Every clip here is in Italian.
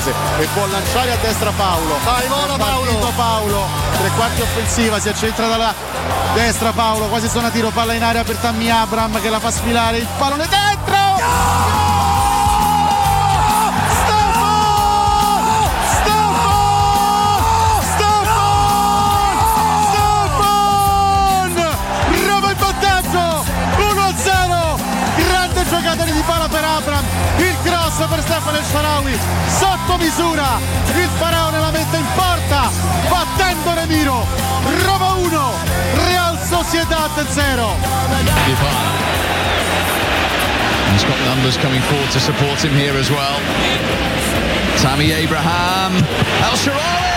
Catanese e può lanciare a destra Paolo. Vai, vola Paolo. Paolo. Tre quarti offensiva, si accentra dalla destra Paolo, quasi sono a tiro, palla in aria per Tammy Abram che la fa sfilare, il pallone dentro! giocatore Stefano El Sharawi sotto misura il faraone la mette in porta battendo Remiro Roma 1 Real Sociedad 0 He's got numbers coming forward to support him here as well. Tammy Abraham, El Sharawi!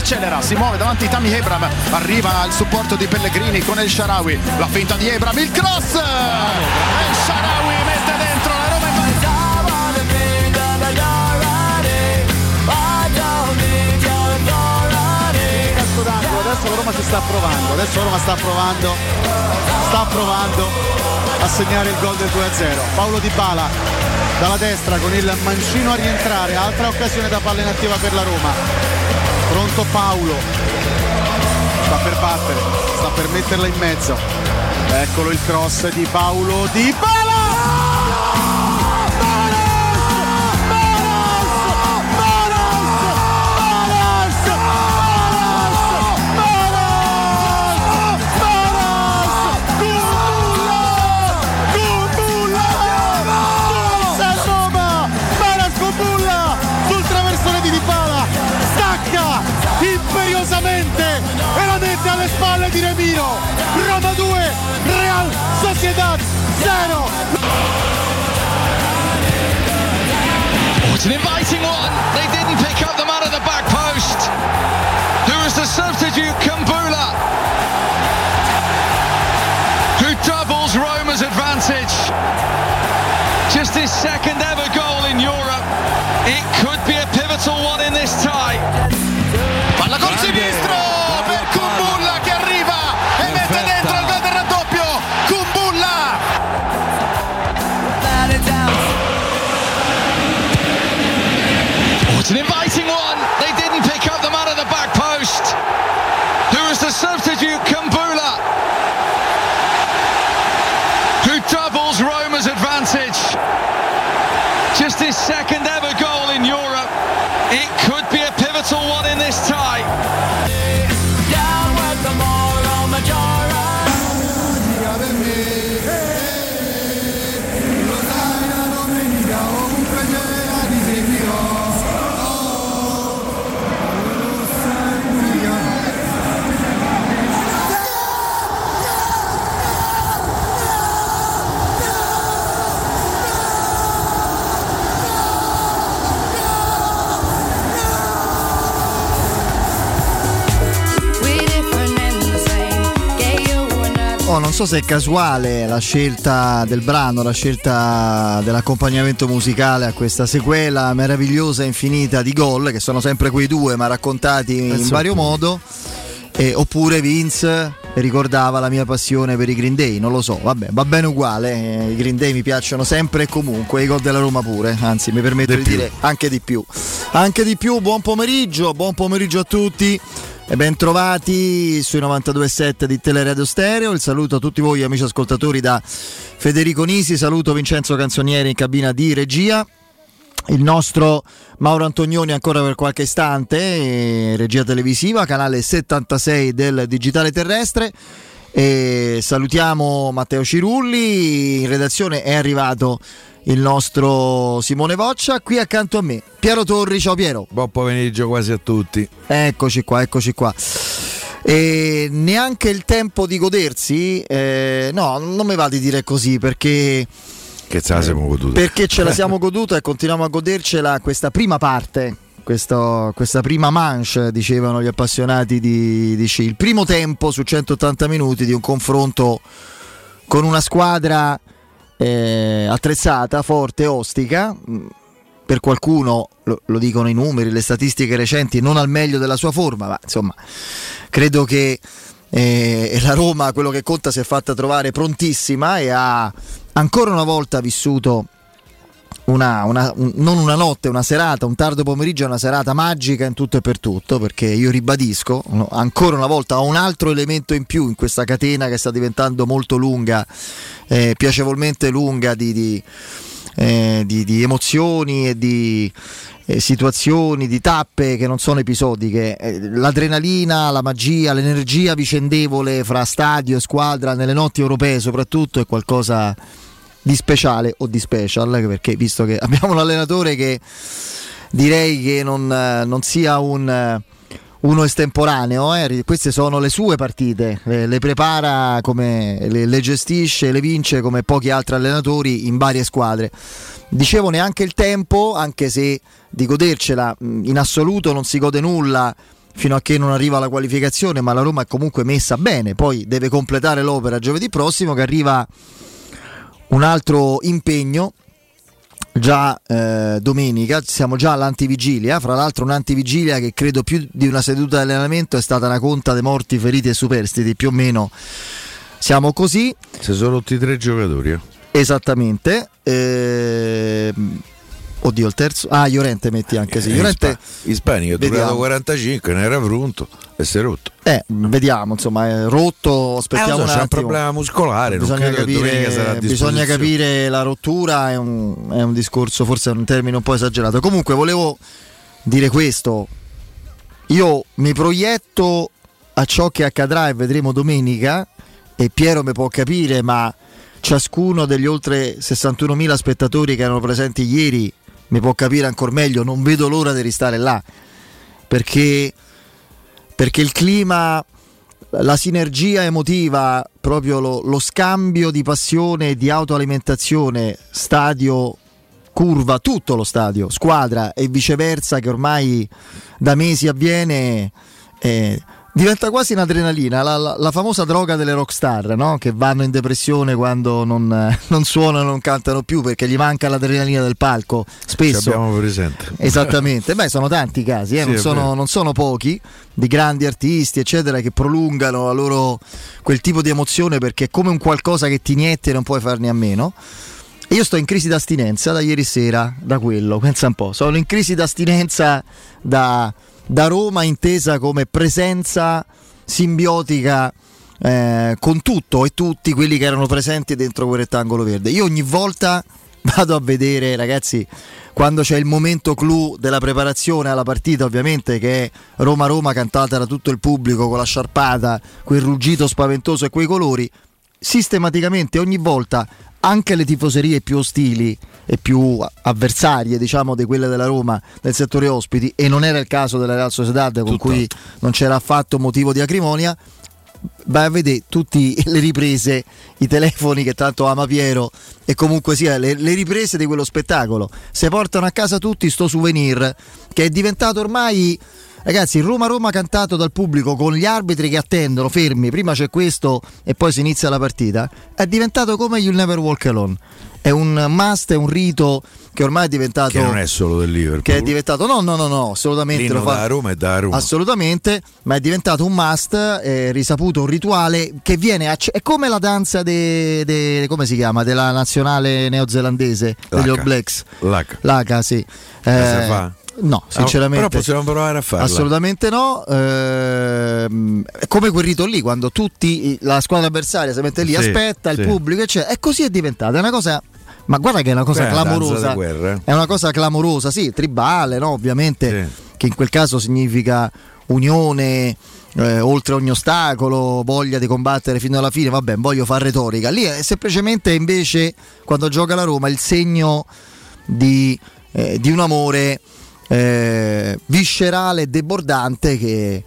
Accelera, si muove davanti Tammy Abram, arriva il supporto di Pellegrini con El Sharawi, la finta di Abram, il cross! El Sharawi mette dentro la Roma in d'angolo, adesso la Roma si sta provando, adesso Roma sta provando, sta provando a segnare il gol del 2-0. Paolo Di Bala dalla destra con il mancino a rientrare, altra occasione da palla inattiva per la Roma. Pronto Paolo, sta per battere, sta per metterla in mezzo. Eccolo il cross di Paolo Di Bala! It's an inviting one. They didn't pick up the man at the back post. Who was the substitute? Kumbula. Who doubles Roma's advantage. Just his second ever goal in Europe. It could non so se è casuale la scelta del brano, la scelta dell'accompagnamento musicale a questa sequela meravigliosa e infinita di gol, che sono sempre quei due ma raccontati in Penso vario pure. modo. E- oppure Vince ricordava la mia passione per i Green Day, non lo so, vabbè, va bene uguale, eh, i Green Day mi piacciono sempre e comunque, i gol della Roma pure, anzi mi permetto di, Di dire anche di più. Anche di più, buon pomeriggio, buon pomeriggio a tutti. E ben trovati sui 92.7 di Teleradio Stereo. Il saluto a tutti voi amici ascoltatori da Federico Nisi, saluto Vincenzo Canzonieri in cabina di regia. Il nostro Mauro Antonioni ancora per qualche istante, eh, regia televisiva, canale 76 del Digitale Terrestre. E salutiamo Matteo Cirulli, in redazione è arrivato il nostro Simone Voccia, qui accanto a me Piero Torri, ciao Piero. Buon pomeriggio quasi a tutti. Eccoci qua, eccoci qua. E neanche il tempo di godersi, eh, no, non mi va di dire così perché, Che ce la siamo goduta. perché ce la siamo goduta e continuiamo a godercela questa prima parte, questo- questa prima manche, dicevano gli appassionati di, di sci. Il primo tempo su 180 minuti di un confronto con una squadra eh, attrezzata, forte, ostica. mh, per qualcuno, lo, lo, dicono i numeri, le statistiche recenti, non al meglio della sua forma, ma insomma credo che eh, la Roma quello che conta si è fatta trovare prontissima e ha ancora una volta vissuto una, una, un, non una notte, una serata, un tardo pomeriggio, una serata magica in tutto e per tutto, perché io ribadisco, ancora una volta ho un altro elemento in più in questa catena che sta diventando molto lunga, eh, piacevolmente lunga di, di, eh, di, di emozioni e di eh, situazioni, di tappe che non sono episodiche. Eh, l'adrenalina, la magia, l'energia vicendevole fra stadio e squadra nelle notti europee soprattutto è qualcosa di speciale o di special, perché visto che abbiamo un allenatore che direi che non, non sia un, uno estemporaneo, eh? queste sono le sue partite, le, le prepara come le, le, gestisce, le vince come pochi altri allenatori in varie squadre. Dicevo neanche il tempo, anche se di godercela in assoluto non si gode nulla fino a che non arriva la qualificazione, ma la Roma è comunque messa bene, poi deve completare l'opera giovedì prossimo che arriva un altro impegno già eh, domenica, siamo già all'antivigilia, fra l'altro un'antivigilia che credo più di una seduta di allenamento è stata una conta dei morti, feriti e superstiti, più o meno siamo così. Si sono rotti tre giocatori. Eh? Esattamente. Eh, Oddio, il terzo. Ah, Llorente metti anche sì. Llorente. Ispanico, ha durato 45, ne era pronto e si è rotto. Eh, vediamo, insomma, è rotto. Aspettiamo eh, so, un c'è un problema muscolare. Bisogna, capire, bisogna capire, la rottura. È un, è un discorso, forse è un termine un po' esagerato. Comunque, volevo dire questo. Io mi proietto a ciò che accadrà e vedremo domenica. E Piero mi può capire, ma ciascuno degli oltre 61.000 spettatori che erano presenti ieri mi può capire ancora meglio, non vedo l'ora di restare là, perché, perché il clima, la sinergia emotiva, proprio lo, lo scambio di passione e di autoalimentazione, stadio, curva, tutto lo stadio, squadra e viceversa che ormai da mesi avviene. Eh, diventa quasi un'adrenalina, la, la, la, famosa droga delle rockstar, no? che vanno in depressione quando non, non, suonano, non cantano più perché gli manca l'adrenalina del palco. Spesso. Ci abbiamo presente. Esattamente, beh sono tanti casi, eh? sì, non, sono, non, sono, pochi, di grandi artisti eccetera che prolungano loro, quel tipo di emozione perché è come un qualcosa che ti niente e non puoi farne a meno. io sto in crisi d'astinenza da ieri sera, da quello, pensa un po', sono in crisi d'astinenza da da Roma intesa come presenza simbiotica eh, con tutto e tutti quelli che erano presenti dentro quel rettangolo verde. Io ogni volta vado a vedere, ragazzi, quando c'è il momento clou della preparazione alla partita, ovviamente, che è Roma-Roma cantata da tutto il pubblico con la sciarpata, quel ruggito spaventoso e quei colori, sistematicamente ogni volta anche le tifoserie più ostili e più avversarie diciamo di quelle della Roma nel settore ospiti e non era il caso della Real Sociedad con Tutto. cui non c'era affatto motivo di acrimonia vai a vedere tutte le riprese, i telefoni che tanto ama Piero e comunque sia le, le, riprese di quello spettacolo. Se portano a casa tutti sto souvenir che è diventato ormai Ragazzi, Roma-Roma cantato dal pubblico con gli arbitri che attendono fermi, prima c'è questo e poi si inizia la partita, è diventato come You'll Never Walk Alone. È un must, è un rito che ormai è diventato. Che non è solo del Liverpool. Che è diventato. No, no, no, no, assolutamente. L'inno lo fa, da Roma è da Roma. Assolutamente, ma è diventato un must, è risaputo un rituale che viene. A, è come la danza de, de, come si chiama? Della nazionale neozelandese, degli All Blacks. L'Aca. L'Aca, sì. Eh? No, sinceramente. Però possiamo provare a farlo. Assolutamente no. Ehm, è come quel rito lì, quando tutti, la squadra avversaria si mette lì, sì, aspetta, sì. il pubblico, eccetera. E così è diventata. È una cosa. Ma guarda che è una cosa Beh, clamorosa. È una cosa clamorosa, sì, tribale, no? Ovviamente, sì. che in quel caso significa unione. Eh, oltre ogni ostacolo, voglia di combattere fino alla fine, vabbè, voglio fare retorica. Lì è semplicemente invece quando gioca la Roma il segno di, eh, di un amore eh, viscerale e debordante che,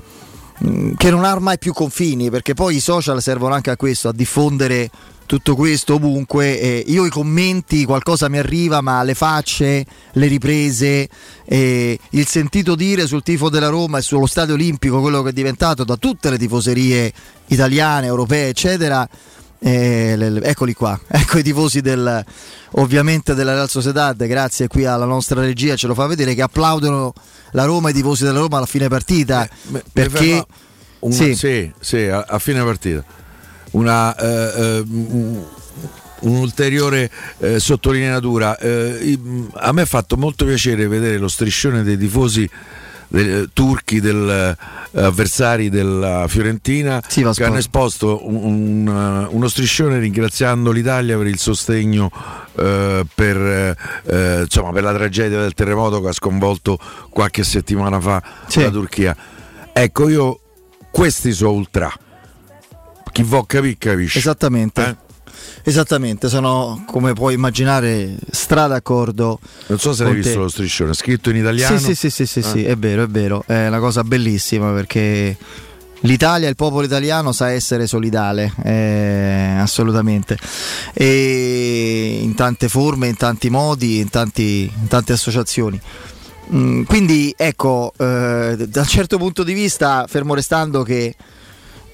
mm, che non ha ormai più confini perché poi i social servono anche a questo, a diffondere tutto questo ovunque. Eh, io i commenti, qualcosa mi arriva, ma le facce, le riprese, eh, il sentito dire sul tifo della Roma e sullo stadio olimpico, quello che è diventato da tutte le tifoserie italiane, europee, eccetera, Eh, le, le, eccoli qua, ecco i tifosi del, ovviamente della Real Sociedad, grazie qui alla nostra regia, ce lo fa vedere che applaudono la Roma, i tifosi della Roma alla fine partita eh, perché... Una, sì. sì, sì a, a, fine partita. Una, eh, eh, un'ulteriore eh, sottolineatura. Eh, a me ha fatto molto piacere vedere lo striscione dei tifosi dei, turchi del, eh, avversari della Fiorentina sì, che hanno esposto un, un, uno striscione ringraziando l'Italia per il sostegno eh, per, eh, insomma, per, la tragedia del terremoto che ha sconvolto qualche settimana fa sì. la Turchia. Ecco, io questi sono ultra. Chi vuol capire capisce. Esattamente. Esattamente, sono come puoi immaginare stra d'accordo. Non so se l'hai visto lo striscione, scritto in italiano. Sì, sì, sì, sì, ah. sì, è vero, è vero, è una cosa bellissima perché l'Italia, il popolo italiano sa essere solidale, eh, assolutamente, e in tante forme, in tanti modi, in, tanti, in tante associazioni. Mm, quindi ecco, eh, da un certo punto di vista, fermo restando che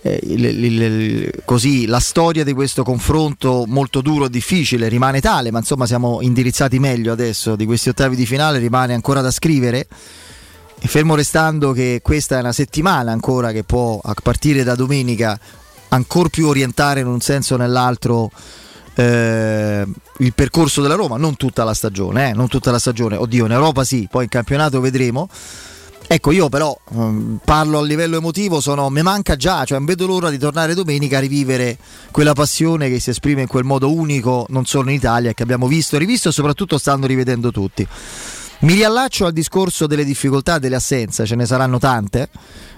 eh, il, il, il, così la storia di questo confronto molto duro e difficile rimane tale, ma insomma siamo indirizzati meglio adesso di questi ottavi di finale, rimane ancora da scrivere. E fermo restando che questa è una settimana ancora che può a partire da domenica ancora più orientare in un senso o nell'altro eh, il percorso della Roma, non tutta la stagione, eh, non tutta la stagione, oddio in Europa sì, poi in campionato vedremo Ecco, io però um, parlo a livello emotivo, sono, mi manca già, cioè non vedo l'ora di tornare domenica a rivivere quella passione che si esprime in quel modo unico, non solo in Italia, che abbiamo visto e rivisto e soprattutto stanno rivedendo tutti. Mi riallaccio al discorso delle difficoltà delle assenze, ce ne saranno tante.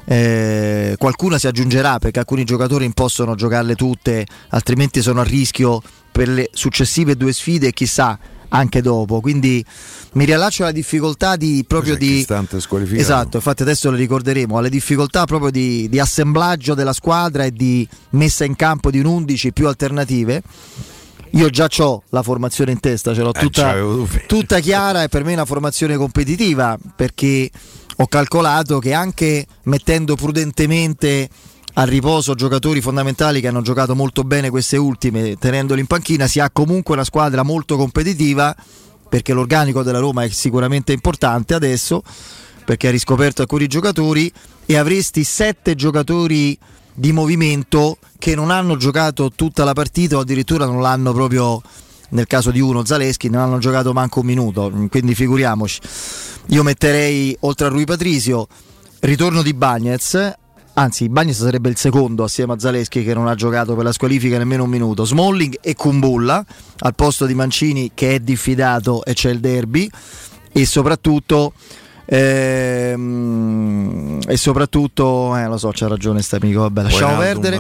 Eh, qualcuna si aggiungerà perché alcuni giocatori possono giocarle tutte, altrimenti sono a rischio per le successive due sfide chissà anche dopo. Quindi mi riallaccio alla difficoltà di proprio di esatto, infatti adesso lo ricorderemo, alle difficoltà proprio di, di, assemblaggio della squadra e di messa in campo di un 11 più alternative. Io già ho la formazione in testa, ce l'ho eh, tutta, tutta chiara e per me è una formazione competitiva perché ho calcolato che anche mettendo prudentemente a riposo giocatori fondamentali che hanno giocato molto bene queste ultime, tenendoli in panchina, si ha comunque una squadra molto competitiva perché l'organico della Roma è sicuramente importante adesso perché ha riscoperto alcuni giocatori e avresti sette giocatori di movimento che non hanno giocato tutta la partita o addirittura non l'hanno proprio nel caso di uno Zaleschi non hanno giocato manco un minuto. Quindi figuriamoci. Io metterei oltre a Rui Patrisio ritorno di Bagnez anzi Bagnes sarebbe il secondo assieme a Zaleschi che non ha giocato per la squalifica nemmeno un minuto, Smalling e Kumbulla al posto di Mancini che è diffidato e c'è il derby e soprattutto Ehm, e soprattutto, eh, lo so, c'ha ragione sta amico. Vabbè, lasciamo perdere.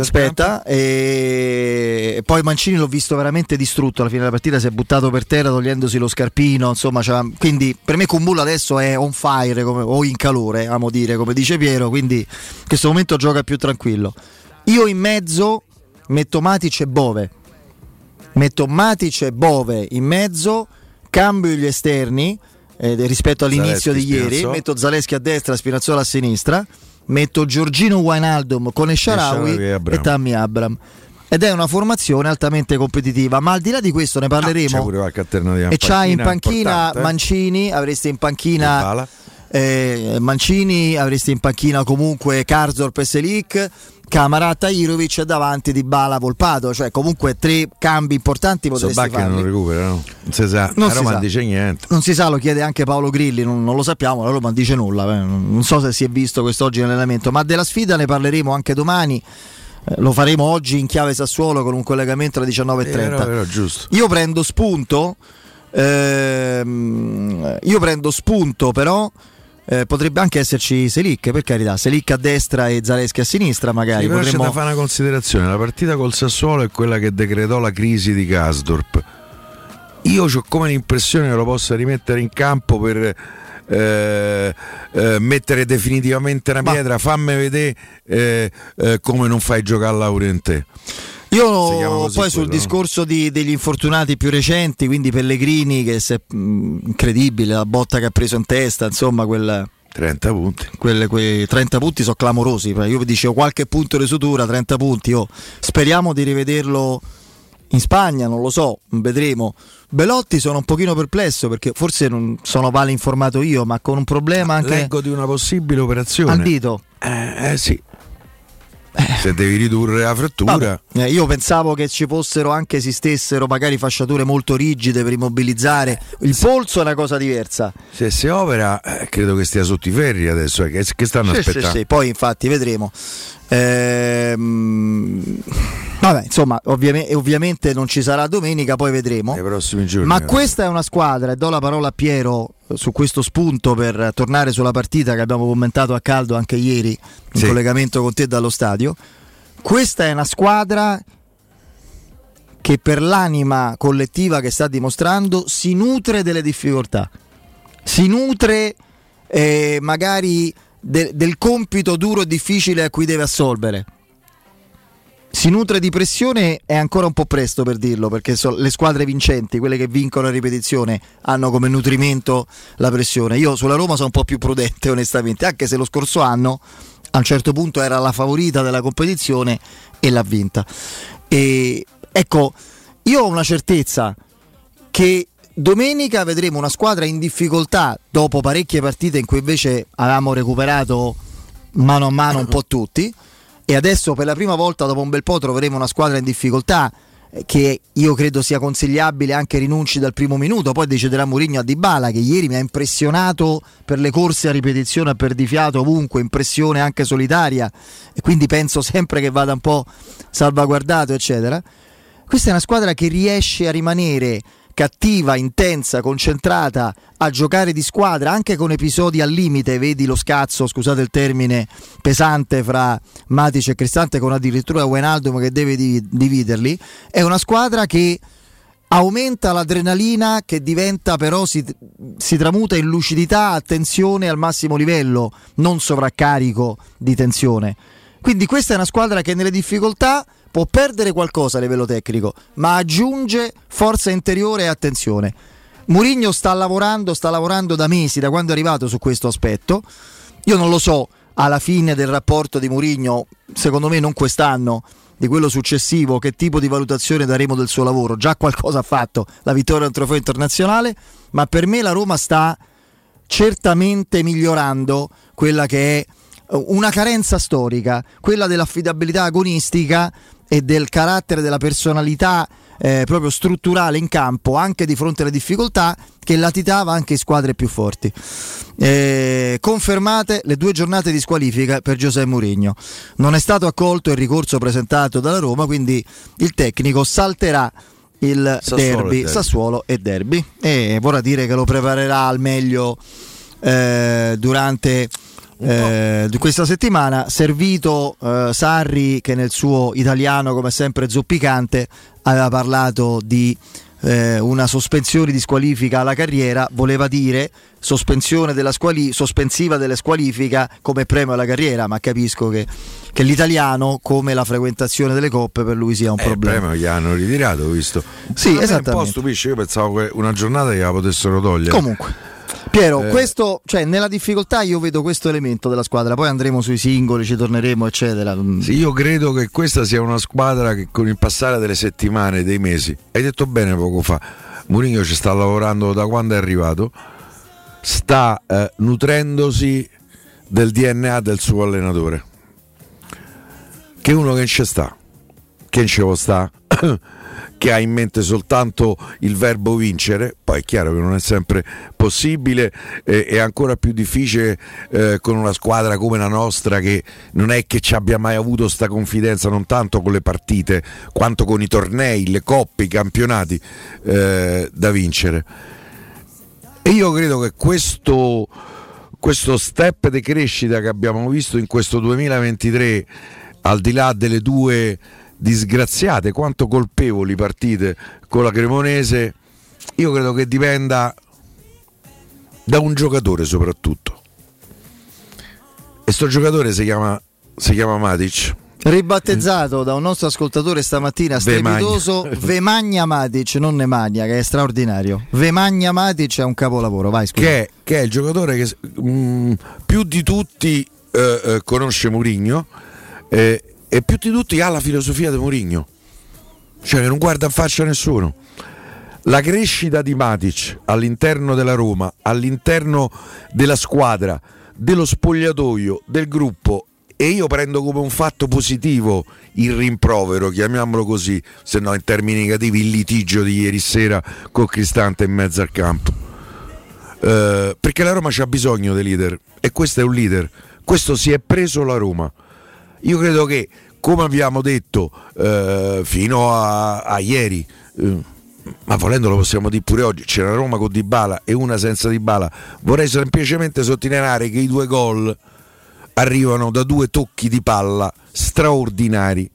Aspetta, e... e... poi Mancini l'ho visto veramente distrutto alla fine della partita. Si è buttato per terra togliendosi lo scarpino. Insomma, quindi per me Kumbulla adesso è on fire come... o in calore, amo dire, come dice Piero. Quindi in questo momento gioca più tranquillo. Io in mezzo metto Matic e Bove. Metto Matic e Bove in mezzo, cambio gli esterni eh, rispetto all'inizio Zaleschi, di ieri. Spinazzo. Metto Zaleschi a destra, Spinazzola a sinistra. Metto Giorgino Wijnaldum con Esharawi e, e Tammy Abram ed è una formazione altamente competitiva. Ma al di là di questo ne parleremo. Ah, c'è e c'hai in panchina Mancini, avresti in panchina eh, Mancini, avresti in panchina comunque Karzorp e Selic. Camarata Irovic davanti di Bala Volpato, cioè comunque tre cambi importanti potresti so farli. non recupera, no? Non si sa, non la Roma non dice niente. Non si sa, lo chiede anche Paolo Grilli, non, non lo sappiamo, la Roma non dice nulla, eh. non so se si è visto quest'oggi nell'allenamento, ma della sfida ne parleremo anche domani. Eh, lo faremo oggi in chiave Sassuolo con un collegamento alle 19.30. Era, era io prendo spunto, ehm, io prendo spunto però eh, potrebbe anche esserci Selic, per carità, Selic a destra e Zaleschi a sinistra magari. Sì, potremmo... c'è da fare una considerazione, la partita col Sassuolo è quella che decretò la crisi di Gasdorp. Io ho come l'impressione che lo possa rimettere in campo per eh, eh, mettere definitivamente una pietra, Ma... fammi vedere eh, eh, come non fai giocare a Laurente. Io poi sul discorso di, degli infortunati più recenti, quindi Pellegrini che è incredibile, la botta che ha preso in testa, insomma quel, 30 punti. Quelle, quei 30 punti sono clamorosi. Io vi dicevo qualche punto di sutura, 30 punti. Oh, speriamo di rivederlo in Spagna, non lo so, vedremo. Belotti sono un pochino perplesso perché forse non sono male informato io, ma con un problema anche. Leggo di una possibile operazione. Al dito. Eh, eh sì. Se devi ridurre la frattura. Eh, io pensavo che ci fossero anche esistessero magari fasciature molto rigide per immobilizzare. Il polso è una cosa diversa. Se si opera, eh, credo che stia sotto i ferri adesso. Eh, che, che, stanno sì, aspettando? Sì, sì. Poi infatti vedremo. Ehm, vabbè, insomma, ovviamente, ovviamente, non ci sarà domenica, poi vedremo. Giorni, Ma questa è una squadra, e do la parola a Piero su questo spunto per tornare sulla partita che abbiamo commentato a caldo anche ieri in sì. collegamento con te dallo stadio. Questa è una squadra che per l'anima collettiva che sta dimostrando si nutre delle difficoltà, si nutre eh, magari de- del compito duro e difficile a cui deve assolvere si nutre di pressione è ancora un po' presto per dirlo perché so, le squadre vincenti, quelle che vincono a ripetizione, hanno come nutrimento la pressione. Io sulla Roma sono un po' più prudente onestamente, anche se lo scorso anno a un certo punto era la favorita della competizione e l'ha vinta. E ecco, io ho una certezza che domenica vedremo una squadra in difficoltà dopo parecchie partite in cui invece avevamo recuperato mano a mano un po' tutti. E adesso per la prima volta dopo un bel po' troveremo una squadra in difficoltà eh, che io credo sia consigliabile anche rinunci dal primo minuto, poi deciderà Mourinho a Dybala che ieri mi ha impressionato per le corse a ripetizione a perdifiato ovunque, impressione anche solitaria. E quindi penso sempre che vada un po' salvaguardato eccetera. Questa è una squadra che riesce a rimanere cattiva, intensa, concentrata a giocare di squadra anche con episodi al limite, vedi lo scazzo, scusate il termine, pesante fra Matic e Cristante con addirittura Wijnaldum che deve dividerli, è una squadra che aumenta l'adrenalina che diventa però si, si, tramuta in lucidità, attenzione al massimo livello, non sovraccarico di tensione. Quindi questa è una squadra che nelle difficoltà può perdere qualcosa a livello tecnico, ma aggiunge forza interiore e attenzione. Mourinho sta lavorando, sta lavorando da mesi, da quando è arrivato su questo aspetto. Io non lo so alla fine del rapporto di Mourinho, secondo me non quest'anno, di quello successivo, che tipo di valutazione daremo del suo lavoro. Già qualcosa ha fatto, la vittoria al trofeo internazionale, ma per me la Roma sta certamente migliorando quella che è una carenza storica, quella dell'affidabilità agonistica e del carattere della personalità eh, proprio strutturale in campo anche di fronte alle difficoltà che latitava anche in squadre più forti. Eh, confermate le due giornate di squalifica per Giuseppe Mourinho. Non è stato accolto il ricorso presentato dalla Roma, quindi il tecnico salterà il Sassuolo derby, derby, Sassuolo e derby e vorrà dire che lo preparerà al meglio eh, durante eh, di questa settimana, servito eh, Sarri che nel suo italiano come sempre zoppicante aveva parlato di eh, una sospensione di squalifica alla carriera, voleva dire sospensione della squali- sospensiva della squalifica come premio alla carriera, ma capisco che, che, l'italiano come la frequentazione delle coppe per lui sia un eh, problema. Il premio gli hanno ritirato, visto. Sì, esattamente. Un po' stupisce, io pensavo che una giornata che la potessero togliere. Comunque Piero, eh. questo, cioè, nella difficoltà io vedo questo elemento della squadra, poi andremo sui singoli, ci torneremo, eccetera. Sì, io credo che questa sia una squadra che con il passare delle settimane, dei mesi, hai detto bene poco fa, Mourinho ci sta lavorando da quando è arrivato, sta eh, nutrendosi del DNA del suo allenatore, che è uno che non ci sta, che non ci può sta. che ha in mente soltanto il verbo vincere, poi è chiaro che non è sempre possibile, eh, è ancora più difficile eh, con una squadra come la nostra che non è che ci abbia mai avuto questa confidenza non tanto con le partite quanto con i tornei, le coppe, i campionati eh, da vincere. E io credo che questo, questo step di crescita che abbiamo visto in questo 2023, al di là delle due disgraziate quanto colpevoli partite con la Cremonese, io credo che dipenda da un giocatore soprattutto. E sto giocatore si chiama, si chiama Matic Ribattezzato da un nostro ascoltatore stamattina strepitoso Vemagna Matic, non Nemagna, che è straordinario. Vemagna Matic è un capolavoro, vai scusa. Che, che è il giocatore che mh, mm, più di tutti eh, eh, conosce Mourinho eh, e più di tutti ha la filosofia di Mourinho. Cioè non guarda in faccia nessuno. La crescita di Matic all'interno della Roma, all'interno della squadra, dello spogliatoio, del gruppo e io prendo come un fatto positivo il rimprovero, chiamiamolo così, se no in termini negativi il litigio di ieri sera con Cristante in mezzo al campo. Eh, perché la Roma c'ha bisogno dei leader e questo è un leader, questo si è preso la Roma. Io credo che, come abbiamo detto eh, fino a, a ieri, eh, ma volendo lo possiamo dire pure oggi, una Roma con Dybala e una senza Dybala, vorrei semplicemente sottolineare che i due gol arrivano da due tocchi di palla straordinari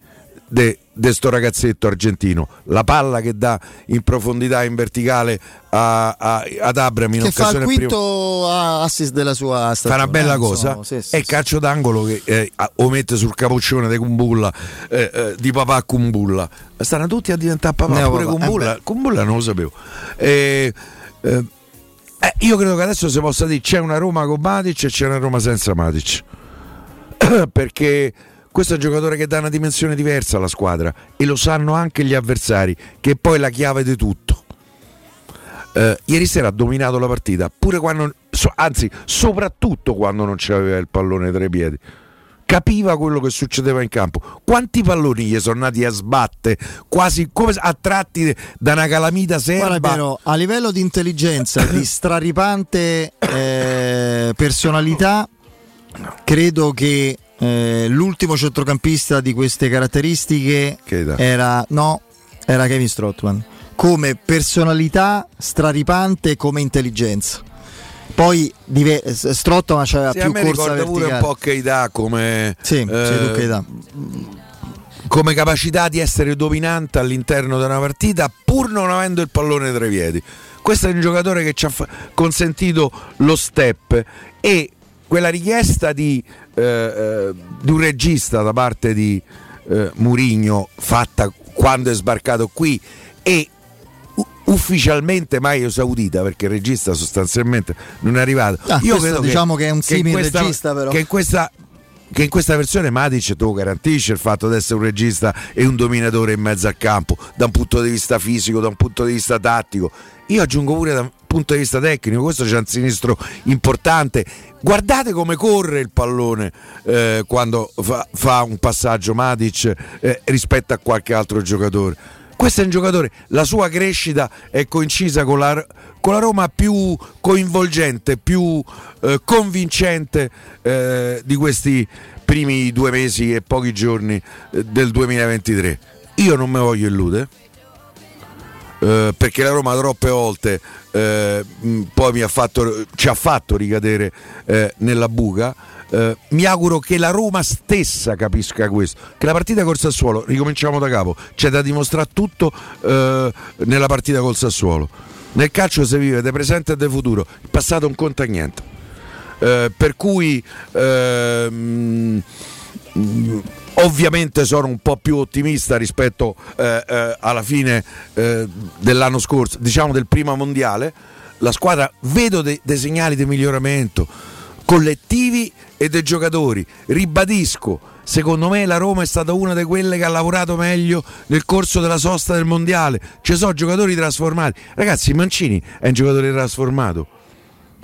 di questo ragazzetto argentino. La palla che dà in profondità in verticale a, a, ad Abram in che occasione fa il quinto prima. assist della sua stagione. Fa una bella eh, cosa insomma, sì, sì, e sì. calcio d'angolo che eh, o mette sul capoccione di Kumbulla eh, eh, di papà Kumbulla. Stanno tutti a diventare papà, no, pure papà. Kumbulla. Eh Kumbulla non lo sapevo. Eh, io credo che adesso si possa dire c'è una Roma con Matic e c'è una Roma senza Matic perché questo è un giocatore che dà una dimensione diversa alla squadra e lo sanno anche gli avversari, che è poi la chiave di tutto. Uh, ieri sera ha dominato la partita, pure quando, anzi, soprattutto quando non c'aveva il pallone tra i piedi. Capiva quello che succedeva in campo. Quanti palloni gli sono nati a sbatte, quasi come attratti da una calamita serba? Guarda, Piero, a livello di intelligenza, di straripante eh, personalità, credo che eh, l'ultimo centrocampista di queste caratteristiche era, no, era Kevin Strottman come personalità straripante come intelligenza. Poi dive- Strottman c'era sì, più corsa verticale pure un po' Keita come sì, eh, sì, come capacità di essere dominante all'interno di una partita pur non avendo il pallone tra i piedi. Questo è un giocatore che ci ha consentito lo step e quella richiesta di, eh, eh, di un regista da parte di eh, Murigno fatta quando è sbarcato qui e ufficialmente mai esaudita perché il regista sostanzialmente non è arrivato. Ah, Io credo diciamo che, che è un simile regista però. Che in questa che in questa versione Matic tu garantisce il fatto di essere un regista e un dominatore in mezzo al campo da un punto di vista fisico, da un punto di vista tattico. Io aggiungo pure da un punto di vista tecnico, questo c'è un sinistro importante. Guardate come corre il pallone eh, quando fa, fa, un passaggio Matic eh, rispetto a qualche altro giocatore. Questo è un giocatore, la sua crescita è coincisa con la, con la Roma più coinvolgente, più eh, convincente eh, di questi primi due mesi e pochi giorni eh, del 2023. Io non mi voglio illudere. Eh, perché la Roma troppe volte eh, poi ha fatto, ci ha fatto ricadere eh, nella buca eh, mi auguro che la Roma stessa capisca questo, che la partita col Sassuolo, ricominciamo da capo, c'è da dimostrare tutto eh, nella partita col Sassuolo. Nel calcio si vive del presente e del futuro, il passato non conta niente. Eh, per cui ehm, ovviamente sono un po' più ottimista rispetto eh, eh, alla fine eh, dell'anno scorso, diciamo del primo mondiale. La squadra vedo dei, dei segnali di miglioramento collettivi e dei giocatori. Ribadisco, secondo me la Roma è stata una di quelle che ha lavorato meglio nel corso della sosta del mondiale. Ci sono giocatori trasformati. Ragazzi, Mancini è un giocatore trasformato.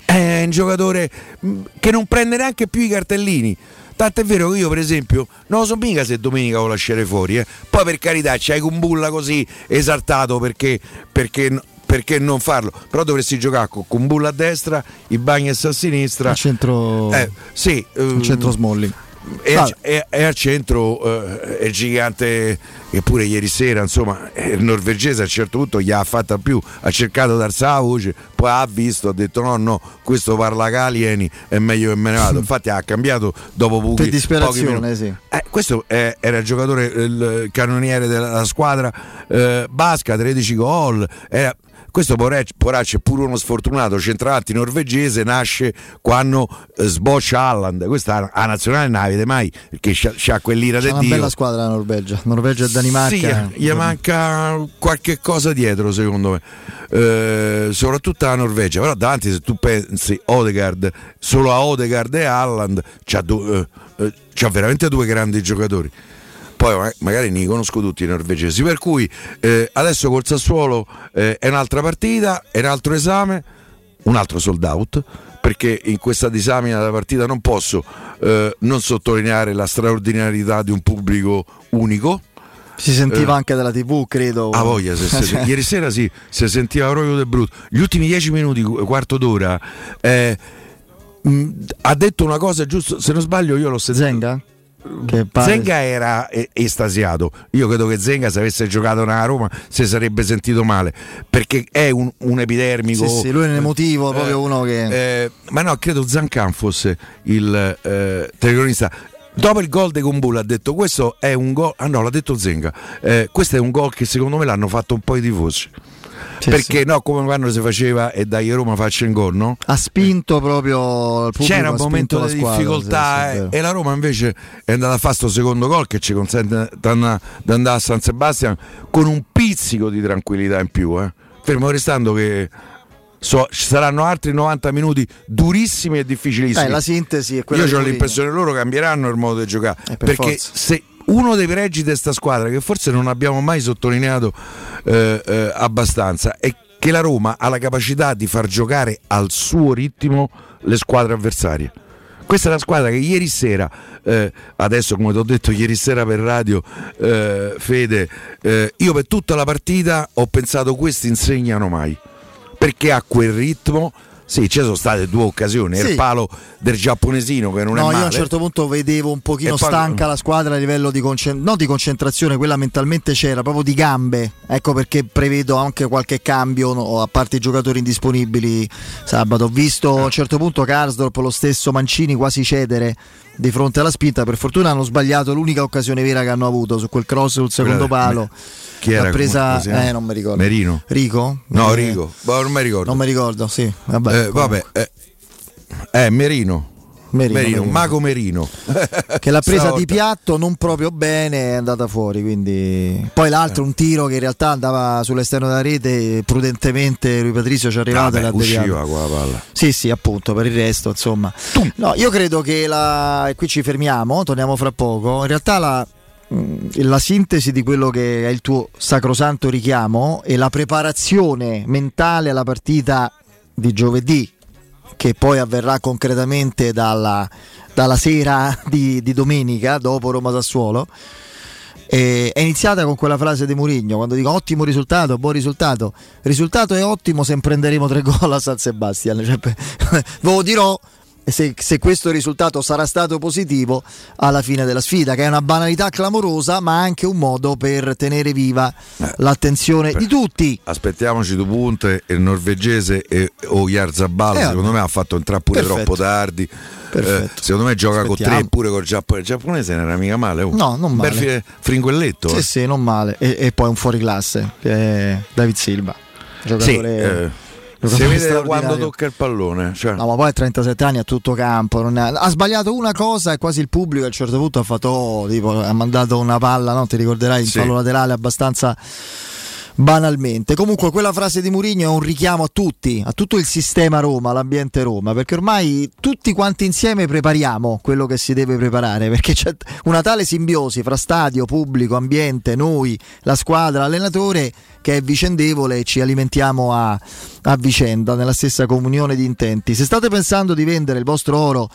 È un giocatore mm, che non prende neanche più i cartellini. Tanto è vero che io, per esempio, non lo so mica se domenica lo lascerei fuori. Eh. Poi per carità, c'hai Kumbulla così esaltato perché, perché perché non farlo? Però dovresti giocare con Kumbulla a destra, i Bagnes a sinistra. Al centro, eh, sì, um, centro Smalling. E, ah. e, e, al centro eh, è il gigante che pure ieri sera insomma il norvegese a un certo punto gli ha fatta più ha cercato alzare la voce poi ha visto ha detto no no questo parla Calieni è meglio che me ne vado infatti ha cambiato dopo pochi, per disperazione pochi sì. eh, questo è, era il giocatore il cannoniere della squadra eh, Basca 13 gol era questo Poraccio è pure uno sfortunato centravanti norvegese, nasce quando eh, sboccia Alland. Questa a nazionale non avete mai perché c'ha quell'ira Dio. È una bella squadra la Norvegia, Norvegia e Danimarca. Sì, gli manca qualche cosa dietro secondo me. Eh, soprattutto la Norvegia, però davanti se tu pensi Odegaard, solo a Odegaard e Alland c'ha, du- eh, eh, c'ha veramente due grandi giocatori poi magari ne conosco tutti i norvegesi. Per cui eh, adesso col Sassuolo eh, è un'altra partita, è un altro esame, un altro sold out. Perché in questa disamina della partita non posso eh, non sottolineare la straordinarietà di un pubblico unico. Si sentiva eh, anche dalla TV, credo. A voglia, se, se, ieri sera sì, si sentiva proprio del brutto. Gli ultimi dieci minuti, quarto d'ora, eh, mh, ha detto una cosa giusto, se non sbaglio io l'ho sentito. Zenga? Zenga era estasiato. Io credo che Zenga, se avesse giocato nella Roma, si sarebbe sentito male perché è un, un epidermico. Sì, sì, lui è un emotivo, eh, proprio uno che. Eh, ma no, credo Zancan fosse il eh, telecronista. Dopo il gol di Kumbula ha detto questo è un gol. Ah no, l'ha detto Zenga. Eh, questo è un gol che secondo me l'hanno fatto un po' i tifosi. Sì, perché sì. no, come quando si faceva e dai Roma faccia in gol, no? Ha spinto proprio C'era un momento di difficoltà sì, e la Roma invece è andata a fare questo secondo gol che ci consente di andare a San Sebastian con un pizzico di tranquillità in più, eh. fermo restando che So, ci saranno altri 90 minuti durissimi e difficilissimi. Eh, la sintesi è quella Io ho l'impressione che loro cambieranno il modo di giocare. Eh, per perché forza. se uno dei pregi di questa squadra che forse non abbiamo mai sottolineato eh, eh, abbastanza è che la Roma ha la capacità di far giocare al suo ritmo le squadre avversarie. Questa è la squadra che ieri sera, eh, adesso come ti ho detto ieri sera per radio, eh, Fede, eh, io per tutta la partita ho pensato questi insegnano mai, perché ha quel ritmo, sì, ci sono state due occasioni, sì. il palo del giapponesino che non no, è male. io a un certo punto vedevo un pochino stanca la squadra a livello di, concent- no, di concentrazione, quella mentalmente c'era, proprio di gambe. Ecco perché prevedo anche qualche cambio, no, a parte i giocatori indisponibili sabato. Ho visto a un certo punto Karsdorp, lo stesso Mancini quasi cedere di fronte alla spinta. Per fortuna hanno sbagliato l'unica occasione vera che hanno avuto su quel cross sul secondo palo. Chi era? Presa, eh, non mi ricordo. Merino. Rico? No, eh, Rico. Boh, non mi ricordo. Non mi ricordo, sì. Vabbè, eh, vabbè eh, eh, Merino. Merino, Merino. Mago Merino. Che l'ha presa di piatto non proprio bene è andata fuori quindi. Poi l'altro un tiro che in realtà andava sull'esterno della rete prudentemente lui Patrizio ci è arrivato Vabbè, e usciva qua la palla. Sì sì appunto per il resto insomma. No, io credo che la e qui ci fermiamo torniamo fra poco. In realtà la mm, la sintesi di quello che è il tuo sacrosanto richiamo e la preparazione mentale alla partita di giovedì che poi avverrà concretamente dalla, dalla sera di, di, domenica dopo Roma Sassuolo. è iniziata con quella frase di Murigno quando dico ottimo risultato, buon risultato. Risultato è ottimo se prenderemo tre gol a San Sebastian. Cioè, ve lo dirò se, se, questo risultato sarà stato positivo alla fine della sfida, che è una banalità clamorosa, ma anche un modo per tenere viva eh, l'attenzione per, di tutti. Aspettiamoci due punte, il norvegese e, o Yarzabal, eh, secondo me ha fatto entrare pure perfetto. troppo tardi. Eh, secondo me gioca con tre pure col Giappone. Il giapponese non era mica male. Oh. No, non male. Bel fringuelletto. Sì, eh. sì, non male. E, e, poi un fuoriclasse, David Silva. Giocatore... Sì, si vede quando tocca il pallone. Cioè. No, ma poi a 37 anni a tutto campo. È... Ha sbagliato una cosa e quasi il pubblico a un certo punto ha fatto, oh, tipo, ha mandato una palla, no? ti ricorderai, in sì. fallo laterale abbastanza banalmente. Comunque quella frase di Mourinho è un richiamo a tutti, a tutto il sistema Roma, l'ambiente Roma, perché ormai tutti quanti insieme prepariamo quello che si deve preparare, perché c'è una tale simbiosi fra stadio, pubblico, ambiente, noi, la squadra, l'allenatore che è vicendevole e ci alimentiamo a, a vicenda nella stessa comunione di intenti. Se state pensando di vendere il vostro oro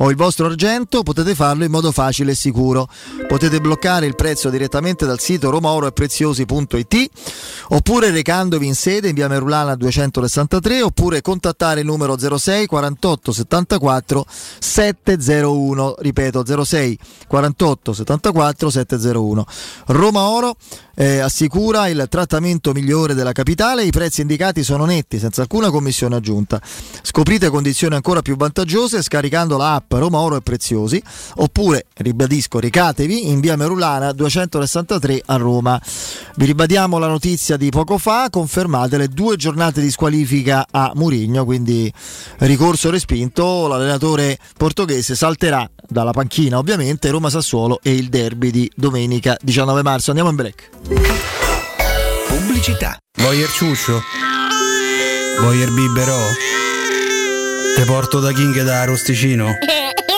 o il vostro argento potete farlo in modo facile e sicuro. Potete bloccare il prezzo direttamente dal sito romaoroepreziosi.it oppure recandovi in sede in via Merulana 263 oppure contattare il numero 06 48 74 701 ripeto 06 48 74 701 Roma Oro eh, assicura il trattamento migliore della capitale. I prezzi indicati sono netti, senza alcuna commissione aggiunta. Scoprite condizioni ancora più vantaggiose scaricando la app Roma Oro e Preziosi oppure, ribadisco, ricatevi in via Merulana 263 a Roma. Vi ribadiamo la notizia di poco fa, confermate le due giornate di squalifica a Murigno, quindi ricorso respinto, l'allenatore portoghese salterà dalla panchina ovviamente Roma Sassuolo e il derby di domenica 19 marzo. Andiamo in break. Pubblicità. Voyer ciuccio? Voyer biberò? Te porto da King da Rosticino?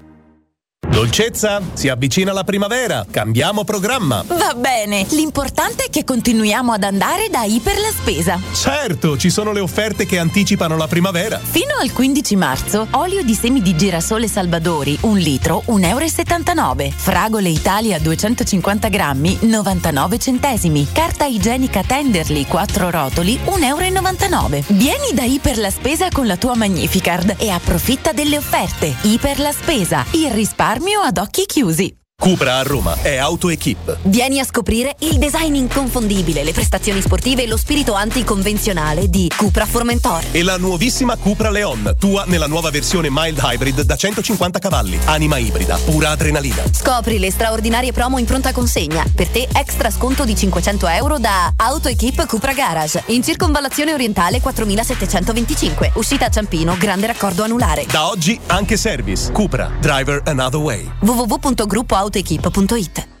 Dolcezza, si avvicina la primavera, cambiamo programma. Va bene, l'importante è che continuiamo ad andare da Iper la Spesa. Certo, ci sono le offerte che anticipano la primavera. Fino al 15 marzo, olio di semi di girasole Salvadori, un litro, 1,79 euro. Fragole Italia 250 grammi, 99 centesimi. Carta igienica Tenderly, 4 rotoli, 1,99 euro. Vieni da Iper la Spesa con la tua Magnificard e approfitta delle offerte. Iper la Spesa, il risparmio risparmio ad occhi chiusi. Cupra a Roma è AutoEquip. Vieni a scoprire il design inconfondibile, le prestazioni sportive e lo spirito anticonvenzionale di Cupra Formentor. E la nuovissima Cupra Leon, tua nella nuova versione mild hybrid da 150 cavalli. Anima ibrida, pura adrenalina. Scopri le straordinarie promo in pronta consegna. Per te extra sconto di 500 euro da AutoEquip Cupra Garage. In circonvallazione orientale 4725. Uscita a Ciampino, grande raccordo anulare. Da oggi anche service. Cupra, driver another way. www.gruppoauto autoequip.it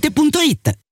otticasalvagente.it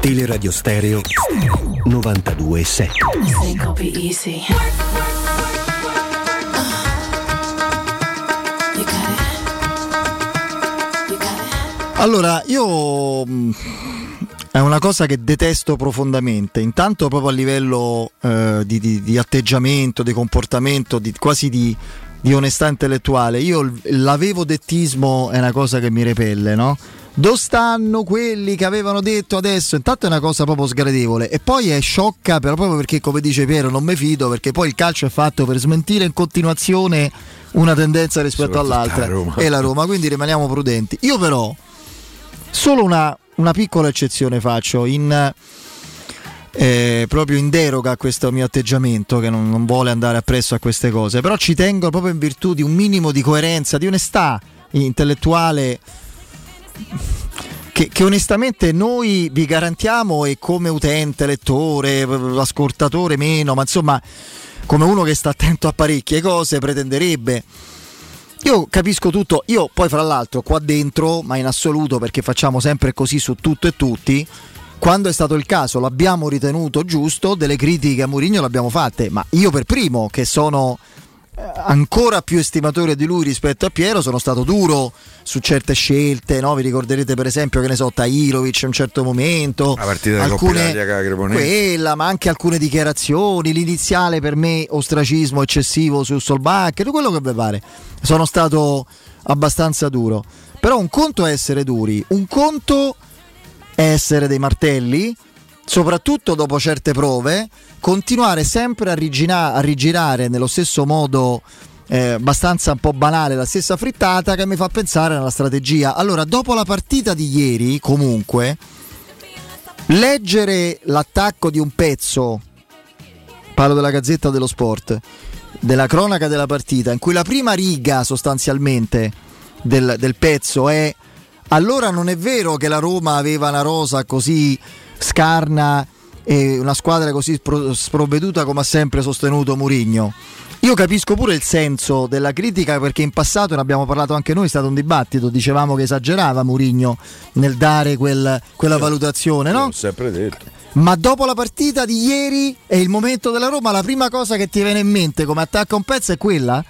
Teleradio Stereo 92.7 Think I'll be easy. Allora, io mh, è una cosa che detesto profondamente, intanto proprio a livello eh, di, di- di atteggiamento, di comportamento, di- quasi di, di onestà intellettuale. Io l'avevo dettismo è una cosa che mi repelle, no? Dove stanno quelli che avevano detto adesso? Intanto è una cosa proprio sgradevole e poi è sciocca però proprio perché come dice Piero non mi fido perché poi il calcio è fatto per smentire in continuazione una tendenza rispetto all'altra e la Roma, quindi rimaniamo prudenti. Io però solo una, una piccola eccezione faccio in, eh, proprio in deroga a questo mio atteggiamento che non, non vuole andare appresso a queste cose, però ci tengo proprio in virtù di un minimo di coerenza, di onestà intellettuale che, che onestamente noi vi garantiamo e come utente, lettore, ascoltatore meno, ma insomma come uno che sta attento a parecchie cose pretenderebbe. Io capisco tutto, io poi fra l'altro qua dentro, ma in assoluto perché facciamo sempre così su tutto e tutti, quando è stato il caso l'abbiamo ritenuto giusto, delle critiche a Mourinho le abbiamo fatte, ma io per primo che sono ancora più estimatore di lui rispetto a Piero, sono stato duro su certe scelte, no? vi ricorderete per esempio che ne so, Tairovic a un certo momento, La partita Cremonese. quella, ma anche alcune dichiarazioni, l'iniziale per me ostracismo eccessivo su Solbacher, quello che vi pare. Sono stato abbastanza duro. Però un conto è essere duri, un conto è essere dei martelli, soprattutto dopo certe prove, continuare sempre a, rigina- a rigirare nello stesso modo eh, abbastanza un po' banale la stessa frittata che mi fa pensare alla strategia. Allora, dopo la partita di ieri, comunque, leggere l'attacco di un pezzo, parlo della Gazzetta dello Sport, della cronaca della partita, in cui la prima riga sostanzialmente del, del pezzo è allora non è vero che la Roma aveva una rosa così scarna e una squadra così spro- sprovveduta come ha sempre sostenuto Murigno. Io capisco pure il senso della critica perché in passato ne abbiamo parlato anche noi, è stato un dibattito, dicevamo che esagerava Murigno nel dare quel- quella valutazione, no? L'ho sempre detto. Ma dopo la partita di ieri e il momento della Roma, la prima cosa che ti viene in mente come attacca un pezzo è quella?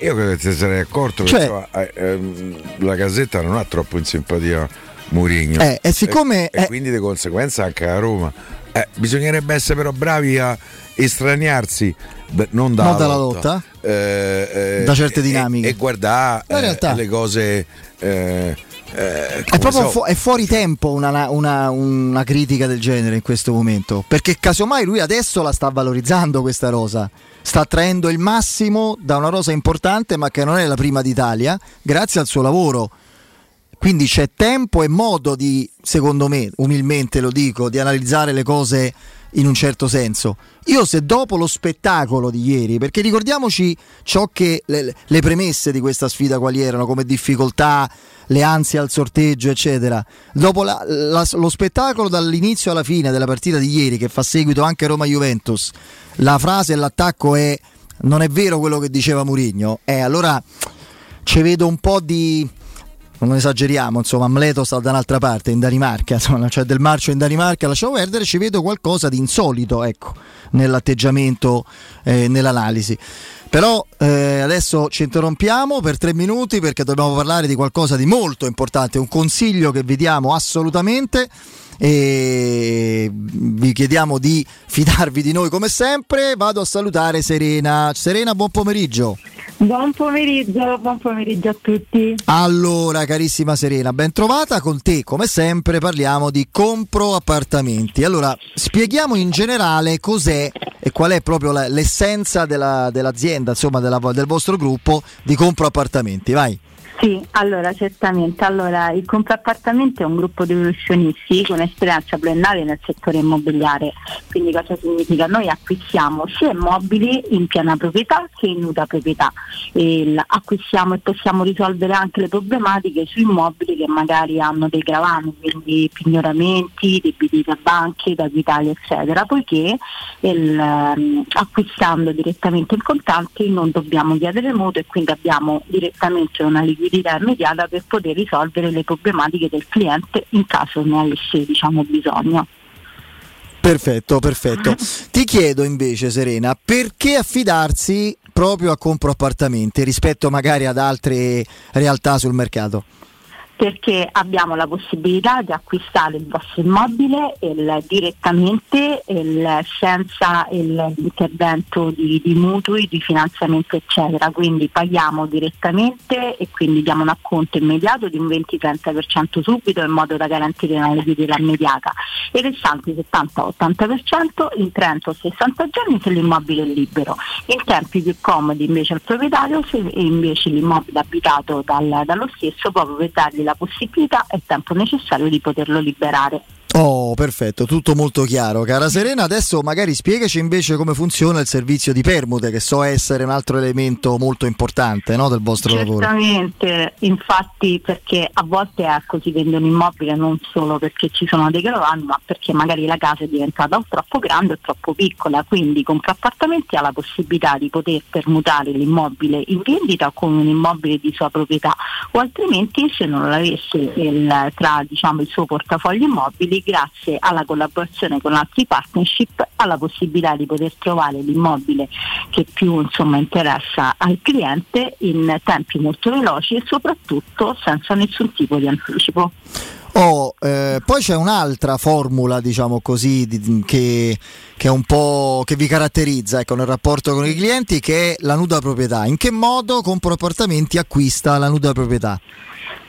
Io credo che ti sarei accorto che Cioè- insomma, eh, ehm, la Gazzetta non ha troppo in simpatia Mourinho. Eh, e siccome- E, eh- quindi di conseguenza anche la Roma. Eh, bisognerebbe essere però bravi a estraniarsi da- non, dalla Non dalla lotta? eh, eh, Da certe e- dinamiche. E, guardare realtà- le cose. eh, eh, È proprio so- fu- è fuori tempo una, una- una critica del genere in questo momento. Perché casomai lui adesso la sta valorizzando questa rosa. Sta traendo il massimo da una rosa importante, ma che non è la prima d'Italia, grazie al suo lavoro. Quindi c'è tempo e modo di, secondo me, umilmente lo dico, di analizzare le cose in un certo senso. Io se dopo lo spettacolo di ieri, perché ricordiamoci ciò che le, le premesse di questa sfida quali erano, come difficoltà, le ansie al sorteggio, eccetera. Dopo la- la- lo spettacolo dall'inizio alla fine della partita di ieri, che fa seguito anche Roma-Juventus, la frase e l'attacco è non è vero quello che diceva Mourinho, eh, allora ci vedo un po' di non esageriamo, insomma, Amleto sta da un'altra parte, in Danimarca, insomma, c'è del marcio in Danimarca, lasciamo perdere, ci vedo qualcosa di insolito, ecco, nell'atteggiamento, eh, nell'analisi. Però eh, adesso ci interrompiamo per tre minuti perché dobbiamo parlare di qualcosa di molto importante, un consiglio che vi diamo assolutamente e vi chiediamo di fidarvi di noi come sempre. Vado a salutare Serena. Serena, buon pomeriggio. Buon pomeriggio, buon pomeriggio a tutti. Allora, carissima Serena, ben trovata con te. Come sempre parliamo di compro appartamenti. Allora, spieghiamo in generale cos'è e qual è proprio l'essenza della, dell'azienda, insomma, della, del vostro gruppo di compro appartamenti. Vai. Sì, allora certamente. Allora, il Compraappartamento è un gruppo di professionisti con esperienza pluriennale nel settore immobiliare. Quindi cosa significa? Noi acquistiamo sia immobili in piena proprietà che in nuda proprietà. E acquistiamo e possiamo risolvere anche le problematiche su immobili che magari hanno dei gravami, quindi pignoramenti, debiti da banche, da Italia, eccetera, poiché il, acquistando direttamente in contanti non dobbiamo chiedere mutuo e quindi abbiamo direttamente una liquidità liquidità immediata per poter risolvere le problematiche del cliente in caso ne avesse diciamo, bisogno. Perfetto, perfetto. Ti chiedo invece Serena, perché affidarsi proprio a compro appartamenti rispetto magari ad altre realtà sul mercato? Perché abbiamo la possibilità di acquistare il vostro immobile il, direttamente il, senza il, l'intervento di, di, mutui, di finanziamento eccetera, quindi paghiamo direttamente e quindi diamo un acconto immediato di un 20-30% subito in modo da garantire una liquidità immediata. E il restante 70-80% in 30 o 60 giorni se l'immobile è libero, in tempi più comodi invece al proprietario se invece l'immobile abitato dal, dallo stesso proprio per dargli la possibilità e il tempo necessario di poterlo liberare. Oh, perfetto, tutto molto chiaro. Cara Serena, adesso magari spiegaci invece come funziona il servizio di permute, che so essere un altro elemento molto importante no, del vostro Certamente, lavoro. Infatti perché a volte ecco, si vende un immobile non solo perché ci sono dei gravami, ma perché magari la casa è diventata o troppo grande o troppo piccola, quindi con appartamenti ha la possibilità di poter permutare l'immobile in vendita con un immobile di sua proprietà o altrimenti se non l'avesse il, tra diciamo, il suo portafoglio immobili grazie alla collaborazione con altri partnership ha la possibilità di poter trovare l'immobile che più insomma, interessa al cliente in tempi molto veloci e soprattutto senza nessun tipo di anticipo. Oh, eh, poi c'è un'altra formula, diciamo così, di, che, che, che vi caratterizza ecco, nel rapporto con i clienti, che è la nuda proprietà. In che modo Compro Appartamenti acquista la nuda proprietà?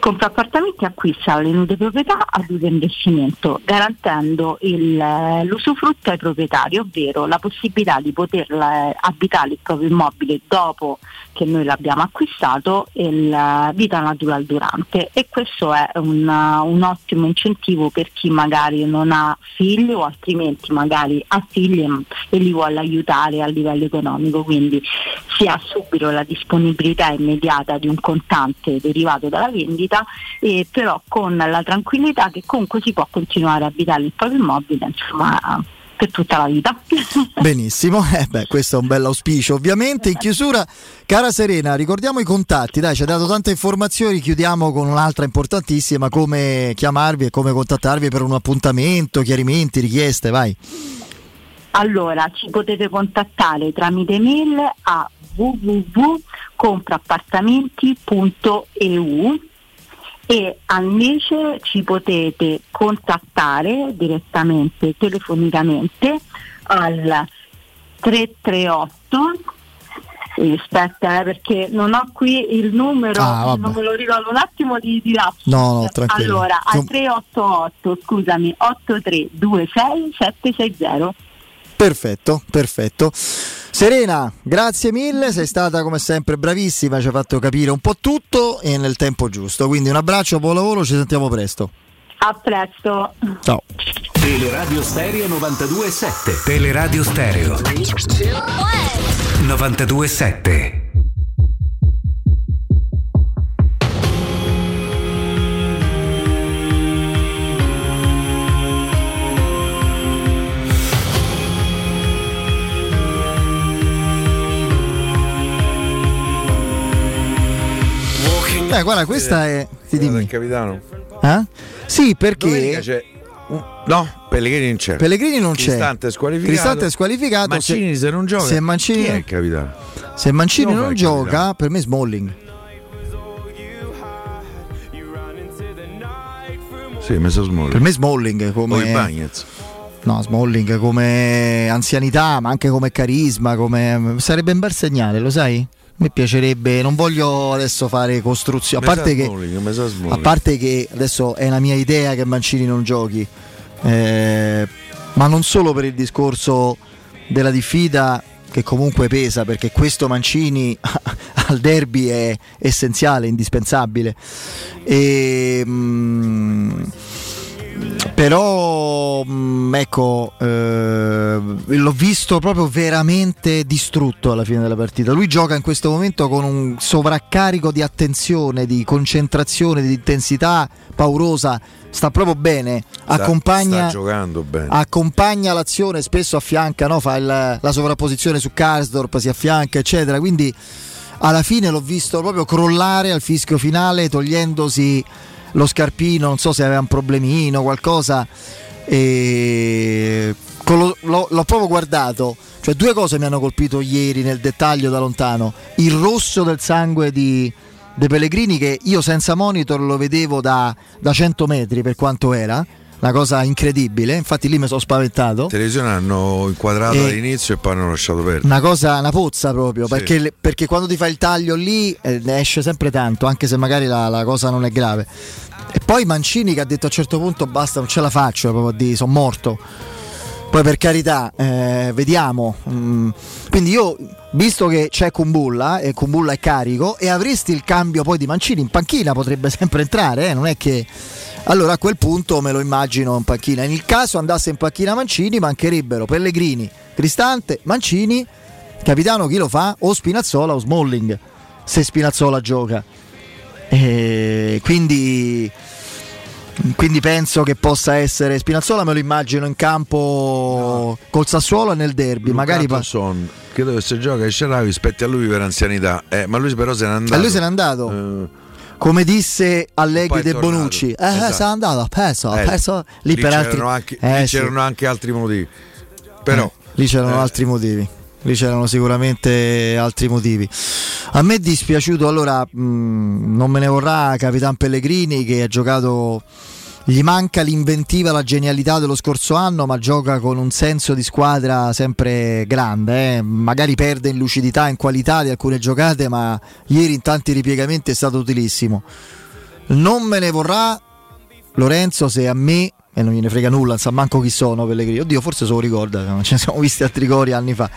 Compra appartamenti acquista le nude proprietà ad uso investimento, garantendo il, eh, l'usufrutto ai proprietari, ovvero la possibilità di poter eh, abitare il proprio immobile dopo che noi l'abbiamo acquistato e la vita natural durante. E questo è un, un, ottimo incentivo per chi magari non ha figli o altrimenti magari ha figli e li vuole aiutare a livello economico, quindi si ha subito la disponibilità immediata di un contante derivato dalla vendita e però con la tranquillità che comunque si può continuare a abitare il proprio immobile insomma per tutta la vita. Benissimo, eh beh, questo è un bel auspicio. Ovviamente in chiusura, cara Serena, ricordiamo i contatti, dai, ci ha dato tante informazioni, chiudiamo con un'altra importantissima, come chiamarvi e come contattarvi per un appuntamento, chiarimenti, richieste, vai. Allora, ci potete contattare tramite mail a www.compraappartamenti.eu e invece ci potete contattare direttamente telefonicamente al 338 aspetta eh, perché non ho qui il numero ah, non me lo ricordo un attimo di, di no, no, allora al 388 scusami 8326 760 perfetto perfetto Serena, grazie mille, sei stata come sempre bravissima, ci hai fatto capire un po' tutto e nel tempo giusto. Quindi un abbraccio, buon lavoro, ci sentiamo presto. A presto. Ciao. Teleradio Stereo 927. Teleradio Stereo 927. Beh, guarda, questa è. Ti dimmi. Il capitano. Eh? Sì, perché. No, Pellegrini non c'è. Pellegrini non c'è. Cristante è squalificato. Cristante è squalificato. Mancini se, se non gioca. Se Mancini, è capitano? Se Mancini non, non gioca, per me Smalling. Sì, Mesa Smalling. Per me Smalling come... O i Bagnets. No, Smalling come anzianità, ma anche come carisma, come... sarebbe un bel segnale, lo sai? Mi piacerebbe, non voglio adesso fare costruzioni, a parte, che, a parte che adesso è la mia idea che Mancini non giochi, eh, ma non solo per il discorso della diffida che comunque pesa, perché questo Mancini al derby è essenziale, indispensabile. E, mh, mm, però mh, mm, ecco eh, l'ho visto proprio veramente distrutto alla fine della partita lui gioca in questo momento con un sovraccarico di attenzione di concentrazione di intensità paurosa sta proprio bene accompagna, sta, sta bene. accompagna l'azione spesso affianca no? fa il, la sovrapposizione su Karsdorp si affianca eccetera quindi alla fine l'ho visto proprio crollare al fischio finale togliendosi lo scarpino, non so se aveva un problemino, qualcosa. E lo, lo, l'ho proprio guardato. Cioè, due cose mi hanno colpito ieri nel dettaglio da lontano: il rosso del sangue di De Pellegrini, che io senza monitor lo vedevo da, da 100 metri per quanto era una cosa incredibile. Infatti, lì mi sono spaventato. Televisione hanno inquadrato e all'inizio e poi hanno lasciato perdere. Una cosa, una pozza proprio. Sì. Perché, perché, quando ti fai il taglio lì eh, ne esce sempre tanto, anche se magari la, la, cosa non è grave. E poi Mancini che ha detto a un certo punto basta, non ce la faccio, proprio di sono morto. Poi per carità, eh, vediamo. Mm. Quindi io, visto che c'è Kumbulla e Kumbulla è carico, e avresti il cambio poi di Mancini in panchina, potrebbe sempre entrare, eh? non è che allora a quel punto me lo immagino in panchina. Nel caso andasse in panchina Mancini, mancherebbero Pellegrini, Cristante, Mancini, capitano chi lo fa? O Spinazzola o Smalling, se Spinazzola gioca. E quindi, quindi penso che possa essere Spinazzola me lo immagino in campo no. col Sassuolo e nel derby Luca magari Son, credo che se gioca Sharawi spetti a lui per anzianità eh, ma lui però se n'è andato e lui se n'è andato uh, come disse Allegri De Bonucci, eh, esatto. sei andato a peso, eh, peso. Lì, lì, per c'erano, altri... anche, eh, lì c'erano anche altri motivi. Però, eh, lì c'erano altri motivi. Lì c'erano sicuramente altri motivi. A me è dispiaciuto, allora mh, non me ne vorrà Capitan Pellegrini che ha giocato gli manca l'inventiva, la genialità dello scorso anno, ma gioca con un senso di squadra sempre grande. Eh? Magari perde in lucidità, in qualità di alcune giocate, ma ieri in tanti ripiegamenti è stato utilissimo. Non me ne vorrà Lorenzo se a me, e non gliene frega nulla, non sa manco chi sono Pellegrini. Oddio, forse se lo ricorda, non ce ne siamo visti a Tricori anni fa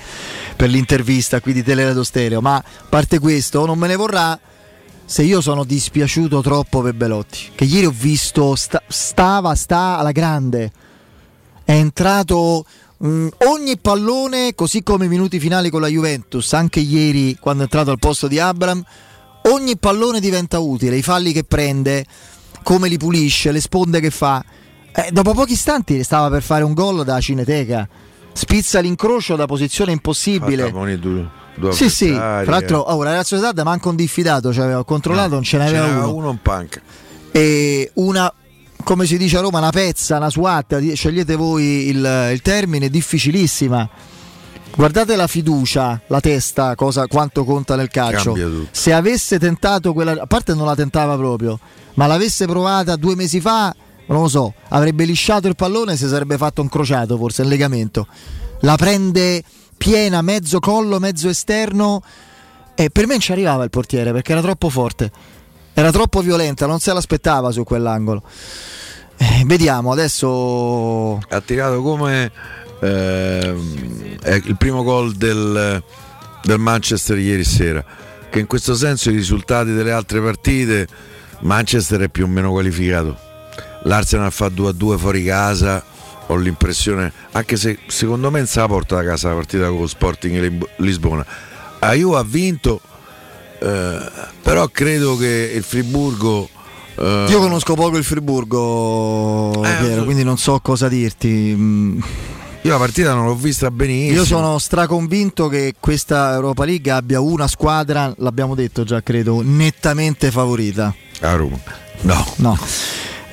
per l'intervista qui di Teleradio Stereo. Ma a parte questo, non me ne vorrà se io sono dispiaciuto troppo per Belotti, che ieri ho visto sta, stava, sta alla grande, è entrato mm, ogni pallone, così come i minuti finali con la Juventus, anche ieri quando è entrato al posto di Abram, ogni pallone diventa utile, i falli che prende, come li pulisce, le sponde che fa. Eh, dopo pochi istanti stava per fare un gol da Cineteca, spizza l'incrocio da posizione impossibile. Due sì, sì, tra l'altro oh, la Real Sociedad manco un diffidato, cioè aveva controllato, no, non ce n'aveva, uno. uno in panca. E una, come si dice a Roma, una pezza, una suatta, scegliete voi il, il termine, difficilissima. Guardate la fiducia, la testa, cosa, quanto conta nel calcio. Se avesse tentato quella, a parte non la tentava proprio, ma l'avesse provata due mesi fa, non lo so, avrebbe lisciato il pallone e si sarebbe fatto un crociato, forse il legamento. La prende piena, mezzo collo, mezzo esterno. E per me non ci arrivava il portiere perché era troppo forte, era troppo violenta, non se l'aspettava su quell'angolo. Eh, vediamo adesso. Ha tirato come eh, il primo gol del, del Manchester ieri sera. Che in questo senso i risultati delle altre partite Manchester è più o meno qualificato. L'Arsenal fa 2 a 2 fuori casa ho l'impressione, anche se secondo me non se la porta da casa la partita con lo Sporting Lisbona. A Juve ha vinto, eh, però credo che il Friburgo... Eh... Io conosco poco il Friburgo, eh, Piero, so... quindi non so cosa dirti. Mm. Io la partita non l'ho vista benissimo. Io sono straconvinto che questa Europa League abbia una squadra, l'abbiamo detto già credo, nettamente favorita. A Roma. No. No.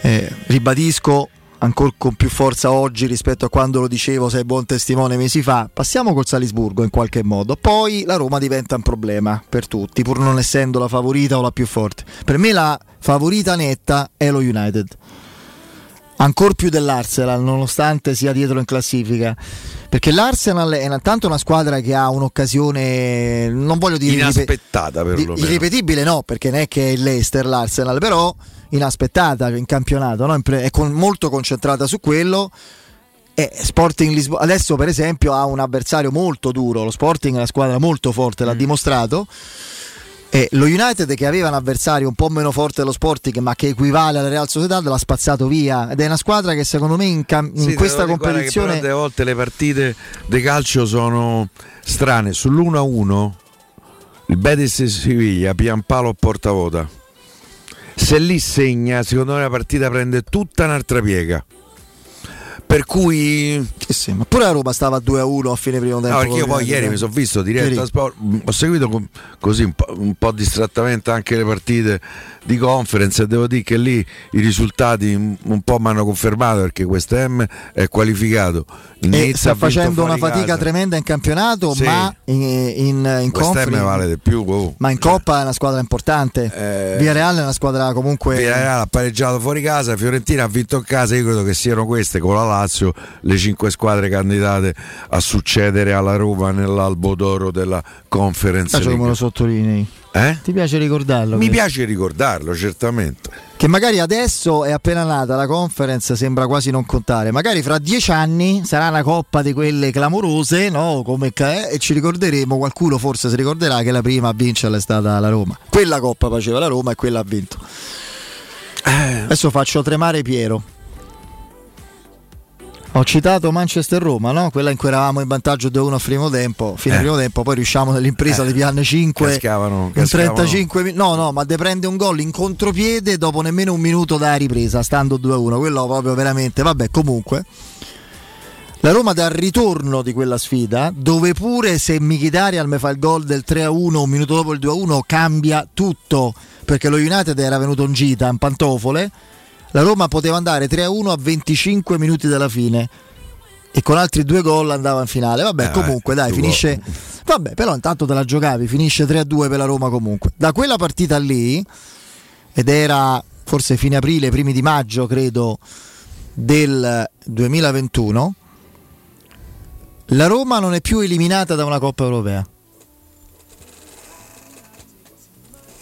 Eh, ribadisco, ancora con più forza oggi rispetto a quando lo dicevo, sei buon testimone mesi fa. Passiamo col Salisburgo in qualche modo. Poi la Roma diventa un problema per tutti, pur non essendo la favorita o la più forte. Per me la favorita netta è lo United. ancora più dell'Arsenal nonostante sia dietro in classifica perché l'Arsenal è intanto una squadra che ha un'occasione non voglio dire inaspettata irripe- irripetibile no perché non è che è il Leicester l'Arsenal però inaspettata in campionato no? è con- molto concentrata su quello e Sporting Lisbona adesso per esempio ha un avversario molto duro lo Sporting è una squadra molto forte l'ha mm. dimostrato e lo United che aveva un avversario un po' meno forte dello Sporting ma che equivale alla Real Sociedad l'ha spazzato via. Ed è una squadra che secondo me in, cam- in sì, questa competizione delle volte le partite di calcio sono strane. Sull'1-1 il Betis Siviglia Piampalo portavota se lì segna secondo me la partita prende tutta un'altra piega per cui sì, sì, ma pure la Roma stava 2 a 1 a fine primo tempo. No, perché io poi ieri mi sono visto diretto a sport, ho seguito così un po', un po', distrattamente anche le partite di conference e devo dire che lì i risultati un po' mi hanno confermato perché West è qualificato. E sta facendo una fatica casa. tremenda in campionato, sì. ma in, in, in conference vale di più. Oh. Ma in Coppa è una squadra importante. Eh, Via Real è una squadra comunque. Via Real ha pareggiato fuori casa, Fiorentina ha vinto in casa. Io credo che siano queste con la Lazio le cinque squadre candidate a succedere alla Roma nell'albo d'oro della conference. Faccio come lo sottolinei. Eh? Ti piace ricordarlo? Mi piace ricordarlo, certamente. Che magari adesso è appena nata la conference, sembra quasi non contare. Magari fra dieci anni sarà una coppa di quelle clamorose, no? Come è, e ci ricorderemo, qualcuno forse si ricorderà che la prima a vincerla è stata la Roma. Quella coppa faceva la Roma e quella ha vinto. Eh. Adesso faccio tremare Piero. Ho citato Manchester-Roma, no? quella in cui eravamo in vantaggio 2-1 a primo tempo, fine eh. primo tempo, poi riusciamo nell'impresa eh. di pianne 5 cascavano, in 35 minuti. No, no, ma de prende un gol in contropiede dopo nemmeno un minuto da ripresa, stando 2-1. Quello proprio veramente, vabbè, comunque. La Roma dal ritorno di quella sfida, dove pure se Michitarian mi fa il gol del 3-1 un minuto dopo il 2-1 cambia tutto, perché lo United era venuto in gita in pantofole la Roma poteva andare 3-1 a 25 minuti dalla fine e con altri due gol andava in finale. Vabbè, eh, comunque dai, finisce... Vabbè, però intanto te la giocavi, finisce 3-2 per la Roma comunque. Da quella partita lì, ed era forse fine aprile, primi di maggio, credo, del 2021, la Roma non è più eliminata da una Coppa Europea.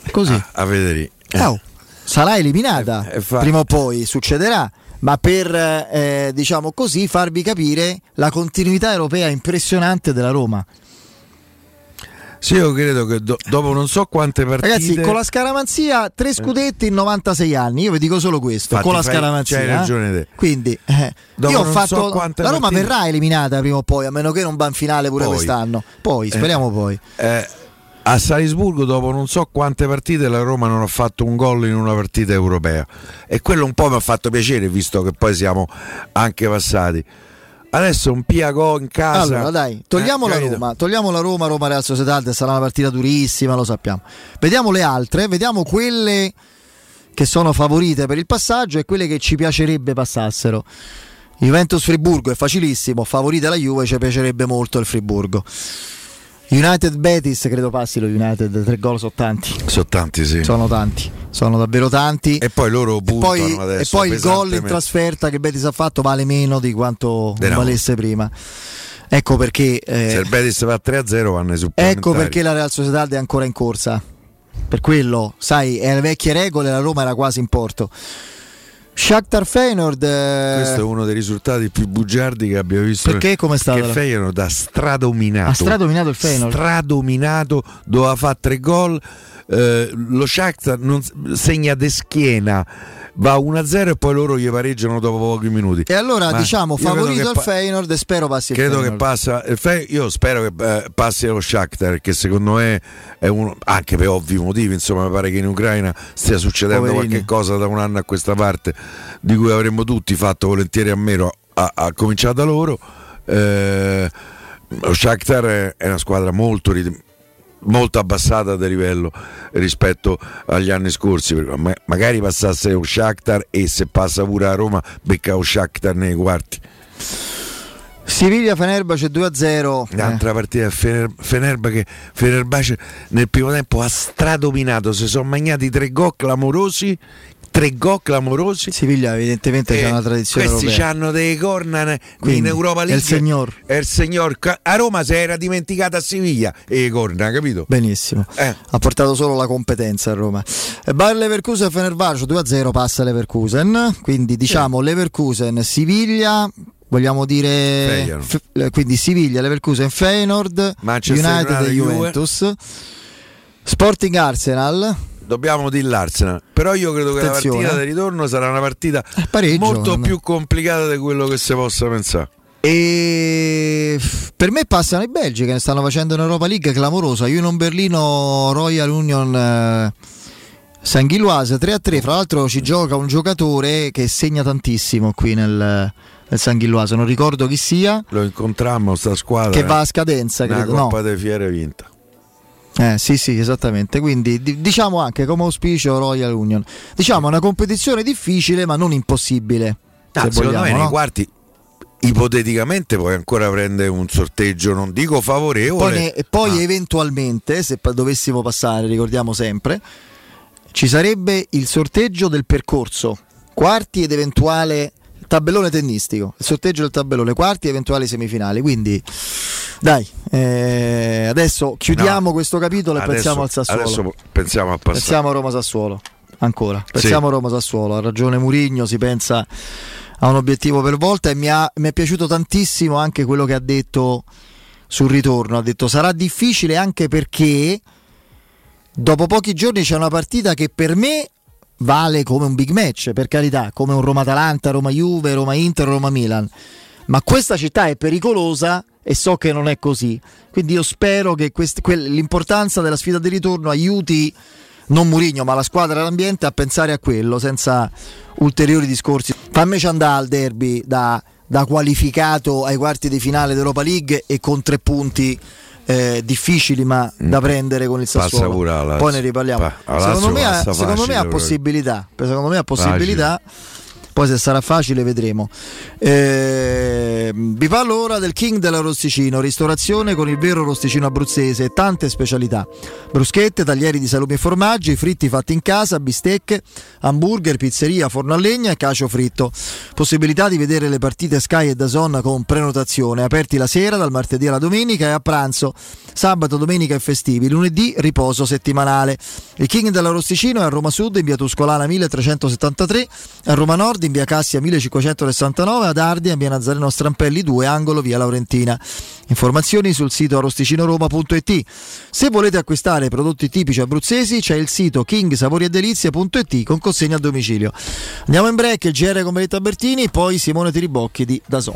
Così. Ah, a vedere. Eh. Oh sarà eliminata eh, eh, prima o poi, succederà. Ma per eh, diciamo così farvi capire la continuità europea impressionante della Roma. Sì, io credo che do- dopo non so quante partite. Ragazzi, con la scaramanzia, tre eh. scudetti in 96 anni. Io vi dico solo questo. Infatti, con la scaramanzia. C'hai ragione te. Quindi, eh, io ho fatto. So la Roma partite... verrà eliminata prima o poi, a meno che non va in finale pure poi. quest'anno. Poi, speriamo poi. Eh, a Salisburgo dopo non so quante partite la Roma non ha fatto un gol in una partita europea. E quello un po' mi ha fatto piacere visto che poi siamo anche passati. Adesso un Piago in casa. Allora dai togliamo eh, la Roma togliamo la Roma Roma Real Sociedad sarà una partita durissima lo sappiamo. Vediamo le altre vediamo quelle che sono favorite per il passaggio e quelle che ci piacerebbe passassero. Juventus Friburgo è facilissimo favorita la Juve ci piacerebbe molto il Friburgo United Betis credo passi lo United, tre gol sono tanti. Sono tanti, sì. Sono tanti, sono davvero tanti. E poi loro puntano e poi, adesso. E poi il gol in trasferta che Betis ha fatto vale meno di quanto De valesse no. prima. Ecco perché. Eh, Se il Betis va a 3-0 vanno i Ecco perché la Real Sociedad è ancora in corsa. Per quello, sai, è le vecchie regole, la Roma era quasi in porto. Shakhtar Feyenoord eh... questo è uno dei risultati più bugiardi che abbia visto. Perché come è stato? che Feyenoord ha stradominato. Ha stradominato il Feyenoord. Stradominato doveva fare tre gol. Eh, lo Shakhtar non, segna de schiena va 1-0 e poi loro gli pareggiano dopo pochi minuti. E allora Ma diciamo favorito il pa- Feyenoord e spero passi il credo che passa Fe- io spero che eh, passi lo Shakhtar che secondo me è uno anche per ovvi motivi, insomma, mi pare che in Ucraina stia succedendo Poverini. qualche cosa da un anno a questa parte di cui avremmo tutti fatto volentieri a meno a, a cominciare da loro. Eh, lo Shakhtar è una squadra molto rit- molto abbassata di livello rispetto agli anni scorsi magari passasse lo Shakhtar e se passa pure a Roma becca lo Shakhtar nei quarti Siviglia Fenerbahce 2-0 un'altra eh. partita Fener, Fenerbahce, Fenerbahce nel primo tempo ha stradominato si sono magnati tre gol clamorosi tre gol clamorosi. Siviglia evidentemente c'è una tradizione Questi hanno dei corner Quindi, in Europa è il League. signor. È il signor. A Roma si era dimenticata a Siviglia e i corner, capito? Benissimo. Eh. Ha portato solo la competenza a Roma. E Bayer Leverkusen Fenerbahce 2-0 passa Leverkusen. Quindi diciamo Leverkusen Siviglia vogliamo dire. F- eh, quindi Siviglia, Leverkusen, Feyenoord, Manchester United United, e Juve. Juventus. Sporting Arsenal. Dobbiamo dire l'Arsenal. Però io credo che Attenzione. la partita di ritorno sarà una partita pareggio, molto non- più complicata di quello che si possa pensare. E per me passano i belgi che ne stanno facendo un'Europa League clamorosa. Union Berlino, Royal Union eh, San Ghiloise 3-3. Fra l'altro ci gioca un giocatore che segna tantissimo qui nel, nel San Ghiloise. Non ricordo chi sia. Lo incontrammo sta squadra. Che va a scadenza, Una credo. Coppa No. delle Fiere vinta. Eh, sì, sì, esattamente. Quindi di- diciamo anche come auspicio Royal Union. Diciamo una competizione difficile ma non impossibile. Ah, se secondo vogliamo, me no? nei quarti ipoteticamente puoi ancora prendere un sorteggio, non dico favorevole. Poi, ne- e poi Ah. eventualmente, se dovessimo passare, ricordiamo sempre, ci sarebbe il sorteggio del percorso, quarti ed eventuale tabellone tennistico, il sorteggio del tabellone, quarti e eventuali semifinali. Quindi dai, eh, adesso chiudiamo No. questo capitolo e Adesso- pensiamo al Sassuolo. Adesso pensiamo a passare. Pensiamo a Roma Sassuolo. Ancora. Pensiamo a Roma Sassuolo. Ha ragione Murigno, si pensa a un obiettivo per volta e mi, ha- mi è piaciuto tantissimo anche quello che ha detto sul ritorno. Ha detto sarà difficile anche perché dopo pochi giorni c'è una partita che per me vale come un big match, per carità, come un Roma-Atalanta, Roma-Juve, Roma-Inter, Roma-Milan. Ma questa città è pericolosa e so che non è così. Quindi io spero che quest- quel- l'importanza della sfida di ritorno aiuti non Murigno, ma la squadra e l'ambiente a pensare a quello senza ulteriori discorsi. Fammi andare al derby da, da qualificato ai quarti di finale d'Europa League e con tre punti eh, difficili ma da prendere con il Sassuolo. Poi ne riparliamo. Pa- secondo me, secondo me facile ha possibilità. Secondo me ha possibilità. Poi se sarà facile vedremo. Eh, vi parlo ora del King della Rosticino, ristorazione con il vero rosticino abruzzese e tante specialità. Bruschette, taglieri di salumi e formaggi, fritti fatti in casa, bistecche, hamburger, pizzeria, forno a legna e cacio fritto. Possibilità di vedere le partite Sky e Dazon con prenotazione, aperti la sera dal martedì alla domenica e a pranzo, sabato, domenica e festivi, lunedì riposo settimanale. Il King della Rosticino è a Roma Sud in via Tuscolana 1373, a Roma Nord in via Cassia 1569, ad Ardea in via Nazareno Strampelli 2, angolo via Laurentina. Informazioni sul sito arrosticinoroma.it. Se volete acquistare prodotti tipici abruzzesi c'è il sito kingsavoriedelizie.it con consegna a domicilio. Andiamo in break, il GR con Benetta Bertini, poi Simone Tiribocchi di Dazon.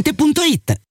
otticasalvagente.it.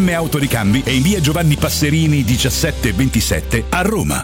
Autoricambi e in via Giovanni Passerini 1727 a Roma.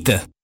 www.radioticino.it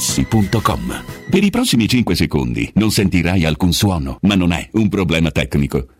materassi.com. Per i prossimi 5 secondi non sentirai alcun suono, ma non è un problema tecnico.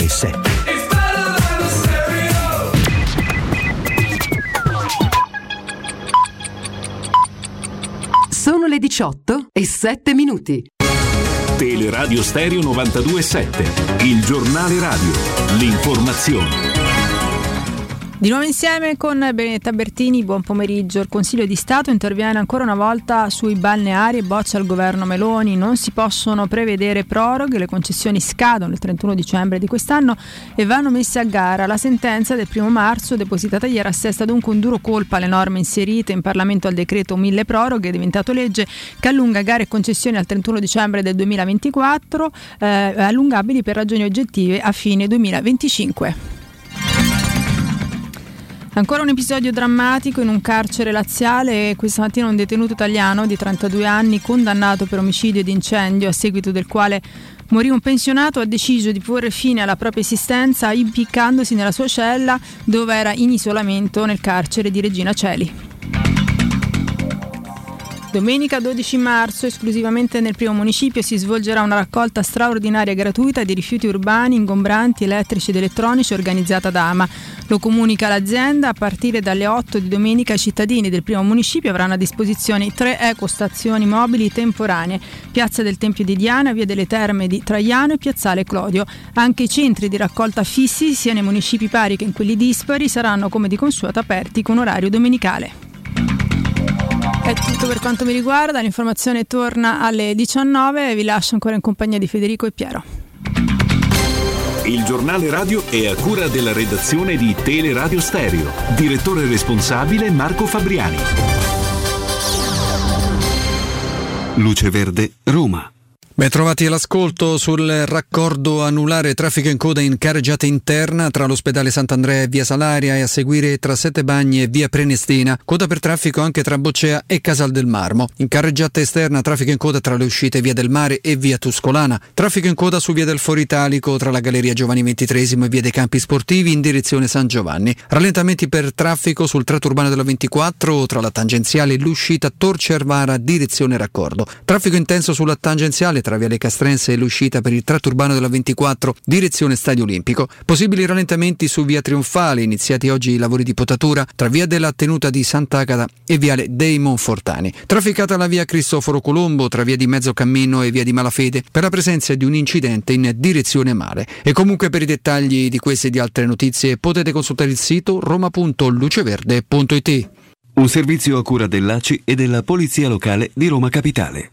92.7 Sono le 18 e 7 minuti. Teleradio Stereo 92.7, il giornale radio, l'informazione. Di nuovo insieme con Benedetta Bertini, buon pomeriggio. Il Consiglio di Stato interviene ancora una volta sui balneari e boccia al governo Meloni. Non si possono prevedere proroghe, le concessioni scadono il 31 dicembre di quest'anno e vanno messe a gara. La sentenza del primo marzo, depositata ieri, assesta dunque un duro colpo alle norme inserite in Parlamento al decreto mille proroghe, diventato legge, che allunga gare e concessioni al 31 dicembre del 2024, eh, allungabili per ragioni oggettive a fine 2025. Ancora un episodio drammatico in un carcere laziale. Questa mattina un detenuto italiano di 32 anni, condannato per omicidio ed incendio, a seguito del quale morì un pensionato, ha deciso di porre fine alla propria esistenza impiccandosi nella sua cella dove era in isolamento nel carcere di Regina Celi. Domenica 12 marzo, esclusivamente nel primo municipio, si svolgerà una raccolta straordinaria gratuita di rifiuti urbani, ingombranti, elettrici ed elettronici organizzata da AMA. Lo comunica l'azienda. A partire dalle 8 di domenica i cittadini del primo municipio avranno a disposizione tre ecostazioni mobili temporanee, Piazza del Tempio di Diana, Via delle Terme di Traiano e Piazzale Clodio. Anche i centri di raccolta fissi, sia nei municipi pari che in quelli dispari, saranno come di consueto aperti con orario domenicale. È tutto per quanto mi riguarda, l'informazione torna alle 19 e vi lascio ancora in compagnia di Federico e Piero. Il giornale radio è a cura della redazione di Teleradio Stereo. Direttore responsabile Marco Fabriani. Luce Verde, Roma. Ben trovati all'ascolto sul raccordo anulare traffico in coda in carreggiata interna tra l'ospedale Sant'Andrea e via Salaria e a seguire tra Sette Bagni e via Prenestina. Coda per traffico anche tra Boccea e Casal del Marmo. In carreggiata esterna traffico in coda tra le uscite via del Mare e via Tuscolana. Traffico in coda su via del Foro Italico tra la Galleria Giovanni XXIII e via dei Campi Sportivi in direzione San Giovanni. Rallentamenti per traffico sul tratto urbano della 24 tra la tangenziale e l'uscita Torce Arvara direzione raccordo. Traffico intenso sulla tangenziale tra tra Viale Castrense e l'uscita per il tratto urbano della 24, direzione Stadio Olimpico. Possibili rallentamenti su Via Trionfale, iniziati oggi i lavori di potatura tra Via della Tenuta di Sant'Agata e Viale dei Monfortani. Trafficata la Via Cristoforo Colombo tra Via di Mezzocammino e Via di Malafede per la presenza di un incidente in direzione mare. E comunque per i dettagli di queste e di altre notizie potete consultare il sito roma.luceverde.it. Un servizio a cura dell'ACI e della Polizia Locale di Roma Capitale.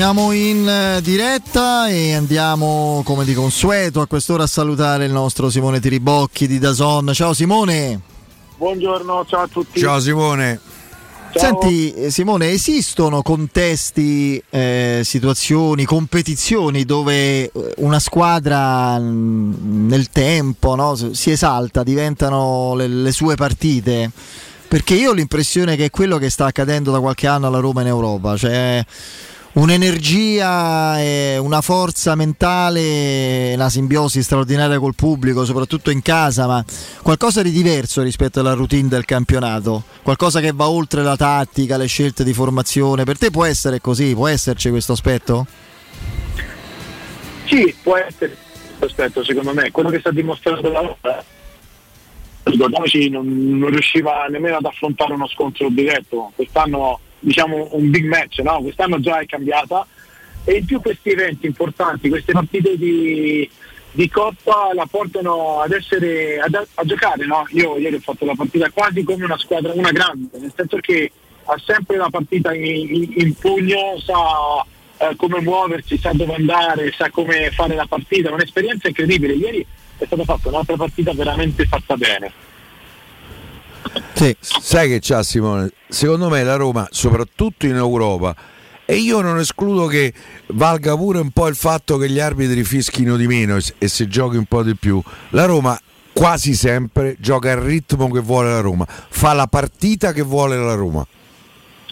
Torniamo in eh, diretta e andiamo come di consueto a quest'ora a salutare il nostro Simone Tiribocchi di Dazon. Ciao Simone. Buongiorno, ciao a tutti. Ciao Simone. Ciao. Senti eh, Simone, esistono contesti, eh, situazioni, competizioni dove eh, una squadra mm, nel tempo no, si esalta, diventano le, le sue partite? Perché io ho l'impressione che è quello che sta accadendo da qualche anno alla Roma in Europa, cioè un'energia una forza mentale, una simbiosi straordinaria col pubblico, soprattutto in casa, ma qualcosa di diverso rispetto alla routine del campionato, qualcosa che va oltre la tattica, le scelte di formazione. Per te può essere così? Può esserci questo aspetto? Sì, può essere questo aspetto, secondo me. Quello che sta dimostrando la Roma ricordiamoci non, non riusciva nemmeno ad affrontare uno scontro diretto. Quest'anno diciamo, un big match, no? quest'anno già è cambiata e in più questi eventi importanti, queste partite di, di Coppa la portano ad essere ad, a giocare, no? Io ieri ho fatto la partita quasi come una squadra, una grande, nel senso che ha sempre la partita in, in, in pugno, sa eh, come muoversi, sa dove andare, sa come fare la partita, un'esperienza incredibile. Ieri è stata fatta un'altra partita veramente fatta bene. Sì. Sai che c'ha Simone? Secondo me la Roma, soprattutto in Europa, e io non escludo che valga pure un po' il fatto che gli arbitri fischino di meno e, se giochi un po' di più. La Roma quasi sempre gioca il ritmo che vuole la Roma, fa la partita che vuole la Roma.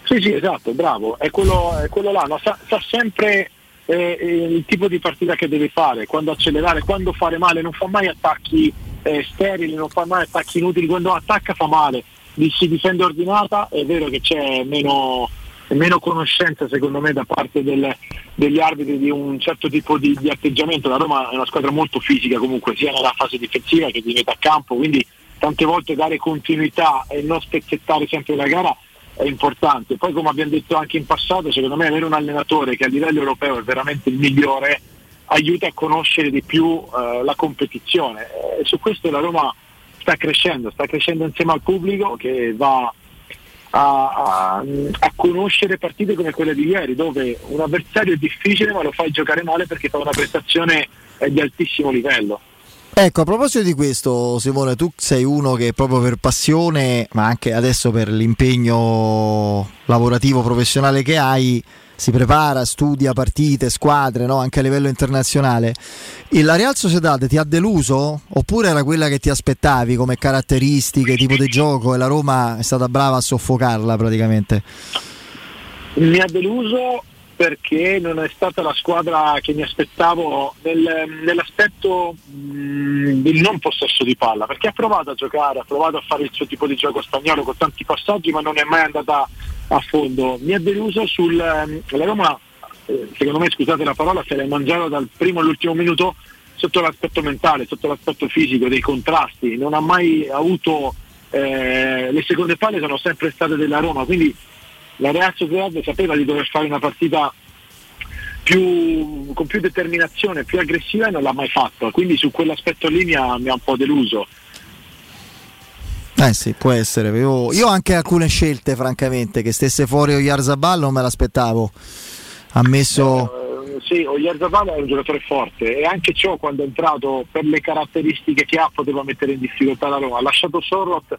Sì, sì, esatto, bravo, è quello, è quello là, no? sa, sa, sempre eh, il tipo di partita che deve fare, quando accelerare, quando fare male, non fa mai attacchi eh, sterili, non fa mai attacchi inutili, quando attacca fa male. si difende ordinata, è vero che c'è meno, meno conoscenza secondo me da parte del, degli arbitri di un certo tipo di, di, atteggiamento. La Roma è una squadra molto fisica comunque sia nella fase difensiva che di metà campo, quindi tante volte dare continuità e non spezzettare sempre la gara è importante. Poi come abbiamo detto anche in passato, secondo me avere un allenatore che a livello europeo è veramente il migliore aiuta a conoscere di più eh, la competizione e su questo la Roma sta crescendo, sta crescendo insieme al pubblico che va a, a, a, conoscere partite come quelle di ieri, dove un avversario è difficile ma lo fai giocare male perché fa una prestazione eh, di altissimo livello. Ecco, a proposito di questo, Simone, tu sei uno che proprio per passione, ma anche adesso per l'impegno lavorativo professionale che hai, si prepara, studia partite, squadre, no? anche a livello internazionale. E la Real Sociedad ti ha deluso? Oppure era quella che ti aspettavi come caratteristiche, tipo di gioco e la Roma è stata brava a soffocarla praticamente? Mi ha deluso perché non è stata la squadra che mi aspettavo nel, nell'aspetto mh, del non possesso di palla, perché ha provato a giocare, ha provato a fare il suo tipo di gioco spagnolo con tanti passaggi, ma non è mai andata a fondo. Mi ha deluso sul ehm, la Roma, eh, secondo me scusate la parola, se l'hai mangiata dal primo all'ultimo minuto sotto l'aspetto mentale, sotto l'aspetto fisico, dei contrasti, non ha mai avuto eh, le seconde palle sono sempre state della Roma, quindi la Real Sociedad sapeva di dover fare una partita più, con più determinazione, più aggressiva e non l'ha mai fatto, quindi su quell'aspetto lì mi ha, mi ha un po' deluso. Eh sì, può essere. Io, io, anche alcune scelte, francamente, che stesse fuori Oyarzabal non me l'aspettavo. Ha messo... Eh, sì, Oyarzabal è un giocatore forte e anche ciò quando è entrato per le caratteristiche che ha poteva mettere in difficoltà la Roma. Ha lasciato Sorrot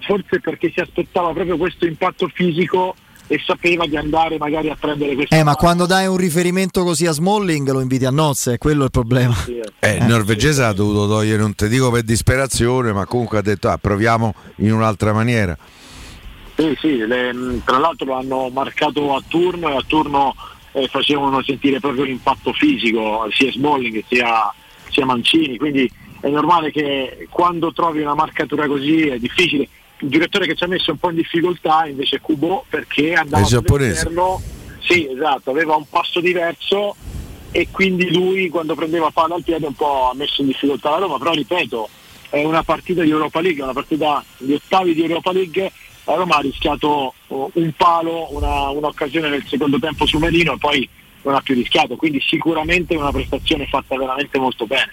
forse perché si aspettava proprio questo impatto fisico e sapeva di andare magari a prendere questo. Eh, ma quando dai un riferimento così a Smalling lo inviti a nozze, quello è il problema. Sì, eh, il norvegese ha dovuto togliere, non ti dico per disperazione, ma comunque ha detto ah, proviamo in un'altra maniera. Sì, sì, le, tra l'altro lo hanno marcato a turno e a turno eh, facevano sentire proprio l'impatto fisico sia Smalling sia, sia Mancini, quindi è normale che quando trovi una marcatura così è difficile il direttore che ci ha messo un po' in difficoltà invece è Kubo perché andava all'esterno. Sì esatto aveva un passo diverso e quindi lui quando prendeva palla al piede un po' ha messo in difficoltà la Roma. Però ripeto è una partita di Europa League è una partita di ottavi di Europa League. La Roma ha rischiato uh, un palo una, un'occasione nel secondo tempo su Merino e poi non ha più rischiato. Quindi sicuramente una prestazione fatta veramente molto bene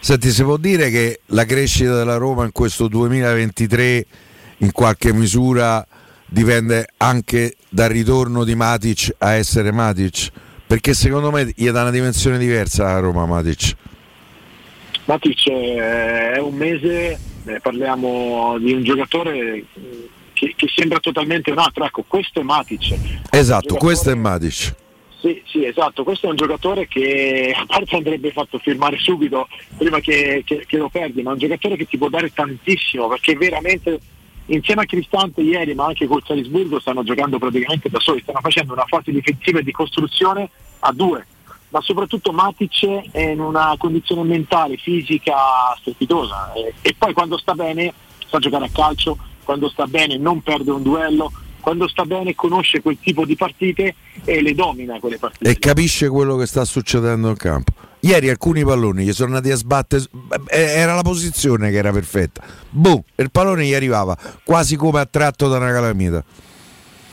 Senti, si può dire che la crescita della Roma in questo 2023 in qualche misura dipende anche dal ritorno di Matic a essere Matic? Perché secondo me gli dà una dimensione diversa a Roma Matic. Matic eh, è un mese, eh, parliamo di un giocatore che, che, sembra totalmente un altro. Ecco, questo è Matic. Esatto, questo è Matic. Sì, sì, esatto, questo è un giocatore che a parte andrebbe fatto firmare subito prima che, che, che, lo perdi, ma è un giocatore che ti può dare tantissimo perché veramente insieme a Cristante ieri ma anche col Salisburgo stanno giocando praticamente da soli, stanno facendo una fase difensiva e di costruzione a due, ma soprattutto Matic è in una condizione mentale, fisica strepitosa. E, e poi quando sta bene sa giocare a calcio, quando sta bene non perde un duello, quando sta bene conosce quel tipo di partite e le domina quelle partite. E capisce quello che sta succedendo in campo. Ieri alcuni palloni gli sono andati a sbattere, eh, era la posizione che era perfetta. Boom, il pallone gli arrivava quasi come attratto da una calamita.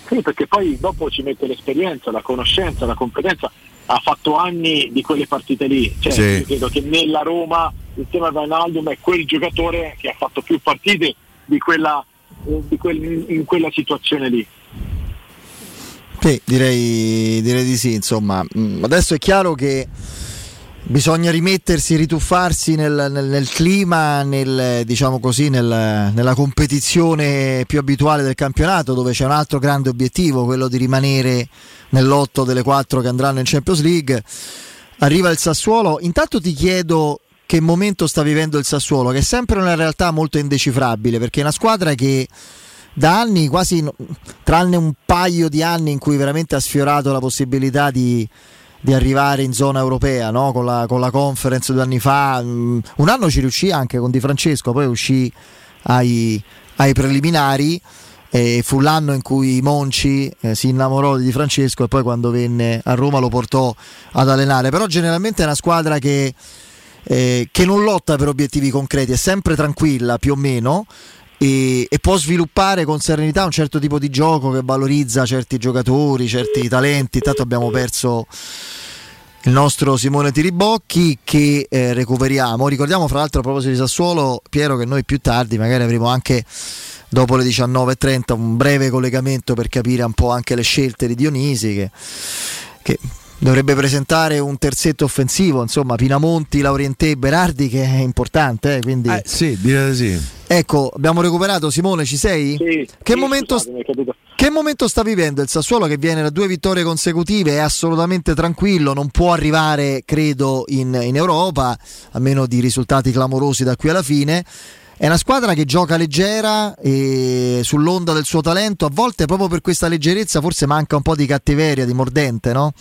Sì, perché poi dopo ci mette l'esperienza, la conoscenza, la competenza. Ha fatto anni di quelle partite lì. Cioè, sì. credo che nella Roma, insieme a Wijnaldum, è quel giocatore che ha fatto più partite di quella in quella situazione lì. Sì, direi, direi di sì, insomma. Mm, adesso è chiaro che bisogna rimettersi, rituffarsi nel, nel, nel clima, nel, diciamo così, nella competizione più abituale del campionato, dove c'è un altro grande obiettivo, quello di rimanere nell'otto delle quattro che andranno in Champions League. Arriva il Sassuolo. Intanto ti chiedo che momento sta vivendo il Sassuolo, che è sempre una realtà molto indecifrabile, perché è una squadra che da anni, quasi tranne un paio di anni in cui veramente ha sfiorato la possibilità di, di arrivare in zona europea, no? con, la, con, la, conference due anni fa, mm, un anno ci riuscì anche con Di Francesco, poi uscì ai, ai preliminari. E fu l'anno in cui Monci eh, si innamorò di Francesco e poi quando venne a Roma lo portò ad allenare. Però generalmente è una squadra che, eh, che non lotta per obiettivi concreti, è sempre tranquilla più o meno. E, e, può sviluppare con serenità un certo tipo di gioco che valorizza certi giocatori, certi talenti. Intanto abbiamo perso il nostro Simone Tiribocchi che eh, recuperiamo. Ricordiamo fra l'altro a proposito di Sassuolo, Piero, che noi più tardi magari avremo anche dopo le 19.30 un breve collegamento per capire un po' anche le scelte di Dionisi che, che dovrebbe presentare un terzetto offensivo, insomma, Pinamonti, Laurientè e Berardi che è importante, eh, quindi... eh, sì, direi sì. Ecco, abbiamo recuperato Simone, ci sei? Sì, che, sì, momento, scusate, che momento sta vivendo il Sassuolo che viene da due vittorie consecutive, è assolutamente tranquillo, non può arrivare, credo, in, in Europa, a meno di risultati clamorosi da qui alla fine. È una squadra che gioca leggera e sull'onda del suo talento, a volte proprio per questa leggerezza forse manca un po' di cattiveria, di mordente, no?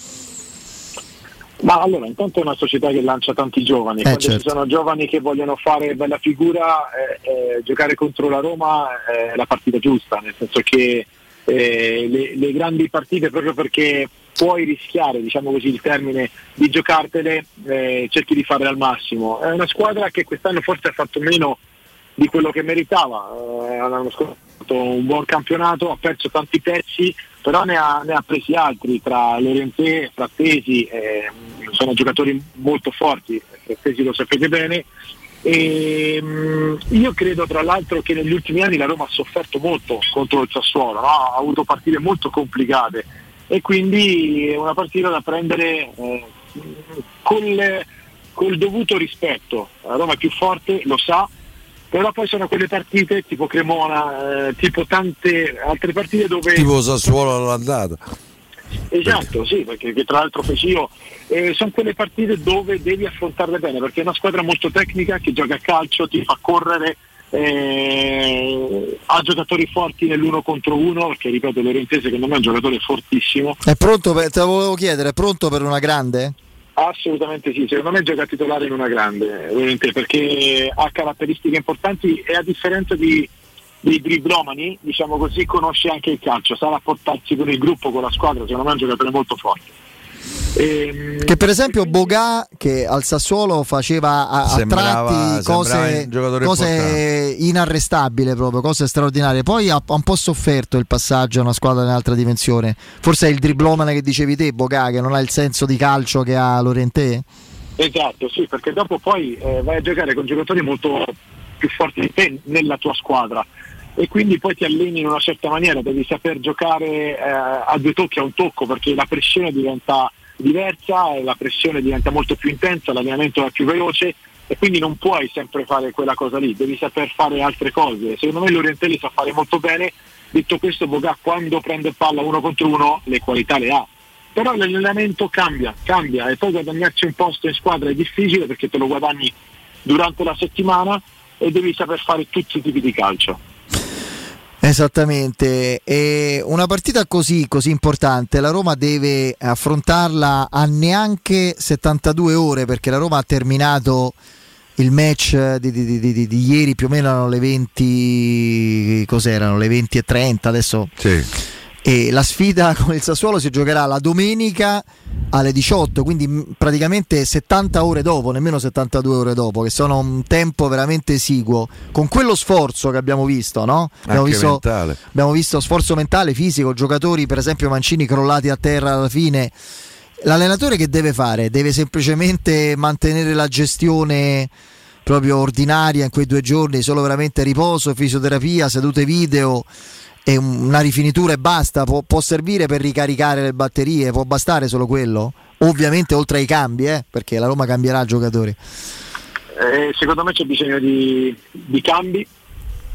Ma allora, intanto è una società che lancia tanti giovani, eh, quando certo. ci sono giovani che vogliono fare bella figura, eh, eh, giocare contro la Roma è la partita giusta, nel senso che eh, le, le, grandi partite proprio perché puoi rischiare, diciamo così il termine, di giocartele, eh, cerchi di fare al massimo. È una squadra che quest'anno forse ha fatto meno di quello che meritava, eh, hanno fatto un buon campionato, ha perso tanti pezzi, però ne ha, ne ha presi altri tra Lorenzé, Frattesi, eh, sono giocatori molto forti, Frattesi lo sapete bene. E, mh, io credo tra l'altro che negli ultimi anni la Roma ha sofferto molto contro il Sassuolo, no? ha avuto partite molto complicate e quindi è una partita da prendere eh, col, col dovuto rispetto. La Roma è più forte, lo sa, però poi sono quelle partite tipo Cremona, eh, tipo tante altre partite dove... Tipo Sassuolo all'andata. Esatto, sì, perché tra l'altro feci io, eh, sono quelle partite dove devi affrontarle bene, perché è una squadra molto tecnica che gioca a calcio, ti fa correre, eh, ha giocatori forti nell'uno contro uno, perché ripeto Lorentese secondo me è un giocatore fortissimo. È pronto per, te lo volevo chiedere, è pronto per una grande? Assolutamente sì, secondo me gioca titolare in una grande, ovviamente, perché ha caratteristiche importanti e a differenza di, di driblomani, diciamo così, conosce anche il calcio, sa rapportarsi con il gruppo, con la squadra, secondo me è un giocatore molto forte. E, che per esempio Bogà che al Sassuolo faceva a, a Sembrava- tratti cose, cose inarrestabili proprio, cose straordinarie. Poi ha, ha un po' sofferto il passaggio a una squadra in altra dimensione. Forse è il driblomane che dicevi te, Bogà, che non ha il senso di calcio che ha Lorentè? Esatto, sì, perché dopo poi eh, vai a giocare con giocatori molto più forti di te nella tua squadra e quindi poi ti alleni in una certa maniera, devi saper giocare eh, a due tocchi, a un tocco, perché la pressione diventa diversa, la pressione diventa molto più intensa, l'allenamento è più veloce e quindi non puoi sempre fare quella cosa lì, devi saper fare altre cose. Secondo me l'Orientelli sa fare molto bene, detto questo Bogà quando prende palla uno contro uno le qualità le ha. Però l'allenamento cambia, cambia e poi guadagnarci un posto in squadra è difficile perché te lo guadagni durante la settimana e devi saper fare tutti i tipi di calcio. Esattamente, e una partita così, così importante la Roma deve affrontarla a neanche 72 ore perché la Roma ha terminato il match di, di- di- di- ieri più o meno erano le 20 cos'erano? Le 20 e 30 adesso e la sfida con il Sassuolo si giocherà la domenica alle 18 quindi mh, praticamente 70 ore dopo nemmeno 72 ore dopo che sono un tempo veramente esiguo con quello sforzo che abbiamo visto no? abbiamo, visto abbiamo visto sforzo mentale, fisico giocatori per esempio Mancini crollati a terra alla fine l'allenatore che deve fare? Deve semplicemente mantenere la gestione proprio ordinaria in quei due giorni, solo veramente riposo, fisioterapia, sedute video e un- una rifinitura e basta, può, può servire per ricaricare le batterie, può bastare solo quello? Ovviamente oltre ai cambi, eh, perché la Roma cambierà giocatori. Eh, secondo me c'è bisogno di, di cambi,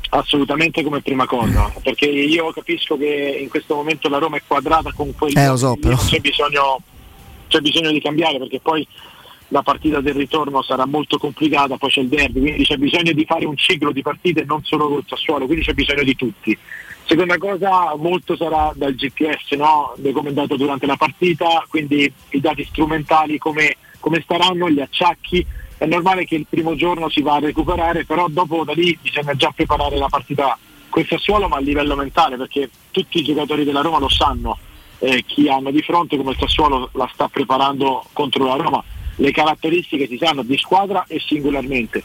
assolutamente come prima cosa, perché io capisco che in questo momento la Roma è quadrata con quelli Eh, so, c'è bisogno, c'è bisogno di cambiare perché poi la partita del ritorno sarà molto complicata, poi c'è il derby, quindi c'è bisogno di fare un ciclo di partite non solo col Sassuolo, quindi c'è bisogno di tutti. Seconda cosa, molto sarà dal GPS, no? andato durante la partita, quindi i dati strumentali come, come staranno, gli acciacchi. È normale che il primo giorno si va a recuperare, però dopo da lì bisogna già preparare la partita quel Sassuolo ma a livello mentale perché tutti i giocatori della Roma lo sanno eh, chi hanno di fronte come il Sassuolo la sta preparando contro la Roma le caratteristiche si sanno di squadra e singolarmente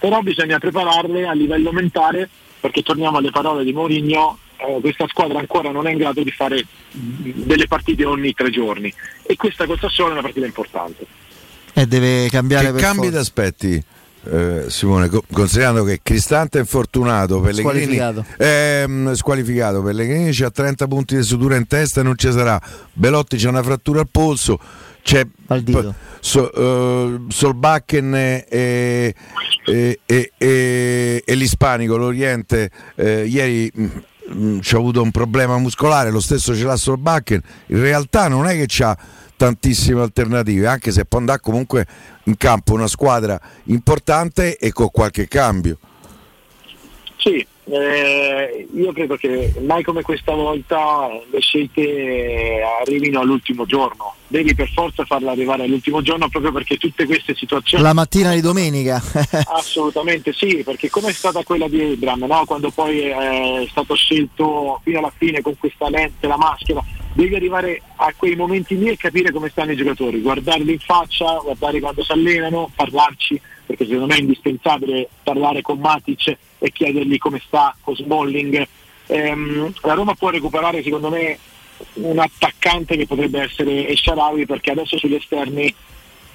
però bisogna prepararle a livello mentale perché torniamo alle parole di Mourinho eh, questa squadra ancora non è in grado di fare delle partite ogni tre giorni e questa col Sassuolo è una partita importante e deve cambiare che per cambi forza. d'aspetti eh, Simone, co- considerando che Cristante è infortunato, Pellegrini Squalificato. ehm, squalificato, Pellegrini ha 30 punti di sutura in testa e non ci sarà, Belotti c'ha una frattura al polso, c'è p- so, eh, Solbakken e, e, e- e- l'Ispanico, l'Oriente, eh, ieri mm, mm, c'ha avuto un problema muscolare, lo stesso ce l'ha Solbakken, in realtà non è che c'ha tantissime alternative, anche se può andare comunque in campo una squadra importante e con qualche cambio. Sì, eh, io credo che mai come questa volta le scelte arrivino all'ultimo giorno. Devi per forza farla arrivare all'ultimo giorno proprio perché tutte queste situazioni La mattina di domenica. Assolutamente sì, perché come è stata quella di Abram, no? quando poi è stato scelto fino alla fine con questa lente, la maschera, devi arrivare a quei momenti lì e capire come stanno i giocatori, guardarli in faccia, guardare quando si allenano, parlarci, perché secondo me è indispensabile parlare con Matic e chiedergli come sta, con Smalling. Ehm, la Roma può recuperare secondo me un attaccante che potrebbe essere Esharawi perché adesso sugli esterni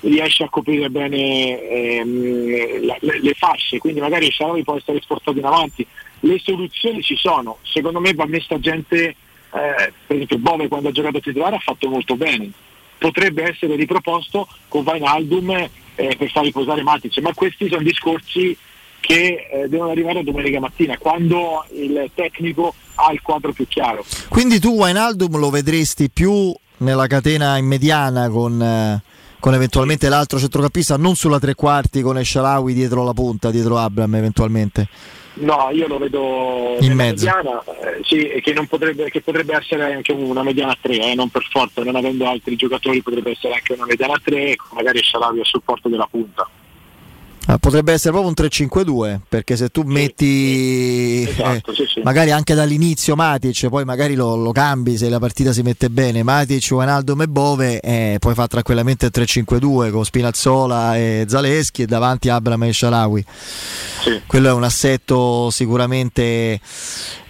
riesce a coprire bene ehm, le, le fasce, quindi magari Esharawi può essere sportato in avanti. Le soluzioni ci sono, secondo me va messa gente, eh, per esempio Bove quando ha giocato titolare ha fatto molto bene, potrebbe essere riproposto con Vainaldum eh, per far riposare Matic, ma questi sono discorsi che eh, devono arrivare domenica mattina, quando il tecnico ha il quadro più chiaro. Quindi tu Wijnaldum lo vedresti più nella catena in mediana con, eh, con eventualmente l'altro centrocampista, non sulla tre quarti con Esharawi dietro la punta, dietro Abram eventualmente. No, io lo vedo In mezzo. mediana, eh, sì, che, non potrebbe, che potrebbe essere anche una mediana a 3, eh, non per forza, non avendo altri giocatori potrebbe essere anche una mediana a 3, magari Sharawi a supporto della punta. Ah, potrebbe essere proprio un 3-5-2 perché se tu metti Esatto, eh, sì, sì. magari anche dall'inizio Matic poi magari lo, lo cambi se la partita si mette bene. Matic, Wijnaldum e Bove eh, puoi fare tranquillamente il 3-5-2 con Spinazzola e Zaleschi e davanti Abram e Sharawi. Quello è un assetto sicuramente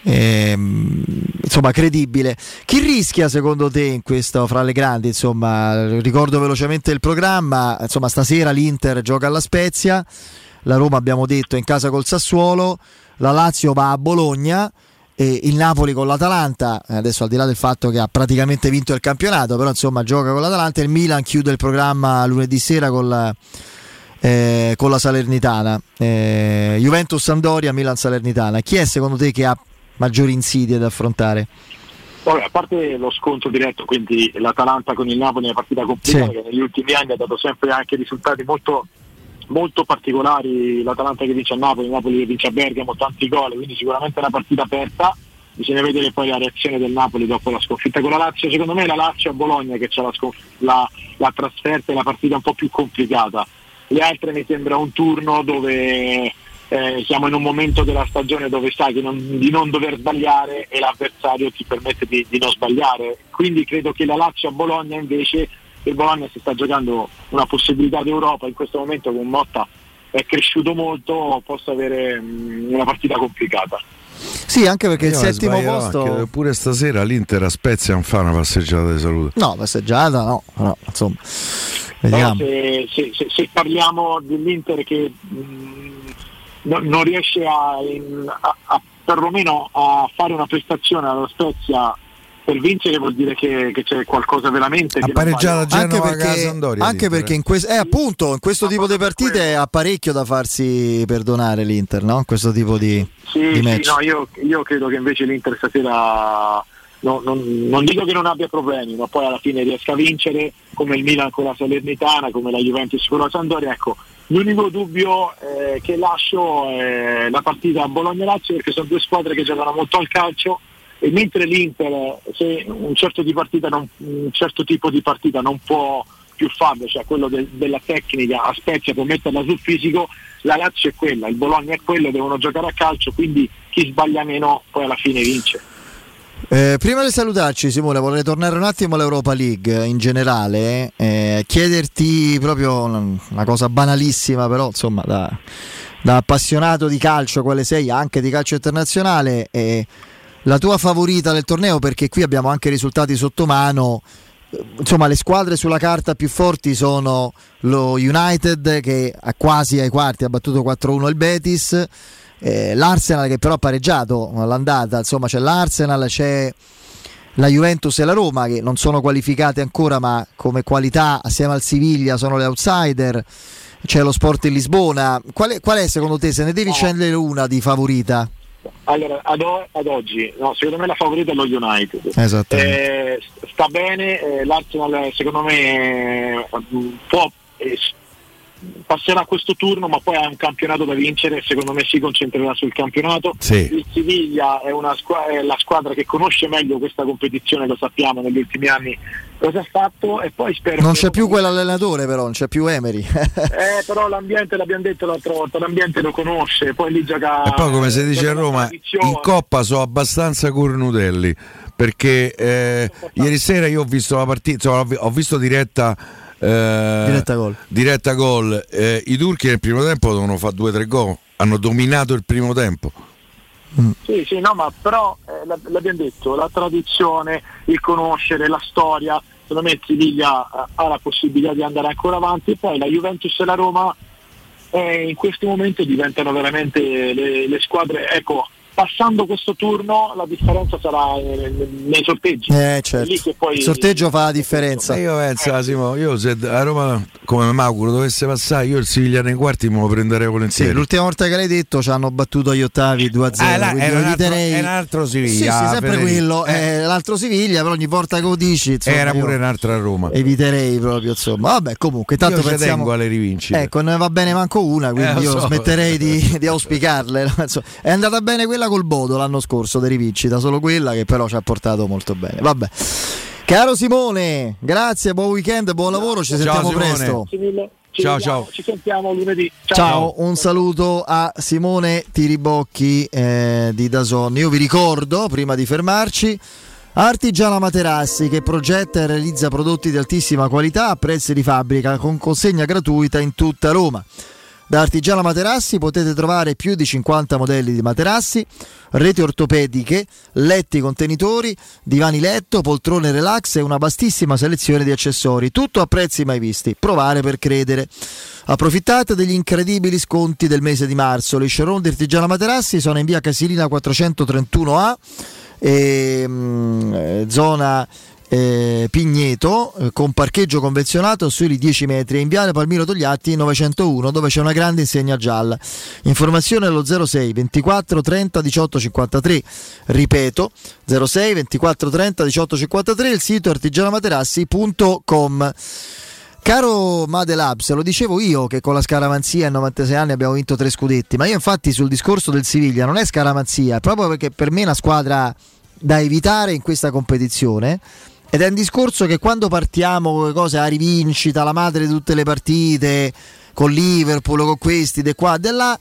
ehm, insomma credibile. Chi rischia secondo te in questo fra le grandi insomma ricordo velocemente il programma insomma stasera l'Inter gioca alla Spezia la Roma abbiamo detto in casa col Sassuolo la Lazio va a Bologna e il Napoli con l'Atalanta eh, adesso al di là del fatto che ha praticamente vinto il campionato però insomma gioca con l'Atalanta il Milan chiude il programma lunedì sera con la, eh, con la Salernitana. Eh, Juventus Sandoria Milan Salernitana. Chi è secondo te che ha maggiori insidie da affrontare? Vabbè, a parte lo scontro diretto, quindi l'Atalanta con il Napoli è una partita complicata Sì. che negli ultimi anni ha dato sempre anche risultati molto, molto particolari, l'Atalanta che vince a Napoli, il Napoli che vince a Bergamo, tanti gol, quindi sicuramente è una partita aperta. Bisogna vedere poi la reazione del Napoli dopo la sconfitta con la Lazio. Secondo me è la Lazio a Bologna che c'è la, sconf- la, la trasferta e la partita un po' più complicata. Le altre mi sembra un turno dove eh, siamo in un momento della stagione dove sai che non- di non dover sbagliare e l'avversario ti permette di, di non sbagliare. Quindi credo che la Lazio a Bologna invece, il Bologna si sta giocando una possibilità d'Europa in questo momento con Motta è cresciuto molto, possa avere mm, una partita complicata. Sì, anche perché il Io mi settimo posto. anche, pure stasera l'Inter a Spezia non fa una passeggiata di salute. No, passeggiata no, no, insomma. Se, se- se- se parliamo dell'Inter che mh, no- non riesce a, in- a- a- perlomeno a fare una prestazione alla Spezia per vincere vuol dire che, che c'è qualcosa veramente che non va. anche perché, anche perché in, quest- eh, appunto, in questo tipo di partite ha parecchio da farsi perdonare l'Inter, no? In questo tipo di, Sì, di sì, match. no, io, io credo che invece l'Inter stasera no- non, non dico che non abbia problemi, ma poi alla fine riesca a vincere come il Milan con la Salernitana, come la Juventus con la Sampdoria. Ecco, l'unico dubbio eh, che lascio è la partita a Bologna-Lazio perché sono due squadre che giocano molto al calcio e mentre l'Inter se un certo, non- un certo tipo di partita non può più farlo, cioè quello del- della tecnica a Spezia per metterla sul fisico, la Lazio è quella, il Bologna è quello, devono giocare a calcio, quindi chi sbaglia meno poi alla fine vince. Eh, prima di salutarci Simone vorrei tornare un attimo all'Europa League in generale, eh, chiederti proprio una, cosa banalissima però insomma da, da, appassionato di calcio quale sei anche di calcio internazionale eh, la tua favorita del torneo perché qui abbiamo anche risultati sotto mano. Insomma le squadre sulla carta più forti sono lo United che ha quasi ai quarti ha battuto 4-1 il Betis eh, L'Arsenal che però ha pareggiato all'andata, insomma c'è l'Arsenal, c'è la Juventus e la Roma che non sono qualificate ancora ma come qualità assieme al Siviglia sono le outsider, c'è lo Sport in Lisbona, qual è, qual è secondo te se ne devi scegliere una di favorita? Allora, ad, o- ad oggi, no, secondo me la favorita è lo United. Eh, sta bene, eh, l'Arsenal secondo me può eh, passerà questo turno ma poi ha un campionato da vincere secondo me si concentrerà sul campionato. Sì. il Siviglia è, squ- è, la squadra che conosce meglio questa competizione lo sappiamo negli ultimi anni cosa ha fatto e poi spero non c'è più quell'allenatore però non c'è più Emery. Eh, però l'ambiente l'abbiamo detto l'altra volta l'ambiente lo conosce poi lì gioca e poi come si dice a Roma in Coppa sono abbastanza cornutelli perché eh, ieri sera io ho visto la partita ho visto diretta eh, diretta gol. Diretta gol. Eh, I turchi nel primo tempo devono fare 2-3 gol. Hanno dominato il primo tempo. Mm. Sì, sì, no, ma però eh, l'abbiamo detto, la tradizione, il conoscere, la storia, secondo me Siviglia eh, ha la possibilità di andare ancora avanti, poi la Juventus e la Roma eh, in questo momento diventano veramente le, le squadre, ecco, passando questo turno la differenza sarà nei sorteggi. Eh, certo. poi... Il sorteggio fa la differenza. io penso, eh. Simo, io se a Roma come Mauro dovesse passare, io il Siviglia nei quarti me lo prenderei volentieri. Sì, l'ultima volta che l'hai detto ci hanno battuto agli ottavi 2-0. Ah, là, era, un altro, era un altro Siviglia. Sì, sì sempre Federico. quello. Eh. Eh, l'altro Siviglia, però ogni volta che lo dici. Insomma, era pure un'altra Roma. Eviterei proprio, insomma. Vabbè, comunque, tanto io pensiamo... tengo alle rivincite. Ecco, non va bene manco una, quindi eh, io so. smetterei di, di auspicarle. È andata bene quella col Bodo l'anno scorso di rivincita, solo quella che però ci ha portato molto bene. Vabbè. Caro Simone, grazie, buon weekend, buon lavoro, ci ciao, sentiamo Simone. presto. ciao, ciao. Ci sentiamo lunedì. Ciao, ciao un saluto a Simone Tiribocchi eh, di Dazon. Io vi ricordo, prima di fermarci, Artigiana Materassi che progetta e realizza prodotti di altissima qualità a prezzi di fabbrica con consegna gratuita in tutta Roma. Da Artigiana Materassi potete trovare più di 50 modelli di materassi, reti ortopediche, letti contenitori, divani letto, poltrone relax e una vastissima selezione di accessori, tutto a prezzi mai visti. Provare per credere. Approfittate degli incredibili sconti del mese di marzo. Le showroom di Artigiana Materassi sono in via Casilina 431A, e, mh, zona eh, Pigneto eh, con parcheggio convenzionato sui 10 metri in viale Palmiro Togliatti 901 dove c'è una grande insegna gialla. Informazione allo 06 24 30 18 53 ripeto 06 24 30 18 53 il sito artigianamaterassi.com Caro Made Labs, lo dicevo io che con la scaramanzia a 96 anni abbiamo vinto tre scudetti, ma io infatti sul discorso del Siviglia non è scaramanzia, proprio perché per me è una squadra da evitare in questa competizione ed è un discorso che quando partiamo con le cose, la rivincita, la madre di tutte le partite, con Liverpool, con questi, de qua, de là,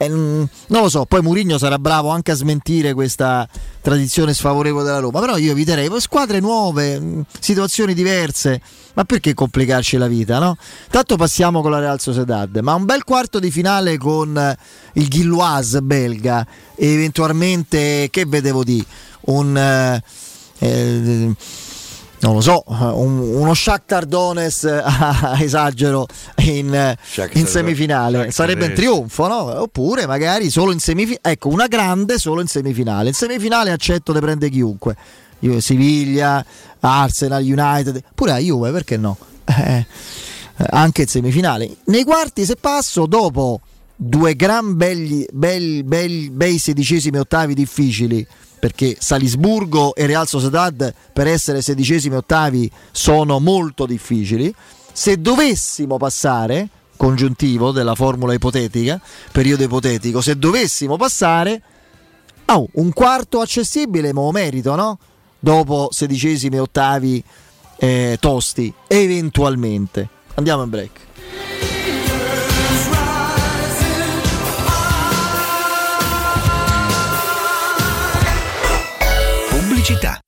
eh, non lo so, poi Mourinho sarà bravo anche a smentire questa tradizione sfavorevole della Roma, però io eviterei squadre nuove, situazioni diverse, ma perché complicarci la vita, no? Tanto passiamo con la Real Sociedad, ma un bel quarto di finale con il Gilloise belga e eventualmente, che vedevo di, un... Eh, eh, non lo so, un, uno Shakhtar Donetsk, esagero, in, in semifinale. Shakhtar Sarebbe un trionfo, no? Oppure magari solo in semifinale. Ecco, una grande solo in semifinale. In semifinale accetto di prendere chiunque. Siviglia, Arsenal, United, pure a Juve, perché no? Eh, anche in semifinale. Nei quarti se passo, dopo due gran belli, belli, belli, bei sedicesimi ottavi difficili perché Salisburgo e Real Sociedad per essere sedicesimi ottavi sono molto difficili. Se dovessimo passare, congiuntivo della formula ipotetica, periodo ipotetico, se dovessimo passare, oh, un quarto accessibile, ma merito, no? Dopo sedicesimi e ottavi eh, tosti, eventualmente. Andiamo in break. Pubblicità.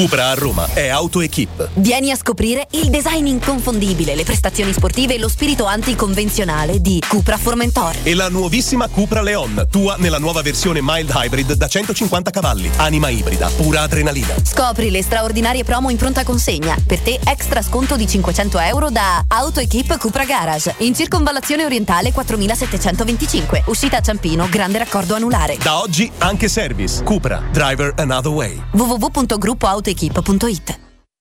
Cupra a Roma è AutoEquip. Vieni a scoprire il design inconfondibile, le prestazioni sportive e lo spirito anticonvenzionale di Cupra Formentor. E la nuovissima Cupra Leon, tua nella nuova versione mild hybrid da 150 cavalli. Anima ibrida, pura adrenalina. Scopri le straordinarie promo in pronta consegna. Per te extra sconto di 500 euro da AutoEquip Cupra Garage. In circonvallazione orientale 4725. Uscita a Ciampino, grande raccordo anulare. Da oggi anche service. Cupra, driver another way. www.gruppoautoequip.it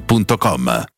showroomdelmaterasso.com.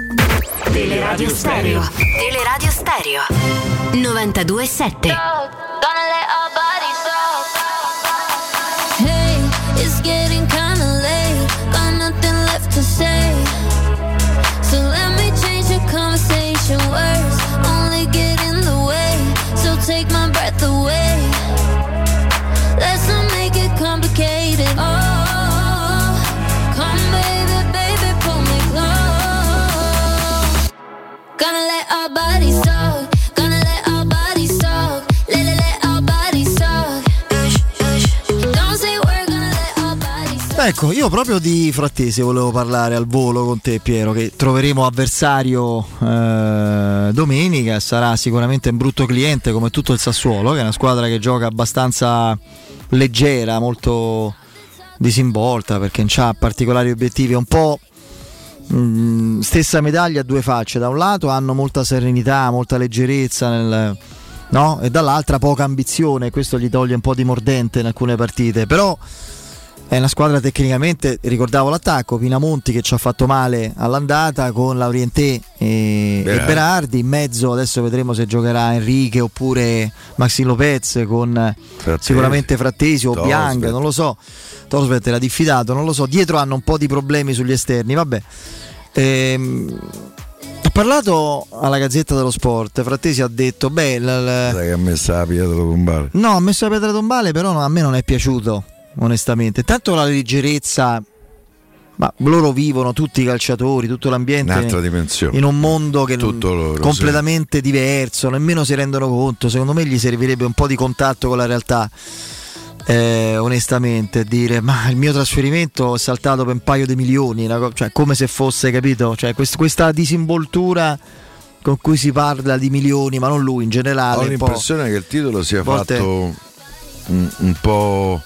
Teleradio Stereo. Teleradio Stereo. 92.7. Hey, it's getting kinda late. Got nothing left to say. So let me change the conversation. Words only get in the way. So take my breath away. Let's Ecco, io proprio di Frattesi volevo parlare al volo con te Piero, che troveremo avversario eh, domenica, sarà sicuramente un brutto cliente come tutto il Sassuolo, che è una squadra che gioca abbastanza leggera, molto disinvolta perché non ha particolari obiettivi, è un po' mh, stessa medaglia a due facce, da un lato hanno molta serenità, molta leggerezza nel, no? e dall'altra poca ambizione, questo gli toglie un po' di mordente in alcune partite, però è una squadra tecnicamente, ricordavo l'attacco, Pinamonti che ci ha fatto male all'andata con Laurientè e, e Berardi. Berardi, in mezzo adesso vedremo se giocherà Enrique oppure Maxi Lopez con sicuramente Frattesi o. Bianca, non lo so, Tosvet era diffidato, non lo so, dietro hanno un po' di problemi sugli esterni, vabbè. Ehm, ha parlato alla Gazzetta dello Sport, Frattesi ha detto, beh, l- l- che ha messo la pietra tombale. No, ha messo la pietra tombale, però no, a me non è piaciuto, onestamente. Tanto la leggerezza, ma loro vivono tutti i calciatori, tutto l'ambiente Un'altra dimensione. in un mondo che Tutto loro, completamente diverso, nemmeno si rendono conto. Secondo me gli servirebbe un po' di contatto con la realtà. Eh, onestamente dire ma il mio trasferimento è saltato per un paio di milioni cioè come se fosse capito cioè quest- questa disinvoltura con cui si parla di milioni ma non lui in generale Ho l'impressione che il titolo sia volte- fatto un, un po'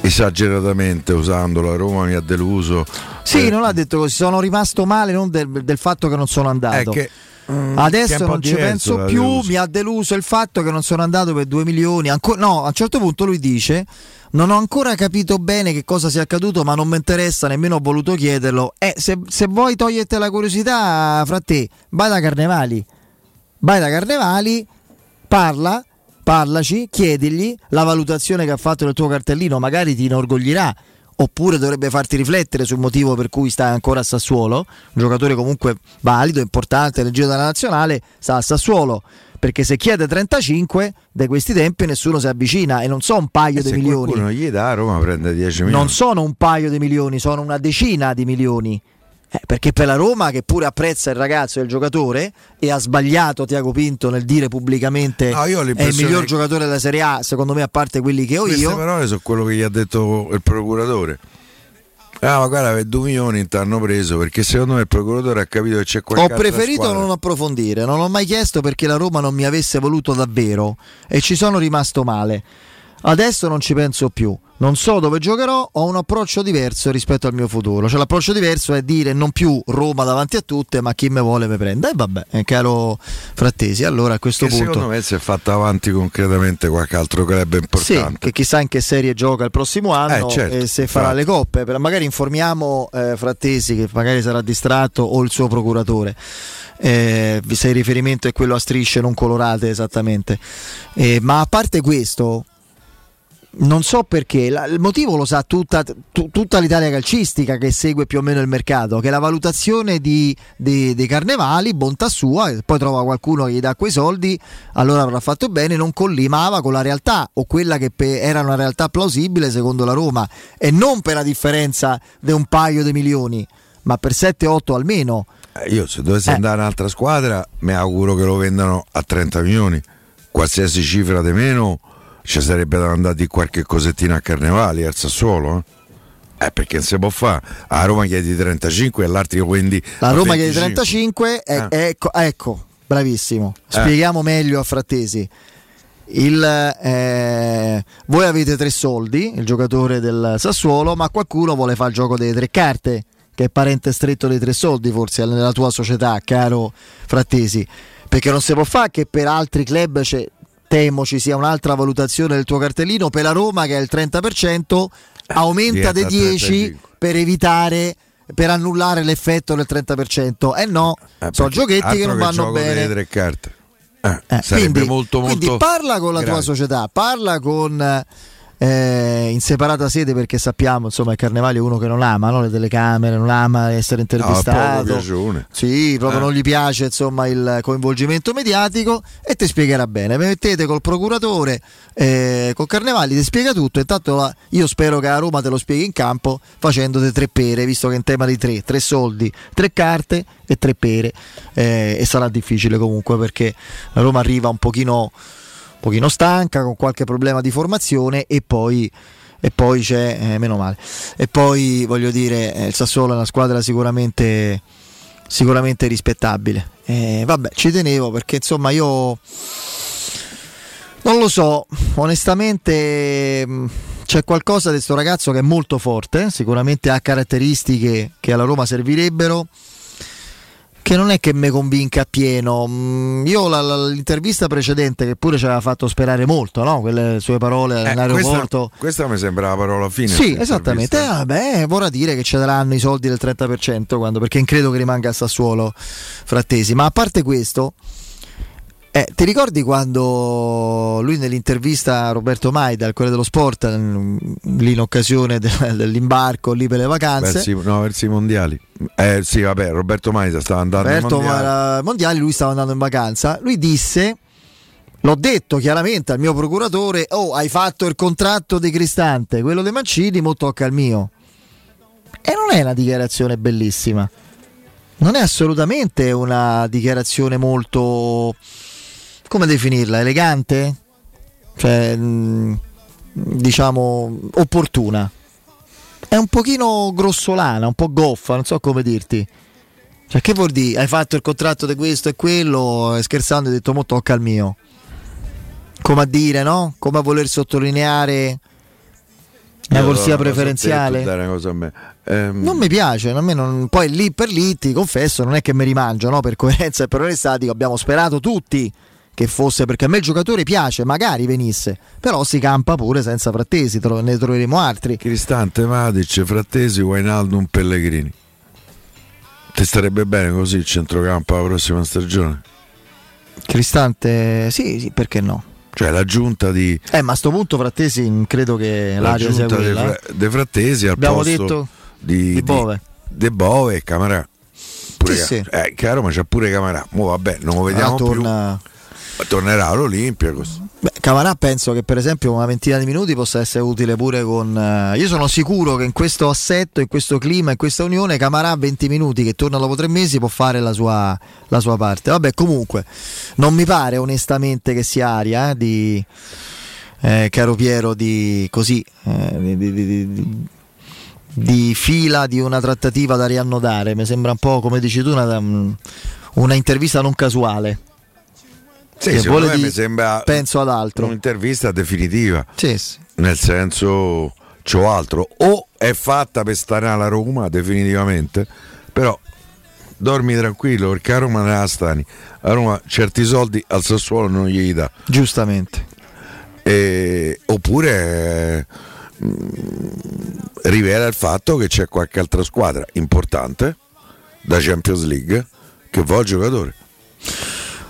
esageratamente usando la Roma mi ha deluso. Sì, Eh, non l'ha detto così, sono rimasto male non del, del fatto che non sono andato. È che, Adesso un po' non ci penso più, deluso. mi ha deluso il fatto che non sono andato per 2 milioni. Anco- no, a un certo punto lui dice: Non ho ancora capito bene che cosa sia accaduto, ma non mi interessa, nemmeno ho voluto chiederlo. Eh, se, se vuoi toglierti la curiosità, fra te, vai da Carnevali. Vai da Carnevali, parla, parlaci, chiedigli la valutazione che ha fatto del tuo cartellino, magari ti inorgoglirà. Oppure dovrebbe farti riflettere sul motivo per cui stai ancora a Sassuolo, un giocatore comunque valido, importante nel giro della nazionale, sta a Sassuolo. Perché se chiede 35, da questi tempi nessuno si avvicina e non so un paio E di se milioni. qualcuno gli dà Roma prende 10 milioni. Non sono un paio di milioni, sono una decina di milioni. Eh, perché per la Roma, che pure apprezza il ragazzo e il giocatore, e ha sbagliato Tiago Pinto nel dire pubblicamente No, ho è il miglior che- giocatore della Serie A, secondo me, a parte quelli che ho Queste io. parole sono quello che gli ha detto il procuratore. Ah, ma guarda, per 2 milioni ti hanno preso perché secondo me il procuratore ha capito che c'è Ho qualche altra preferito non approfondire, non ho mai chiesto perché la Roma non mi avesse voluto davvero e ci sono rimasto male. Adesso non ci penso più. Non so dove giocherò, ho un approccio diverso rispetto al mio futuro. Cioè l'approccio diverso è dire non più Roma davanti a tutte, ma chi me vuole me prenda. E vabbè, eh, caro Frattesi, allora a questo Che punto secondo me si è fatta avanti concretamente qualche altro club sì, importante. che chissà in che serie gioca il prossimo anno Eh, certo, e se farà infatti. le coppe. Magari informiamo eh, Frattesi che magari sarà distratto o il suo procuratore. Eh, se il riferimento è quello a strisce non colorate esattamente. Eh, ma a parte questo, non so perché, la, il motivo lo sa tutta, t- tutta, l'Italia calcistica che segue più o meno il mercato, che la valutazione di, di, dei carnevali, bontà sua, poi trova qualcuno che gli dà quei soldi, allora avrà fatto bene, non collimava con la realtà o quella che pe- era una realtà plausibile secondo la Roma e non per la differenza di un paio di milioni, ma per 7-8 almeno. Eh, io se dovessi eh. andare in un'altra squadra mi auguro che lo vendano a 30 milioni, qualsiasi cifra di meno ci sarebbe da andare di qualche cosettina a Carnevali al Sassuolo. Eh? Eh, perché non si può fare. A Roma chiedi 35 e l'altro quindi. La Roma chiede 35, eh. ecco, ecco, bravissimo. Eh. Spieghiamo meglio a Frattesi. Il, eh, voi avete tre soldi, il giocatore del Sassuolo, ma qualcuno vuole fare il gioco delle tre carte, che è parente stretto dei tre soldi, forse nella tua società, caro Frattesi. Perché non si può fare che per altri club c'è temo ci sia un'altra valutazione del tuo cartellino. Per la Roma che è il 30% aumenta di 10 per evitare per annullare l'effetto del 30% eh no eh, sono giochetti che non vanno bene. tre carte. Eh, eh, quindi, molto, molto quindi parla con la grave. tua società parla con eh, in separata sede perché sappiamo insomma il Carnevale è uno che non ama no? le telecamere, non ama essere intervistato. No, sì, proprio eh. non gli piace insomma il coinvolgimento mediatico e ti spiegherà bene. Mi mettete col procuratore, eh, col Carnevali, ti spiega tutto. Intanto la, io spero che a Roma te lo spieghi in campo facendoti tre pere, visto che è in tema di tre, tre soldi, tre carte e tre pere. Eh, e sarà difficile comunque perché Roma arriva un pochino pochino stanca, con qualche problema di formazione e poi e poi c'è, eh, meno male, e poi voglio dire, eh, il Sassuolo è una squadra sicuramente, sicuramente rispettabile. Eh, vabbè, ci tenevo perché insomma io non lo so, onestamente mm, c'è qualcosa di questo ragazzo che è molto forte, sicuramente ha caratteristiche che alla Roma servirebbero che non è che mi convinca appieno. Mm, io la, la, l'intervista precedente, che pure ci aveva fatto sperare molto, no? quelle sue parole eh, all'aeroporto. Questa, questa, mi sembra la parola fine. Sì, esattamente. Eh, vabbè, vorrà dire che ci daranno i soldi del 30% quando, perché credo che rimanga a Sassuolo frattesi. Ma a parte questo, eh, ti ricordi quando lui nell'intervista a Roberto Maida al Corriere dello Sport, lì in occasione dell'imbarco lì per le vacanze? Versi, no, verso i mondiali. Eh sì, vabbè, Roberto Maida stava andando Roberto ai mondiali. mondiali. Lui stava andando in vacanza. Lui disse, l'ho detto chiaramente al mio procuratore, oh hai fatto il contratto di Cristante, quello dei Mancini, mo tocca al mio. E non è una dichiarazione bellissima. Non è assolutamente una dichiarazione molto come definirla? Elegante? Cioè, mh, diciamo, opportuna. È un pochino grossolana, un po' goffa, non so come dirti. Cioè, che vuol dire? Hai fatto il contratto di questo e quello, e scherzando hai detto, mo tocca al mio. Come a dire, no? Come a voler sottolineare la corsia preferenziale. Ehm... Non mi piace, non, poi lì per lì ti confesso, non è che mi rimangio, no? per coerenza e per onestà, dico, abbiamo sperato tutti che fosse perché a me il giocatore piace, magari venisse, però si campa pure senza Frattesi, ne troveremo altri. Cristante, Matic, Frattesi, Wainaldum, Pellegrini. Ti starebbe bene così il centrocampo la prossima stagione? Cristante, sì, sì, perché no? Cioè l'aggiunta di... Eh, ma a sto punto Frattesi credo che l'aria sia quella. De, eh. de Frattesi al Abbiamo posto detto di, di Bove. De Bove e Camarà. Pure sì, sì. Eh, chiaro, ma c'è pure Camarà. Mo vabbè, non lo vediamo ah, torna... più tornerà all'Olimpia. Beh, Camarà penso che per esempio una ventina di minuti possa essere utile pure con... Eh, io sono sicuro che in questo assetto, in questo clima, in questa unione, Camarà 20 minuti che torna dopo tre mesi può fare la sua, la sua parte. Vabbè comunque non mi pare onestamente che sia aria eh, di... Eh, caro Piero, di così eh, di, di, di, di, fila di una trattativa da riannodare. Mi sembra un po' come dici tu, una, una intervista non casuale. Sì, secondo me di... mi sembra penso ad altro. un'intervista definitiva. Sì, sì. Nel senso, c'ho altro. O è fatta per stare alla Roma definitivamente, però dormi tranquillo perché a Roma ne ha stani. A Roma certi soldi al Sassuolo non gli dà. Giustamente. E, oppure mm, rivela il fatto che c'è qualche altra squadra importante da Champions League che vuole il giocatore.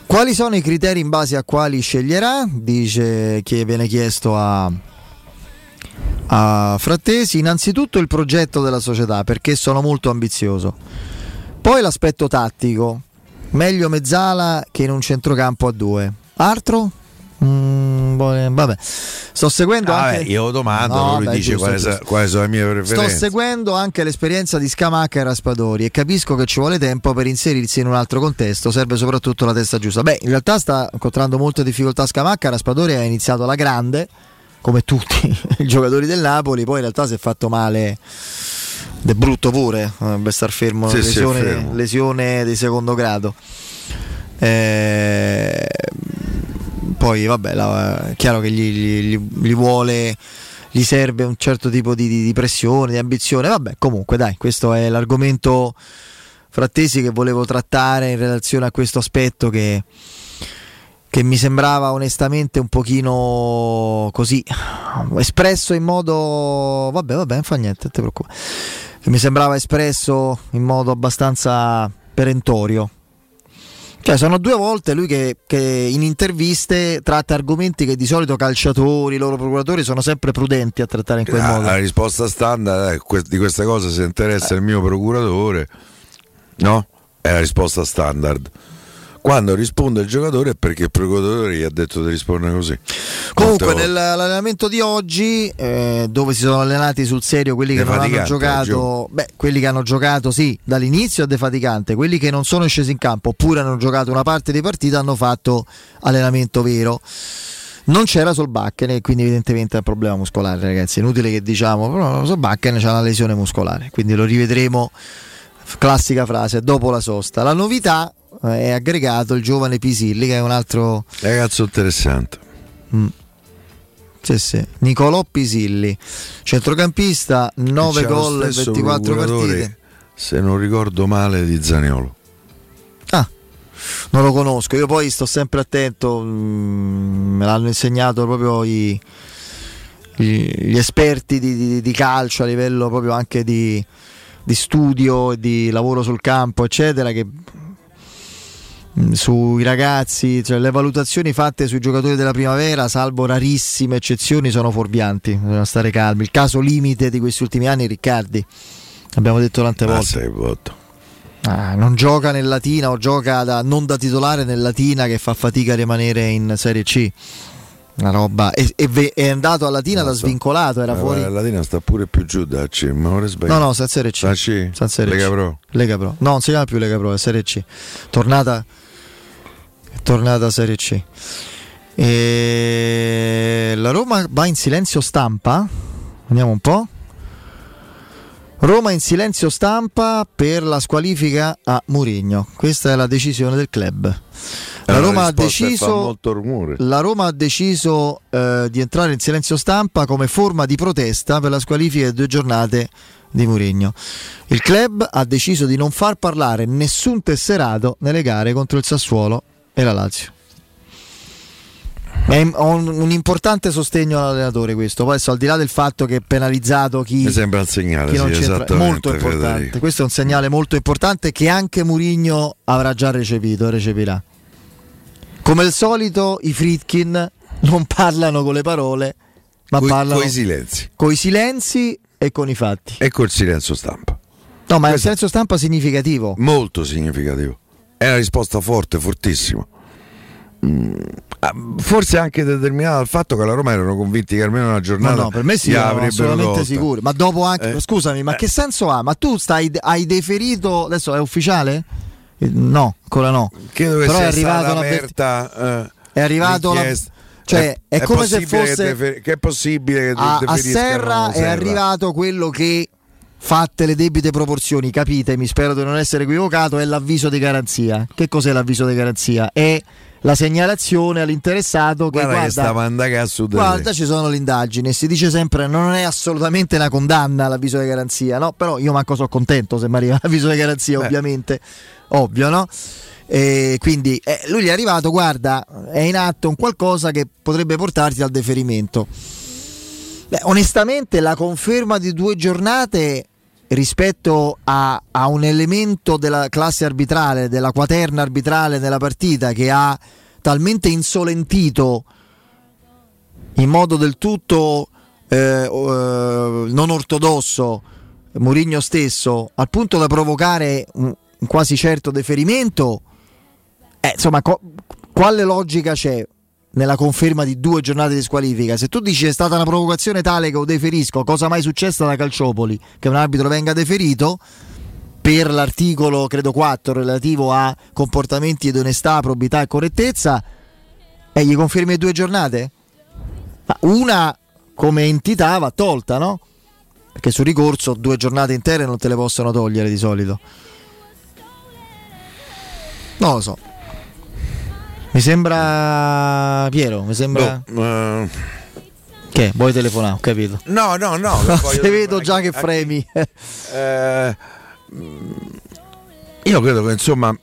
Quali sono i criteri in base a quali sceglierà? Dice che viene chiesto a, a Frattesi, innanzitutto il progetto della società perché sono molto ambizioso. Poi l'aspetto tattico, meglio mezzala che in un centrocampo a due. Altro? Mm, vabbè, sto seguendo ah, anche. Beh, io domando, no, lui beh, dice giusto, quali, giusto. quali, sono le mie preferenze. Sto seguendo anche l'esperienza di Scamacca e Raspadori e capisco che ci vuole tempo per inserirsi in un altro contesto. Serve soprattutto la testa giusta. Beh, in realtà sta incontrando molte difficoltà Scamacca. Raspadori ha iniziato alla grande, come tutti i giocatori del Napoli. Poi in realtà si è fatto male. De brutto pure, dovrebbe star fermo, sì, lesione, fermo. lesione di secondo grado. Eh, poi vabbè, la, è chiaro che gli, gli, gli, vuole, gli serve un certo tipo di, di, pressione, di ambizione, vabbè comunque dai, questo è l'argomento frattesi che volevo trattare in relazione a questo aspetto che, che mi sembrava onestamente un pochino così espresso in modo vabbè vabbè non fa niente non ti preoccupare. Mi sembrava espresso in modo abbastanza perentorio cioè, sono due volte lui che, che, in interviste tratta argomenti che di solito calciatori, i loro procuratori sono sempre prudenti a trattare in quel la, modo. La risposta standard eh, di questa cosa si interessa eh. il mio procuratore, no? È la risposta standard quando risponde il giocatore è perché il procuratore gli ha detto di rispondere così. Comunque, nell'allenamento di oggi, eh, dove si sono allenati sul serio quelli che non hanno giocato, beh, quelli che hanno giocato sì dall'inizio è defaticante, quelli che non sono scesi in campo oppure hanno giocato una parte di partita hanno fatto allenamento vero. Non c'era Solbakken e quindi evidentemente è un problema muscolare, ragazzi. È inutile che diciamo, però Solbakken ha una lesione muscolare, quindi lo rivedremo. Classica frase dopo la sosta. La novità è aggregato il giovane Pisilli che è un altro ragazzo interessante. Mm. Sì, sì. Nicolò Pisilli, centrocampista, 9 gol e 24 partite. Se non ricordo male di Zaniolo. Ah, non lo conosco, io poi sto sempre attento, mm, me l'hanno insegnato proprio i, gli esperti di, di, di, calcio a livello proprio anche di, di studio e di lavoro sul campo, eccetera, che sui ragazzi, cioè le valutazioni fatte sui giocatori della primavera, salvo rarissime eccezioni, sono fuorvianti. Bisogna stare calmi. Il caso limite di questi ultimi anni, Riccardi, abbiamo detto tante ah, volte. Ah, non gioca nel Latina o gioca da, non da titolare nel Latina che fa fatica a rimanere in Serie C. Una roba. E, e, è andato a Latina no, da svincolato. Era fuori. La Latina sta pure più giù da C. Ma ora No, no, sta Serie C. Sta C. Serie Lega C. Pro. Lega Pro. No, non si chiama più Lega Pro, è Serie C. Tornata tornata Serie C. E la Roma va in silenzio stampa. Andiamo un po'. Roma in silenzio stampa per la squalifica a Murigno. Questa è la decisione del club. La Roma, deciso, la Roma, ha deciso, eh, di entrare in silenzio stampa come forma di protesta per la squalifica di due giornate di Murigno. Il club ha deciso di non far parlare nessun tesserato nelle gare contro il Sassuolo e la Lazio. È un, un, importante sostegno all'allenatore questo. Poi adesso al di là del fatto che è penalizzato chi, Mi sembra un segnale, chi non sì, c'entra, molto importante. Federico. Questo è un segnale molto importante che anche Murigno avrà già recepito, recepirà. Come al solito i Fritkin non parlano con le parole, ma coi, parlano con i silenzi. Con i silenzi e con i fatti. E col silenzio stampa. No, ma Questo il silenzio stampa significativo. Molto significativo. È una risposta forte, fortissima. Mm, ah, forse anche determinata dal fatto che la Roma erano convinti che almeno una giornata no, no, per me sì, assolutamente sicuri. Ma dopo anche, eh, scusami, ma eh, che senso ha? Ma tu stai, hai deferito, adesso è ufficiale? Eh, no, ancora no. Credo che Però sia è arrivato aperta, eh, è arrivato la, cioè è, è, come se fosse che, defer- che è possibile che a, a Serra è arrivato quello che fatte le debite proporzioni, capitemi, spero di non essere equivocato, è l'avviso di garanzia. Che cos'è l'avviso di garanzia? È la segnalazione all'interessato che guarda, guarda, che guarda ci sono le indagini si dice sempre non è assolutamente una condanna l'avviso di garanzia no? però io manco sono contento se mi arriva l'avviso di garanzia Beh. ovviamente ovvio no? E quindi eh, lui gli è arrivato guarda è in atto un qualcosa che potrebbe portarti al deferimento Beh, onestamente la conferma di due giornate rispetto a, a, un elemento della classe arbitrale, della quaterna arbitrale della partita che ha talmente insolentito in modo del tutto eh, eh, non ortodosso, Mourinho stesso, al punto da provocare un, un quasi certo deferimento, eh, insomma, co- quale logica c'è? Nella conferma di due giornate di squalifica. Se tu dici è stata una provocazione tale che lo deferisco, cosa mai successa da Calciopoli, che un arbitro venga deferito per l'articolo, credo 4, relativo a comportamenti di onestà, probità e correttezza, e gli confermi due giornate? Ma una come entità va tolta, no? Perché sul ricorso due giornate intere non te le possono togliere di solito. Non lo so. Mi sembra Piero, mi sembra... No, uh... Che? Vuoi telefonare? Ho capito. No, no, no. Se vedo già che fremi. Eh, io credo che insomma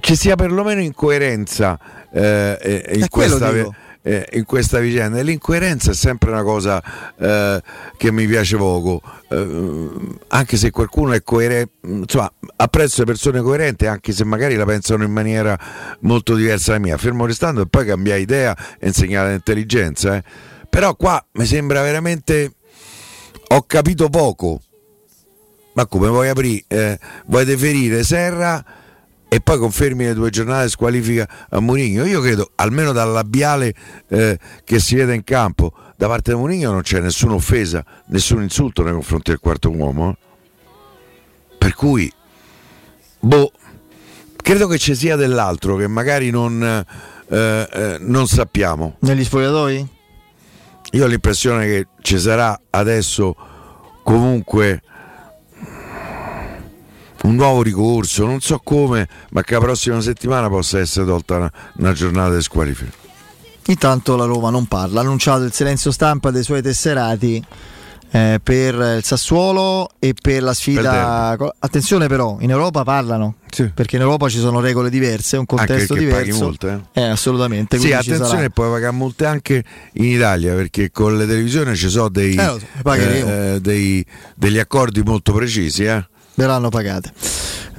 ci sia perlomeno incoerenza eh, in, questa, eh, in, questa, vicenda. E l'incoerenza è sempre una cosa eh, che mi piace poco, eh, anche se qualcuno è coerente, insomma, apprezzo le persone coerenti, anche se magari la pensano in maniera molto diversa da mia. Fermo restando e poi cambiare idea e insegnare l'intelligenza. Eh. Però qua mi sembra veramente. Ho capito poco. Ma come vuoi aprire? Eh, vuoi deferire Serra? E poi confermi le due giornate squalifica a Mourinho. Io credo, almeno dal labiale eh, che si vede in campo, da parte di Mourinho non c'è nessuna offesa, nessun insulto nei confronti del quarto uomo. Eh. Per cui, boh, credo che ci sia dell'altro che magari non, eh, eh non sappiamo. Negli spogliatoi? Io ho l'impressione che ci sarà adesso comunque un nuovo ricorso, non so come, ma che la prossima settimana possa essere tolta una, una giornata di squalifica. Intanto la Roma non parla, ha annunciato il silenzio stampa dei suoi tesserati eh, per il Sassuolo e per la sfida. Per Attenzione però, in Europa parlano, sì. perché in Europa ci sono regole diverse, un contesto diverso. Multe, eh? eh? assolutamente. Sì, attenzione, puoi pagare multe anche in Italia, perché con le televisioni ci sono dei, eh, so, eh, dei, degli accordi molto precisi. Eh? Verranno pagate.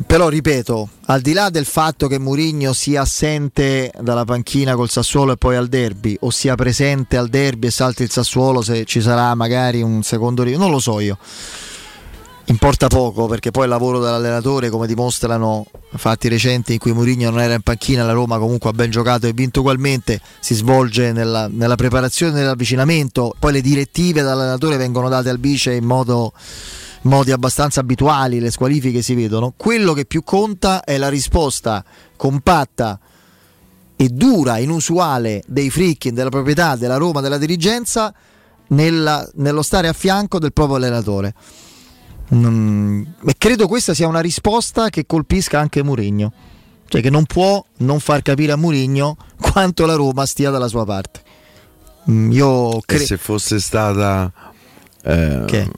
Però ripeto, al di là del fatto che Murigno sia assente dalla panchina col Sassuolo e poi al derby, o sia presente al derby e salti il Sassuolo se ci sarà magari un secondo rio, non lo so io. Importa poco perché poi il lavoro dell'allenatore, come dimostrano fatti recenti in cui Mourinho non era in panchina, la Roma comunque ha ben giocato e vinto ugualmente, si svolge nella, nella preparazione dell'avvicinamento, poi le direttive dall'allenatore vengono date al vice in modo modi abbastanza abituali, le squalifiche si vedono. Quello che più conta è la risposta compatta e dura, inusuale dei frickin, della proprietà, della Roma, della dirigenza nella, nello stare a fianco del proprio allenatore. Mm, e credo questa sia una risposta che colpisca anche Mourinho, cioè che non può non far capire a Mourinho quanto la Roma stia dalla sua parte. Mm, io cre- e se fosse stata eh, che?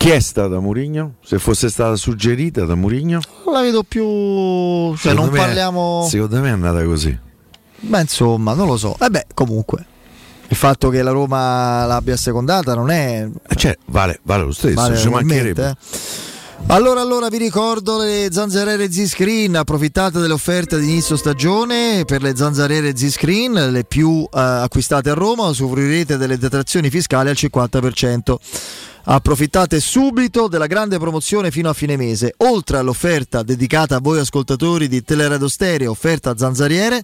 Chiesta da Murigno? Se fosse stata suggerita da Murigno? La vedo più. Cioè, non parliamo. secondo me è andata così. Beh, insomma, non lo so. Vabbè, comunque. Il fatto che la Roma l'abbia secondata non è. Eh, cioè, vale, vale lo stesso, vale ci mancherebbe. Eh. Allora, allora vi ricordo le zanzariere Z-Screen, approfittate delle offerte di inizio stagione per le zanzariere Z-Screen, le più eh, acquistate a Roma, usufruirete delle detrazioni fiscali al 50%. Approfittate subito della grande promozione fino a fine mese. Oltre all'offerta dedicata a voi ascoltatori di Teleradio Stereo, offerta zanzariere,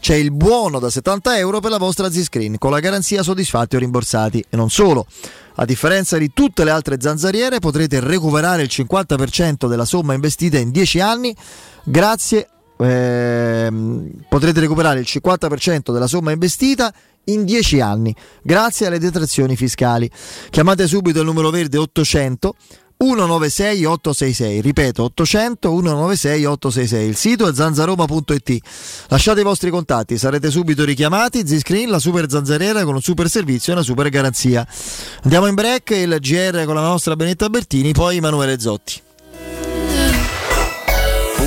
c'è il buono da 70 euro per la vostra Z-Screen con la garanzia soddisfatti o rimborsati. E non solo. A differenza di tutte le altre zanzariere potrete recuperare il 50% della somma investita in 10 anni grazie eh, potrete recuperare il 50% della somma investita in 10 anni grazie alle detrazioni fiscali. Chiamate subito il numero verde 800 196 866 ripeto 800 196 866 il sito è zanzaroma.it lasciate i vostri contatti sarete subito richiamati. Ziscreen la super zanzariera con un super servizio e una super garanzia. Andiamo in break il GR con la nostra Benetta Bertini poi Emanuele Zotti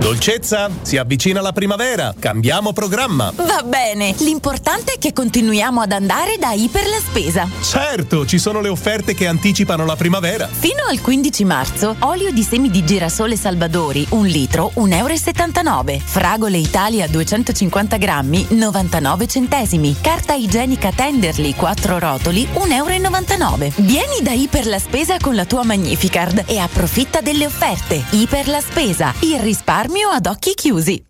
Dolcezza, si avvicina la primavera, cambiamo programma. Va bene, l'importante è che continuiamo ad andare da Iper la Spesa. Certo, ci sono le offerte che anticipano la primavera. Fino al 15 marzo, olio di semi di girasole Salvadori, un litro, 1,79 euro. Fragole Italia 250 grammi, 99 centesimi. Carta igienica Tenderly, 4 rotoli, 1,99 euro. Vieni da Iper la Spesa con la tua Magnificard e approfitta delle offerte. Iper la Spesa, il risparmio ad occhi chiusi.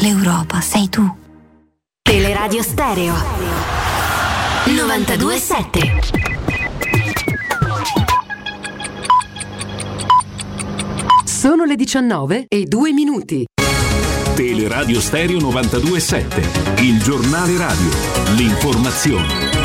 L'Europa sei tu. Teleradio Stereo 927 Sono le 19 e 2 minuti. Teleradio Stereo 927, il giornale radio, l'informazione.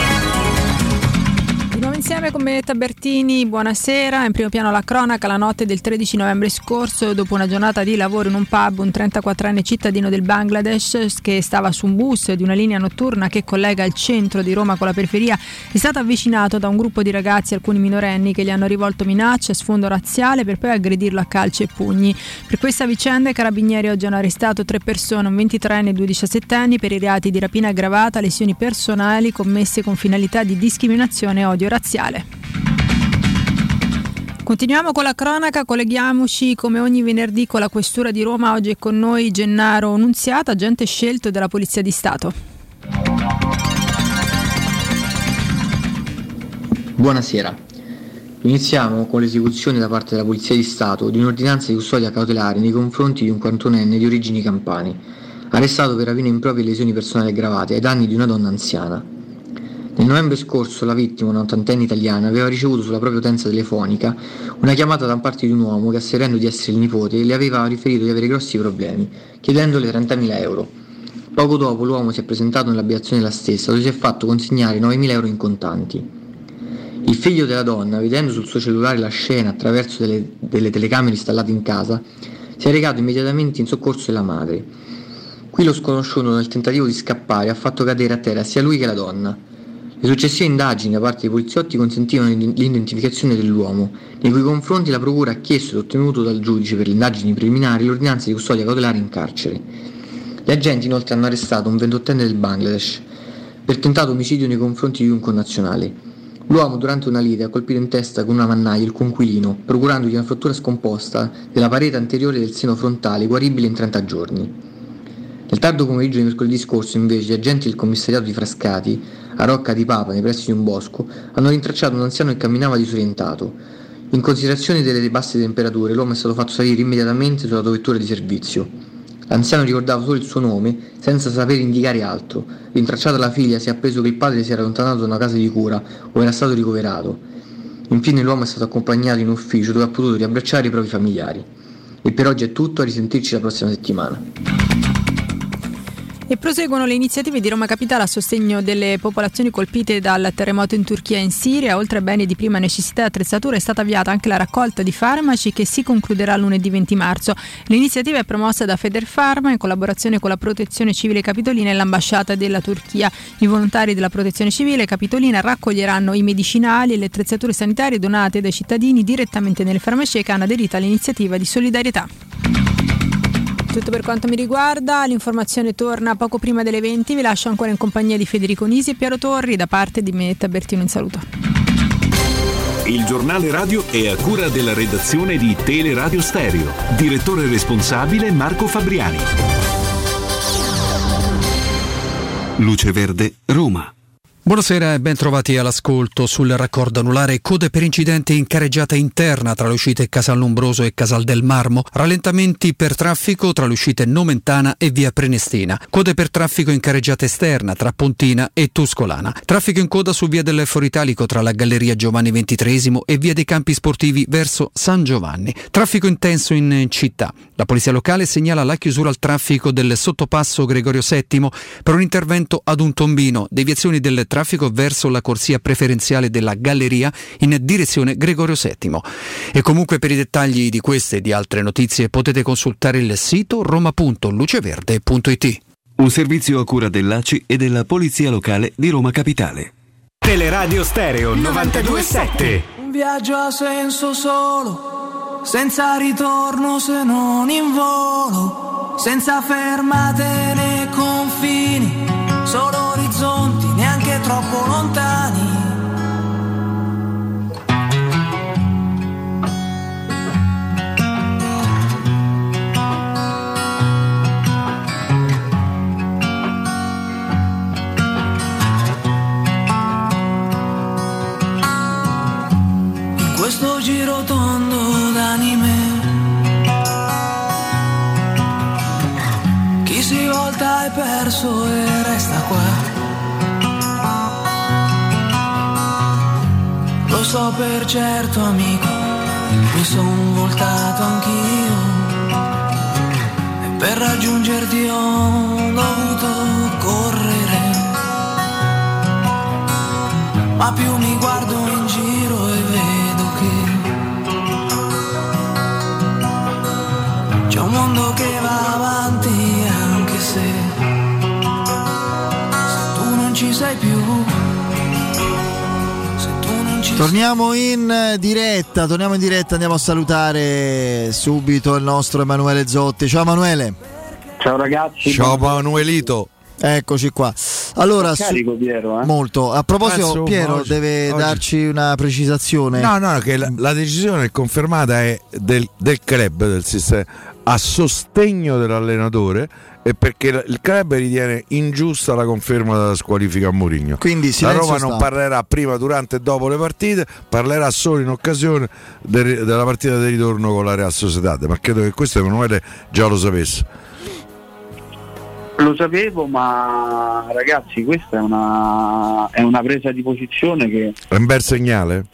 Nuovo insieme con Benetta Bertini, buonasera. In primo piano la cronaca, la notte del 13 novembre scorso, dopo una giornata di lavoro in un pub, un 34enne cittadino del Bangladesh che stava su un bus di una linea notturna che collega il centro di Roma con la periferia, è stato avvicinato da un gruppo di ragazzi, alcuni minorenni, che gli hanno rivolto minacce a sfondo razziale per poi aggredirlo a calci e pugni. Per questa vicenda i carabinieri oggi hanno arrestato tre persone, un 23enne e due 17enni, per i reati di rapina aggravata, lesioni personali commesse con finalità di discriminazione e odio razziale. Continuiamo con la cronaca, colleghiamoci come ogni venerdì con la Questura di Roma. Oggi è con noi Gennaro Nunziata, agente scelto della Polizia di Stato. Buonasera. Iniziamo con l'esecuzione da parte della Polizia di Stato di un'ordinanza di custodia cautelare nei confronti di un 41enne di origini campani, arrestato per rapina improprie lesioni personali aggravate ai danni di una donna anziana. Nel novembre scorso la vittima, una ottantenne italiana, aveva ricevuto sulla propria utenza telefonica una chiamata da parte di un uomo che, asserendo di essere il nipote, le aveva riferito di avere grossi problemi, chiedendole 30.000 euro. Poco dopo l'uomo si è presentato nell'abitazione della stessa, dove si è fatto consegnare 9.000 euro in contanti. Il figlio della donna, vedendo sul suo cellulare la scena attraverso delle, delle telecamere installate in casa, si è recato immediatamente in soccorso della madre. Qui lo sconosciuto nel tentativo di scappare ha fatto cadere a terra sia lui che la donna. Le successive indagini da parte dei poliziotti consentivano l'identificazione dell'uomo, nei cui confronti la procura ha chiesto ed ottenuto dal giudice per le indagini preliminari l'ordinanza di custodia cautelare in carcere. Gli agenti inoltre hanno arrestato un 28enne del Bangladesh per tentato omicidio nei confronti di un connazionale. L'uomo durante una lite ha colpito in testa con una mannaia il conquilino, procurandogli una frattura scomposta della parete anteriore del seno frontale guaribile in 30 giorni. Nel tardo pomeriggio di mercoledì scorso, invece, gli agenti del commissariato di Frascati, a Rocca di Papa, nei pressi di un bosco, hanno rintracciato un anziano che camminava disorientato. In considerazione delle basse temperature, l'uomo è stato fatto salire immediatamente sulla vettura di servizio. L'anziano ricordava solo il suo nome, senza sapere indicare altro. Rintracciata la figlia, si è appreso che il padre si era allontanato da una casa di cura, dove era stato ricoverato. Infine l'uomo è stato accompagnato in ufficio, dove ha potuto riabbracciare i propri familiari. E per oggi è tutto, a risentirci la prossima settimana. E proseguono le iniziative di Roma Capitale a sostegno delle popolazioni colpite dal terremoto in Turchia e in Siria. Oltre a beni di prima necessità e attrezzature è stata avviata anche la raccolta di farmaci che si concluderà lunedì 20 marzo. L'iniziativa è promossa da Federfarma in collaborazione con la Protezione Civile Capitolina e l'ambasciata della Turchia. I volontari della Protezione Civile Capitolina raccoglieranno i medicinali e le attrezzature sanitarie donate dai cittadini direttamente nelle farmacie che hanno aderito all'iniziativa di solidarietà. Tutto per quanto mi riguarda, l'informazione torna poco prima delle 20, vi lascio ancora in compagnia di Federico Nisi e Piero Torri, da parte di Metta Bertino in saluto. Il giornale radio è a cura della redazione di Teleradio Stereo, direttore responsabile Marco Fabriani. Luce Verde, Roma. Buonasera e ben trovati all'ascolto sul raccordo anulare. Code per incidenti in careggiata interna tra le uscite Casal Lombroso e Casal del Marmo, rallentamenti per traffico tra le uscite Nomentana e via Prenestina, code per traffico in careggiata esterna tra Pontina e Tuscolana, traffico in coda su via del Foritalico tra la Galleria Giovanni XXIII e via dei Campi Sportivi verso San Giovanni, traffico intenso in città. La polizia locale segnala la chiusura al traffico del sottopasso Gregorio VII per un intervento ad un tombino, deviazioni del traffico verso la corsia preferenziale della galleria in direzione Gregorio VII. E comunque per i dettagli di queste e di altre notizie potete consultare il sito roma.luceverde.it. Un servizio a cura dell'ACI e della Polizia Locale di Roma Capitale. Teleradio Stereo 927. Un viaggio a senso solo, senza ritorno se non in volo, senza fermate né confini, solo troppo lontani. Questo giro tondo d'anime, chi si volta è perso e resta qua. Lo so per certo amico, mi son voltato anch'io e per raggiungerti ho dovuto correre. Ma più mi guardo in giro e vedo che c'è un mondo che va avanti anche se, se tu non ci sei più. Torniamo in diretta, torniamo in diretta, andiamo a salutare subito il nostro Emanuele Zotti. Ciao Emanuele. Ciao ragazzi. Ciao Manuelito. Eccoci qua. Allora, carico, su- Piero, eh? molto. A proposito, Insomma, Piero oggi- deve oggi- darci una precisazione. No, no, che la, la decisione confermata è del, del club, del sistema, a sostegno dell'allenatore e perché il club ritiene ingiusta la conferma della squalifica a Mourinho. Quindi la Roma non stampa. parlerà prima, durante e dopo le partite, parlerà solo in occasione del- della partita di ritorno con la Real Sociedad. Ma credo che questo Emanuele già lo sapesse. Lo sapevo, ma ragazzi, questa è una, è una presa di posizione che È un bel segnale?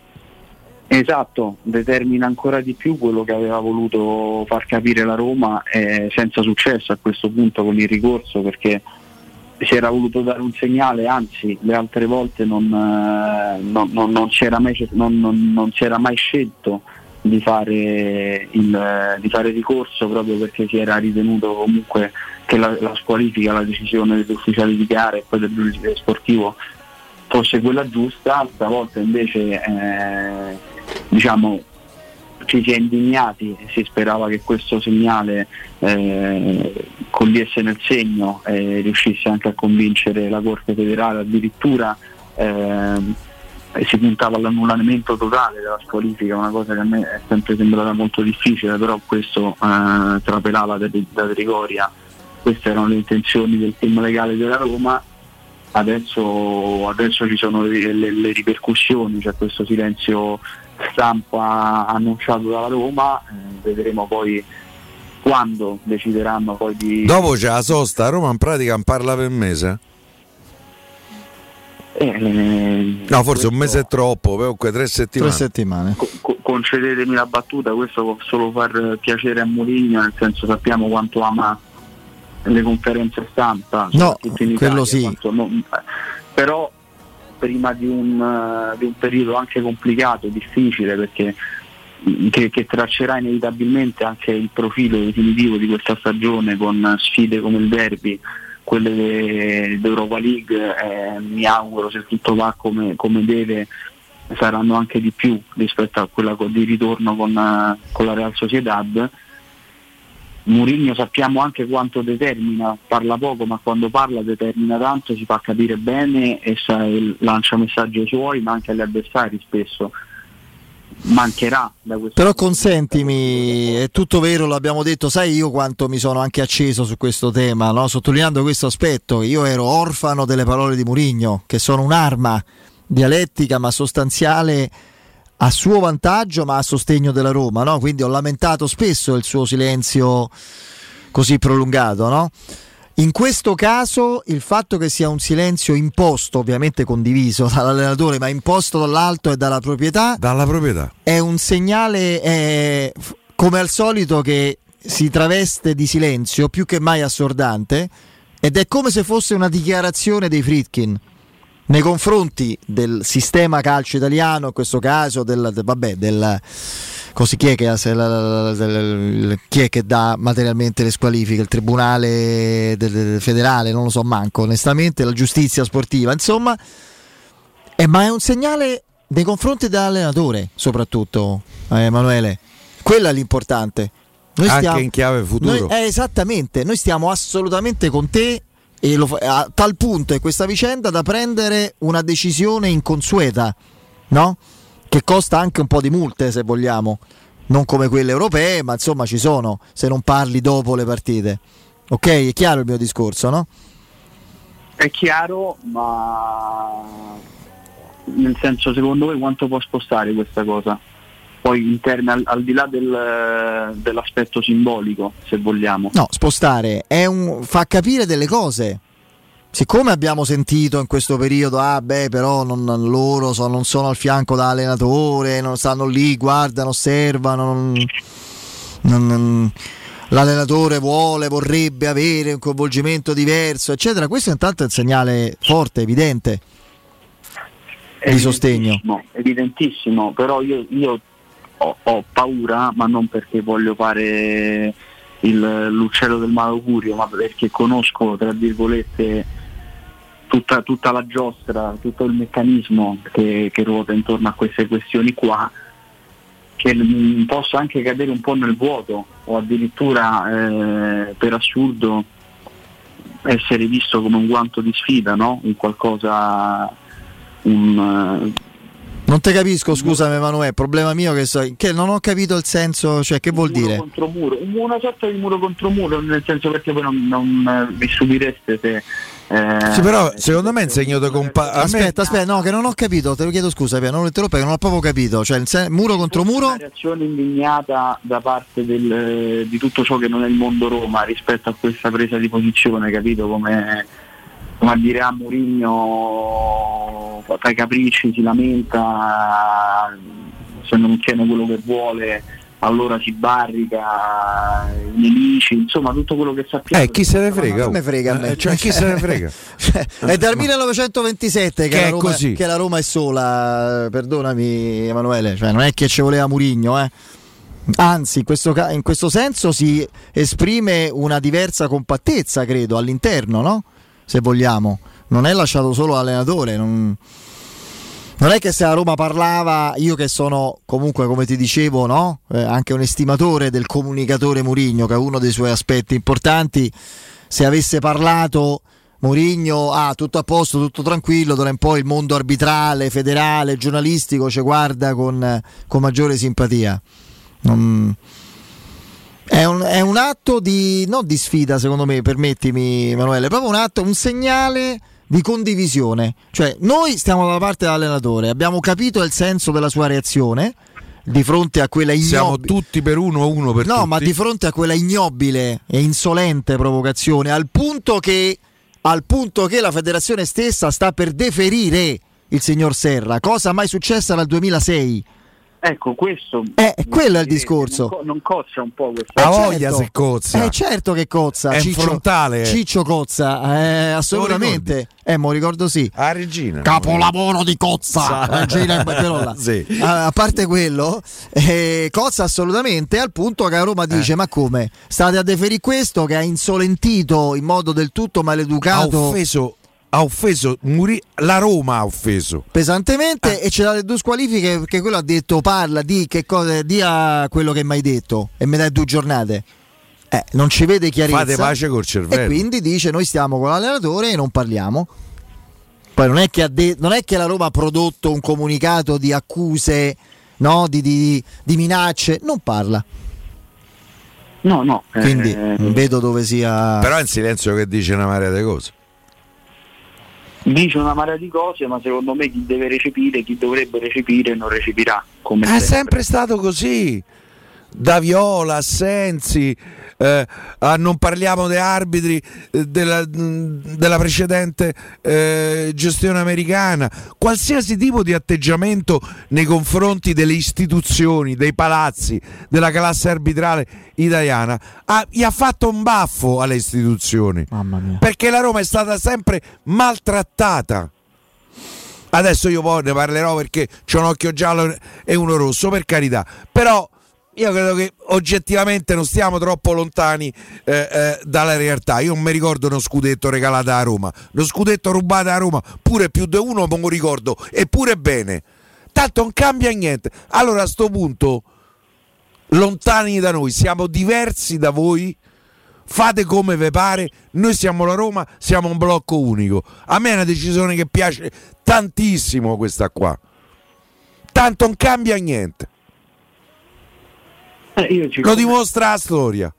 Esatto determina ancora di più quello che aveva voluto far capire la Roma eh, senza successo a questo punto con il ricorso perché si era voluto dare un segnale, anzi le altre volte non, eh, non- non- non si era mai, si era mai scelto di fare, il, di fare ricorso proprio perché si era ritenuto comunque che la, la squalifica, la decisione degli ufficiali di gara e poi del giudice sportivo fosse quella giusta, stavolta invece eh, diciamo ci si è indignati e si sperava che questo segnale eh, cogliesse nel segno e riuscisse anche a convincere la Corte federale addirittura ehm, e si puntava all'annullamento totale della squalifica, una cosa che a me è sempre sembrata molto difficile, però questo eh, trapelava da, da Trigoria, queste erano le intenzioni del team legale della Roma, adesso, adesso ci sono le, le- le ripercussioni, c'è questo silenzio stampa annunciato dalla Roma, eh, vedremo poi quando decideranno poi di... Dopo c'è la sosta, a Roma in pratica non parla per un mese. Eh, No, forse un mese è troppo, comunque tre settimane. Tre settimane. co- concedetemi la battuta, questo può solo far piacere a Mourinho, nel senso sappiamo quanto ama le conferenze stampa, No, in quello Italia, sì. non- però prima di un, eh, di un periodo anche complicato, difficile, perché mm, che, che traccerà inevitabilmente anche il profilo definitivo di questa stagione con sfide come il derby, quelle de- d'Europa League, eh, mi auguro se tutto va come, come deve saranno anche di più rispetto a quella di ritorno con, eh, con la Real Sociedad. Mourinho sappiamo anche quanto determina, parla poco ma quando parla determina tanto, si fa capire bene e lancia messaggi ai suoi ma anche agli avversari spesso. Mancherà da questo Però consentimi, è tutto vero, l'abbiamo detto, sai io quanto mi sono anche acceso su questo tema, no? sottolineando questo aspetto, io ero orfano delle parole di Murigno, che sono un'arma dialettica ma sostanziale a suo vantaggio ma a sostegno della Roma, no? quindi ho lamentato spesso il suo silenzio così prolungato. No? In questo caso il fatto che sia un silenzio imposto, ovviamente condiviso dall'allenatore, ma imposto dall'alto e dalla proprietà, Dalla proprietà. è un segnale, eh, come al solito, che si traveste di silenzio più che mai assordante ed è come se fosse una dichiarazione dei Fritkin nei confronti del sistema calcio italiano, in questo caso del, del- vabbè, del così chi è, che, se la- del- chi è che dà materialmente le squalifiche? Il tribunale federale, non lo so manco, onestamente, la giustizia sportiva, insomma, eh, ma è un segnale nei confronti dell'allenatore, soprattutto, eh, Emanuele. Quello è l'importante. Noi Anche stiamo- in chiave futuro. noi- eh, esattamente, noi stiamo assolutamente con te e lo a tal punto è questa vicenda da prendere una decisione inconsueta, no? Che costa anche un po' di multe se vogliamo, non come quelle europee, ma insomma ci sono se non parli dopo le partite. Ok, è chiaro il mio discorso, no? È chiaro, ma nel senso secondo voi quanto può spostare questa cosa? Poi interna al, al di là del- dell'aspetto simbolico, se vogliamo. No, spostare è un, fa capire delle cose. siccome abbiamo sentito in questo periodo, ah beh, però non, loro so, non sono al fianco da allenatore, non stanno lì, guardano, osservano, non, non, l'allenatore vuole, vorrebbe avere un coinvolgimento diverso, eccetera. Questo intanto è un segnale forte, evidente di sostegno. Evidentissimo, però io, io ho, ho, paura, ma non perché voglio fare il, l'uccello del malaugurio, ma perché conosco, tra virgolette, tutta, tutta la giostra, tutto il meccanismo che, che, ruota intorno a queste questioni qua, che posso anche cadere un po' nel vuoto o addirittura eh, per assurdo essere visto come un guanto di sfida, no? un qualcosa un, non te capisco, scusami Emanuele, problema mio che, so, che, non ho capito il senso, cioè che vuol dire? Contro muro, una sorta di muro contro muro, nel senso perché poi non, non vi stupireste se... Eh, sì, però secondo me è un segno di compa- Aspetta, aspetta, no, che non ho capito, te lo chiedo scusa, non lo interrompo perché non ho proprio capito. Cioè, sen- muro contro muro. Una reazione indignata da parte del, di tutto ciò che non è il mondo Roma rispetto a questa presa di posizione, capito? Come come a dire a Mourinho fa i capricci, si lamenta, se non ottiene quello che vuole allora si barrica i nemici, insomma tutto quello che sappiamo. Eh, chi se ne frega? Non me frega eh, cioè, chi se ne frega? cioè, è dal 1927 che, che, la Roma, che, la Roma, è sola, perdonami Emanuele, cioè, non è che ci voleva Murigno, eh. Anzi, in questo, in questo senso si esprime una diversa compattezza, credo, all'interno, no? Se vogliamo. Non è lasciato solo l'allenatore. Non... non è che se la Roma parlava, io che sono comunque, come ti dicevo, no? eh, anche un estimatore del comunicatore Murigno, che è uno dei suoi aspetti importanti, se avesse parlato Mourinho, ah, tutto a posto, tutto tranquillo, d'ora in poi il mondo arbitrale, federale, giornalistico ci guarda con, con maggiore simpatia. Non, è un, è un, atto di, non di sfida, secondo me, permettimi Emanuele, è proprio un atto, un segnale di condivisione. Cioè, noi stiamo dalla parte dell'allenatore, abbiamo capito il senso della sua reazione di fronte a quella ignobile. Siamo tutti per uno uno per no, tutti. ma di fronte a quella ignobile e insolente provocazione, al punto che, al punto che la federazione stessa sta per deferire il signor Serra, cosa mai successa dal 2006 Ecco, questo eh, quello è il discorso. Non, co- non cozza un po' questa eh, voglia certo. se cozza. Eh, certo che cozza. È Ciccio, frontale. Ciccio cozza, eh, assolutamente. Eh, mo ricordo sì. A Regina. Capolavoro di cozza. Regina sì. a, a, parte quello, eh, cozza assolutamente al punto che a Roma dice: eh. Ma come? State a deferire questo che ha insolentito in modo del tutto maleducato. Ha offeso ha offeso Muri- la Roma ha offeso pesantemente eh. e c'è dato due squalifiche perché quello ha detto parla di che cosa dia quello che mi hai detto e mi dai due giornate eh, non ci vede chiarezza fate pace col cervello e quindi dice noi stiamo con l'allenatore e non parliamo poi non è che, de- non è che la Roma ha prodotto un comunicato di accuse no? di, di, di minacce non parla No, no. Quindi eh, vedo dove sia. Però è in silenzio che dice una marea di cose dice una marea di cose, ma secondo me chi deve recepire, chi dovrebbe recepire, non recepirà. Come è sempre, sempre stato così. Da Viola, Sensi, eh, a non parliamo dei arbitri eh, della, della, precedente eh, gestione americana, qualsiasi tipo di atteggiamento nei confronti delle istituzioni, dei palazzi, della classe arbitrale italiana, ha, gli ha fatto un baffo alle istituzioni. Perché la Roma è stata sempre maltrattata. Adesso io poi ne parlerò perché c'ho un occhio giallo e uno rosso, per carità. Però io credo che oggettivamente non stiamo troppo lontani eh, eh, dalla realtà. Io non mi ricordo uno scudetto regalato a Roma, lo scudetto rubato a Roma, pure più di uno me lo ricordo, eppure bene. Tanto non cambia niente. Allora a questo punto, lontani da noi, siamo diversi da voi. Fate come vi pare, noi siamo la Roma, siamo un blocco unico. A me è una decisione che piace tantissimo questa qua. Tanto non cambia niente. Eh, lo dimostra la storia.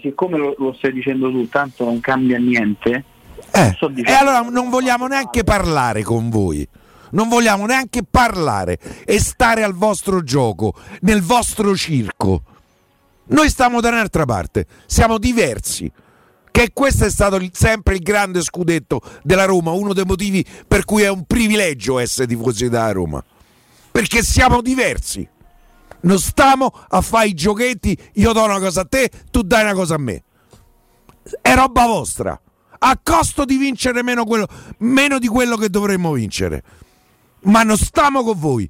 Siccome lo, lo, stai dicendo tu, tanto non cambia niente. Eh, e allora non vogliamo neanche parlare con voi. Non vogliamo neanche parlare e stare al vostro gioco, nel vostro circo. Noi stiamo da un'altra parte, siamo diversi. Che questo è stato il, sempre il grande scudetto della Roma, uno dei motivi per cui è un privilegio essere tifosi della Roma. Perché siamo diversi. Non stiamo a fare i giochetti, io do una cosa a te, tu dai una cosa a me. È roba vostra, a costo di vincere meno, quello, meno di quello che dovremmo vincere. Ma non stiamo con voi,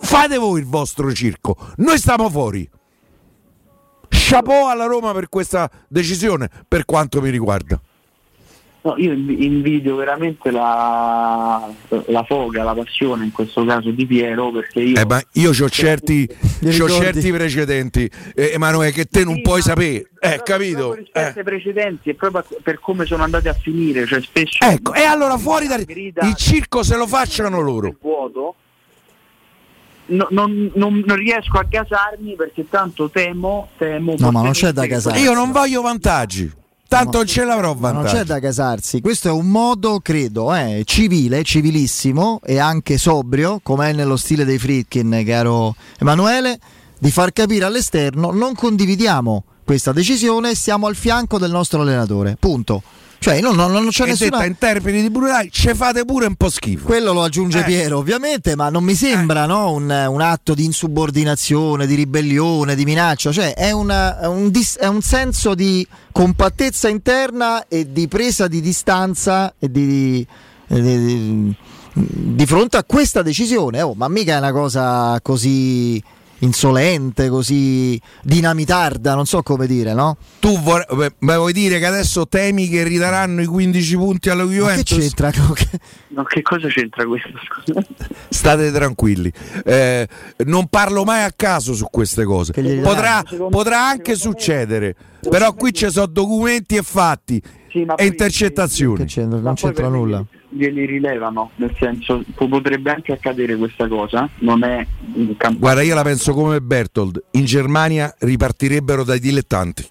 fate voi il vostro circo, noi stiamo fuori. Chapeau alla Roma per questa decisione, per quanto mi riguarda. No, io invidio veramente la, la, foga, la passione in questo caso di Piero perché io... Eh, ma io ho certi, certi, precedenti, eh, Emanuele, che te non sì, puoi sapere. Eh, capito? Rispetto eh. ai precedenti e proprio per come sono andati a finire, cioè spesso... Ecco, e allora fuori dal... Il circo se lo facciano loro. Vuoto, No, non, non, non, riesco a gasarmi perché tanto temo, temo no ma non c'è da gasarsi io non voglio vantaggi tanto non ce l'avrò vantaggi non c'è da casarsi. Questo è un modo credo eh, civile civilissimo e anche sobrio come è nello stile dei Fritkin caro Emanuele di far capire all'esterno non condividiamo questa decisione siamo al fianco del nostro allenatore. Punto cioè, non, non, non c'è e nessuna... in termini di plurali, ci fate pure un po' schifo. Quello lo aggiunge eh. Piero, ovviamente, ma non mi sembra eh. no, un, un, atto di insubordinazione, di ribellione, di minaccia. Cioè, è, una, è, un dis, è, un senso di compattezza interna e di presa di distanza e di, di, di, di fronte a questa decisione. Oh, ma mica è una cosa così insolente, così dinamitarda, non so come dire, no? Tu vor- beh, vuoi dire che adesso temi che ridaranno i 15 punti alla Juventus? Ma che c'entra? No, che cosa c'entra questo? State tranquilli, eh, non parlo mai a caso su queste cose. Potrà, potrà anche succedere, però qui ci sono documenti e fatti sì, e intercettazioni. Che c'entra? Non c'entra nulla glieli rilevano, nel senso potrebbe anche accadere questa cosa, non è un campo. Guarda, io la penso come Bertold, in Germania ripartirebbero dai dilettanti.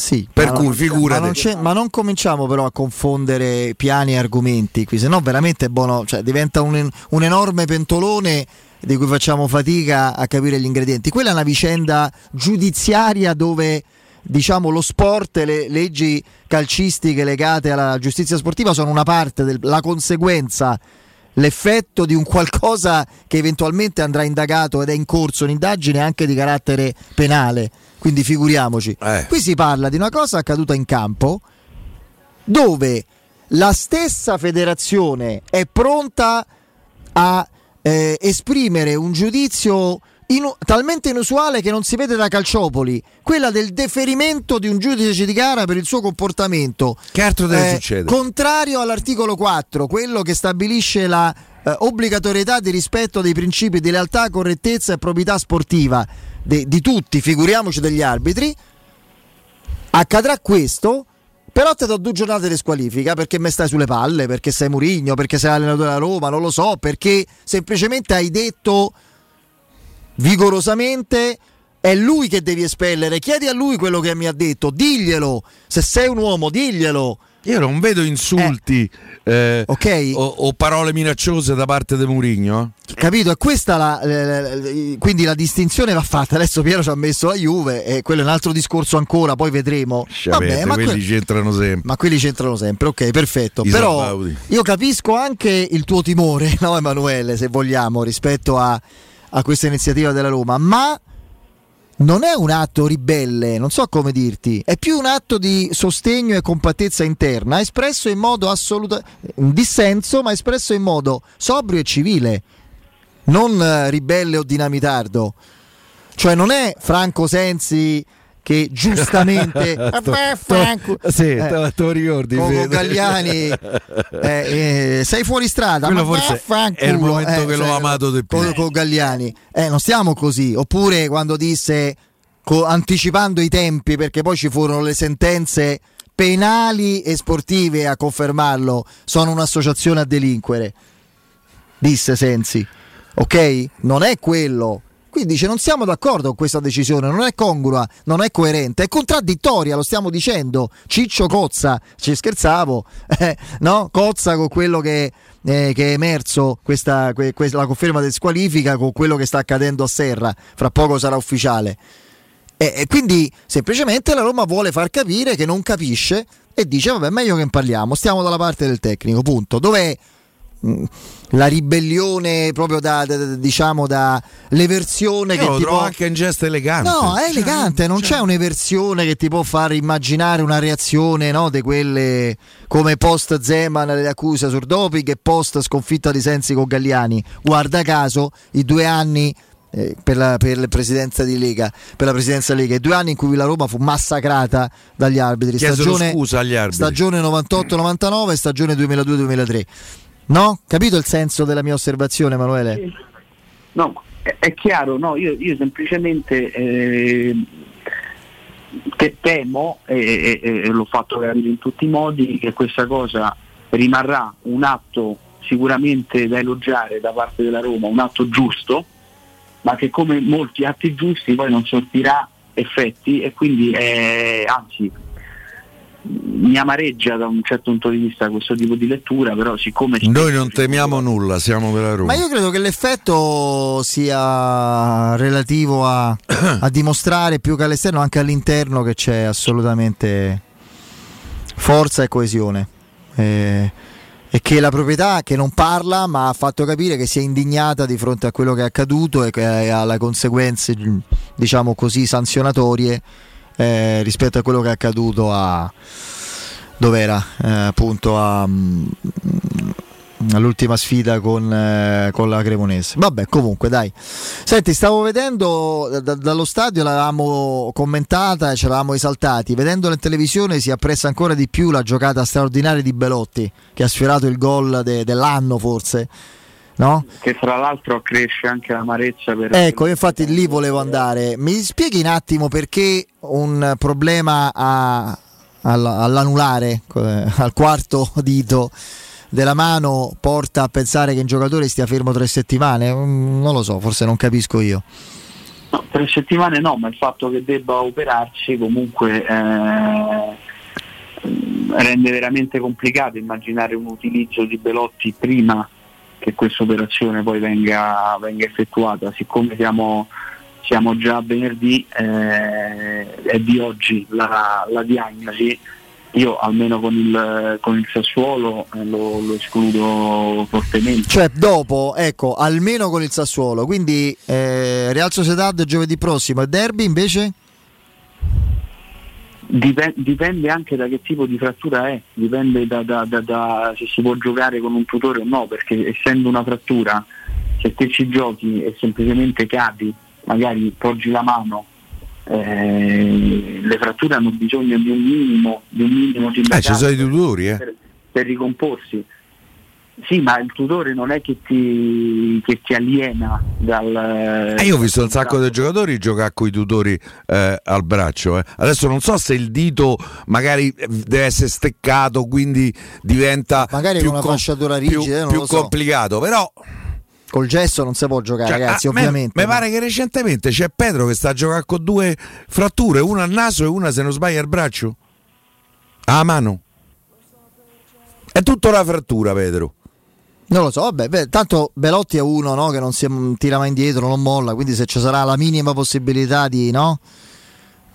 Sì, per cui figurati. Ma non, ma non, cominciamo però a confondere piani e argomenti qui, se no veramente è buono, cioè diventa un, un enorme pentolone di cui facciamo fatica a capire gli ingredienti. Quella è una vicenda giudiziaria dove diciamo, lo sport e le leggi calcistiche legate alla giustizia sportiva sono una parte, del, la conseguenza, l'effetto di un qualcosa che eventualmente andrà indagato ed è in corso un'indagine anche di carattere penale. Quindi figuriamoci. Eh. Qui si parla di una cosa accaduta in campo dove la stessa federazione è pronta a eh, esprimere un giudizio inu- talmente inusuale che non si vede da Calciopoli, quella del deferimento di un giudice di gara per il suo comportamento. Che altro deve eh, succedere? Contrario all'articolo 4, quello che stabilisce la eh, obbligatorietà di rispetto dei principi di lealtà, correttezza e probità sportiva de- di tutti, figuriamoci degli arbitri. Accadrà questo, però ti do due giornate di squalifica perché mi stai sulle palle, perché sei Murigno, perché sei allenatore della Roma, non lo so, perché semplicemente hai detto vigorosamente è lui che devi espellere. Chiedi a lui quello che mi ha detto, diglielo. Se sei un uomo, diglielo. Io non vedo insulti eh, eh, okay. o, o, parole minacciose da parte di Murigno. Capito? E questa la, la, quindi la distinzione va fatta. Adesso Piero ci ha messo la Juve e quello è un altro discorso ancora, poi vedremo. Sciavete, Vabbè, ma quelli que- c'entrano sempre. Ma quelli c'entrano sempre, ok, perfetto. I Però io capisco anche il tuo timore, no Emanuele, se vogliamo, rispetto a a questa iniziativa della Roma, ma non è un atto ribelle, non so come dirti, è più un atto di sostegno e compattezza interna, espresso in modo assoluto, un dissenso, ma espresso in modo sobrio e civile, non eh, ribelle o dinamitardo. Cioè non è Franco Sensi che giustamente Franco. sì, eh, te lo ricordi Coco Gagliani eh, eh, sei fuori strada quello forse è il momento che cioè, l'ho amato di più. Con Gagliani eh, non stiamo così. Oppure quando disse co- anticipando i tempi perché poi ci furono le sentenze penali e sportive a confermarlo sono un'associazione a delinquere disse Sensi. Ok? Non è quello quindi dice non siamo d'accordo con questa decisione, non è congrua, non è coerente, è contraddittoria, lo stiamo dicendo. Ciccio Cozza, ci scherzavo, eh, no? Cozza con quello che, eh, che è emerso, questa, que, questa, la conferma del squalifica con quello che sta accadendo a Serra, fra poco sarà ufficiale. E, e quindi semplicemente la Roma vuole far capire che non capisce e dice vabbè meglio che ne parliamo, stiamo dalla parte del tecnico, punto. Dov'è la ribellione proprio da, da, da diciamo da l'eversione Io che lo ti può... anche un gesto elegante. No, è elegante, non c'è un'eversione che ti può far immaginare una reazione no, di quelle come post Zeman le accuse sul doping e post sconfitta di Sensi con Galliani. Guarda caso, i due anni eh, per, la, per la presidenza di Lega, per la presidenza Lega, i due anni in cui la Roma fu massacrata dagli arbitri. Chiesero Stagione, scusa agli arbitri. stagione 98-99 e stagione 2002-2003. No? Capito il senso della mia osservazione, Emanuele? No, è, chiaro, no, io, io semplicemente eh, te- temo, e, e- e l'ho fatto capire in tutti i modi, che questa cosa rimarrà un atto sicuramente da elogiare da parte della Roma, un atto giusto, ma che come molti atti giusti poi non sortirà effetti e quindi eh, anzi mi amareggia da un certo punto di vista questo tipo di lettura, però siccome Noi non temiamo nulla, siamo per la Roma. Ma io credo che l'effetto sia relativo a, a dimostrare più che all'esterno, anche all'interno, che c'è assolutamente forza e coesione. Eh, e che la proprietà che non parla ma ha fatto capire che si è indignata di fronte a quello che è accaduto e che ha le conseguenze diciamo così sanzionatorie eh, rispetto a quello che è accaduto a dov'era Eh, appunto a, mm, all'ultima sfida con, eh, con la Cremonese. Vabbè comunque dai. Senti stavo vedendo da- dallo stadio l'avevamo commentata e ce l'avevamo esaltati. Vedendola in televisione si apprezza ancora di più la giocata straordinaria di Belotti che ha sfiorato il gol de- dell'anno forse no? che tra l'altro cresce anche l'amarezza per Ecco, infatti lì volevo andare. Mi spieghi un attimo perché un problema a- all- all'anulare, eh, al quarto dito della mano, porta a pensare che un giocatore stia fermo tre settimane? Mm, Non lo so, forse non capisco io. No, tre settimane no, ma il fatto che debba operarsi comunque eh, rende veramente complicato immaginare un utilizzo di Belotti prima che questa operazione poi venga, venga effettuata. Siccome siamo, siamo già venerdì eh, è di oggi la, la diagnosi, io almeno con il, con il Sassuolo eh, lo, lo escludo fortemente. Cioè, dopo, ecco, almeno con il Sassuolo. Quindi eh, Real Sociedad giovedì prossimo e Derby invece? Dipen- dipende anche da che tipo di frattura è, dipende da, da- da- da se si può giocare con un tutore o no, perché essendo una frattura, se te ci giochi e semplicemente cadi, magari poggi la mano, eh, le fratture hanno bisogno di un minimo, di un minimo di Eh, ci sono i tutori, eh. per, per ricomporsi. Sì, ma il tutore non è che ti, che ti aliena dal... Eh, io ho visto un sacco di giocatori giocare con i tutori eh, al braccio. eh. Adesso non so se il dito magari deve essere steccato, quindi diventa Magari più, con una com- fasciatura più- rigida, non più lo so. complicato. Però Col gesso non si può giocare, cioè, ragazzi, ovviamente. Mi pare che recentemente c'è Pedro che sta a giocare con due fratture, una al naso e una, se non sbaglio, al braccio. A mano. È tutta una frattura, Pedro. Non lo so, vabbè, beh, tanto Belotti è uno no, che non si tira mai indietro, non molla, quindi se ci sarà la minima possibilità di no,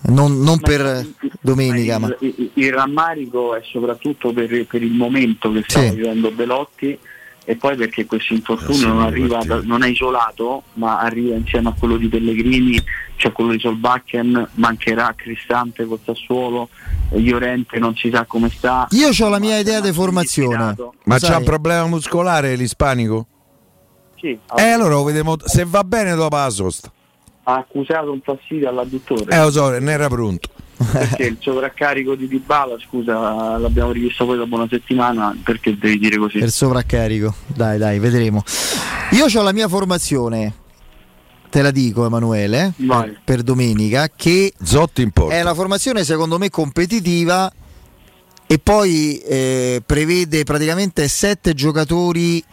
non, non per domenica, ma il, il- il rammarico è soprattutto per, per il momento che sta Sì. vivendo Belotti e poi perché questo infortunio Eh non, arriva non è isolato ma arriva insieme a quello di Pellegrini c'è quello di Solbakken mancherà Cristante col Sassuolo Iorente non si sa come sta io ho la mia idea di formazione. Ma c'ha un problema muscolare l'ispanico? Sì, ha, Eh, allora lo vediamo. Se va bene dopo la sosta. Ha accusato un fastidio all'adduttore Eh, lo so, ne era pronto. perché il sovraccarico di Dybala scusa l'abbiamo rivisto poi dopo una settimana perché devi dire così Per sovraccarico, dai, dai, vedremo. Io ho la mia formazione, te la dico, Emanuele, per, per domenica, che Zotti in porta. è una formazione secondo me competitiva e poi eh, prevede praticamente sette giocatori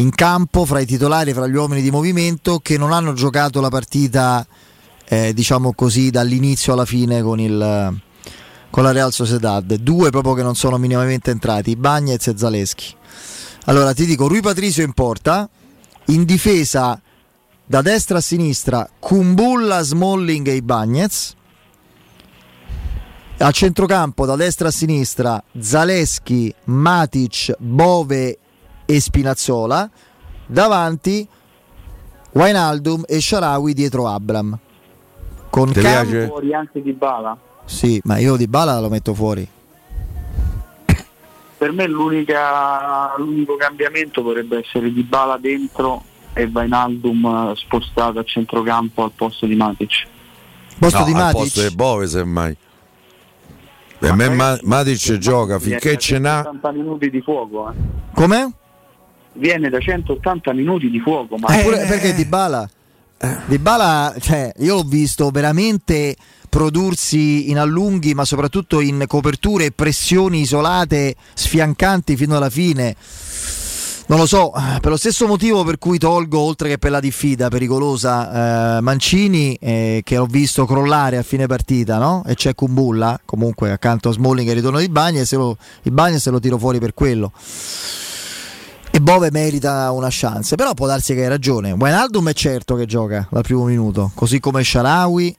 in campo fra i titolari, fra gli uomini di movimento che non hanno giocato la partita, eh, diciamo così, dall'inizio alla fine con, il, con la Real Sociedad. Due proprio che non sono minimamente entrati, Bagnez e Zaleschi. Allora ti dico, Rui Patricio in porta, in difesa da destra a sinistra Kumbulla, Smalling e Bagnez. A centrocampo da destra a sinistra Zaleschi, Matic, Bove e Spinazzola. Davanti Wainaldum e Sharawi dietro Abram. Con Te Cam... fuori anche di Bala. Sì, ma io di Bala lo metto fuori. Per me l'unico cambiamento potrebbe essere di Bala dentro e Vainaldum spostato a centrocampo al posto di Matic. Posto no, di Matic? Al posto di Bove semmai. Per me Ma- Matic gioca finché ce n'ha 80 minuti di fuoco. Eh. Come? Viene da 180 minuti di fuoco. Ma eh, pure, perché Di Bala? Di Bala, cioè, io l'ho visto veramente prodursi in allunghi, ma soprattutto in coperture e pressioni isolate, sfiancanti fino alla fine. Non lo so, per lo stesso motivo per cui tolgo, oltre che per la diffida pericolosa, eh, Mancini, eh, che ho visto crollare a fine partita, no? E c'è Kumbulla, comunque accanto a Smalling e ritorno di e lo, il Bagni se lo tiro fuori per quello. E Bove merita una chance, però può darsi che hai ragione. Wijnaldum è certo che gioca dal primo minuto, così come Sharawi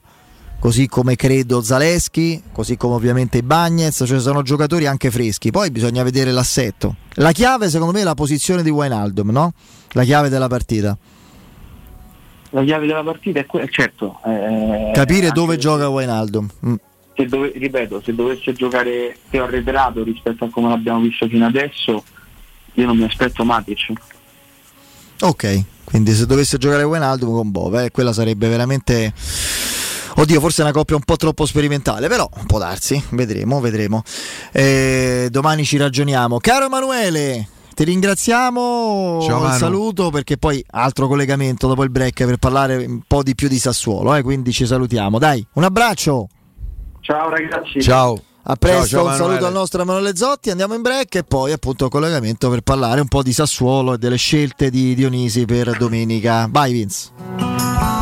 così come credo Zaleschi, così come ovviamente i Bagnets, cioè sono giocatori anche freschi. Poi bisogna vedere l'assetto. La chiave, secondo me, è la posizione di Wijnaldum, no? La chiave della partita. La chiave della partita è quella, certo. Eh, Capire dove gioca Wijnaldum. Mm. Se dove, ripeto, se dovesse giocare più arretrato rispetto a come l'abbiamo visto fino adesso, io non mi aspetto Matic. Ok, quindi se dovesse giocare Wijnaldum con Bove, eh, quella sarebbe veramente Oddio, forse è una coppia un po' troppo sperimentale, però può darsi, vedremo, vedremo. Eh, domani ci ragioniamo. Caro Emanuele, ti ringraziamo, Ciao, un saluto perché poi altro collegamento dopo il break per parlare un po' di più di Sassuolo, eh, quindi ci salutiamo. Dai, un abbraccio. Ciao ragazzi. Ciao. A presto, ciao, ciao, un saluto al nostro Emanuele Zotti, andiamo in break e poi appunto collegamento per parlare un po' di Sassuolo e delle scelte di Dionisi per domenica. Vai Vince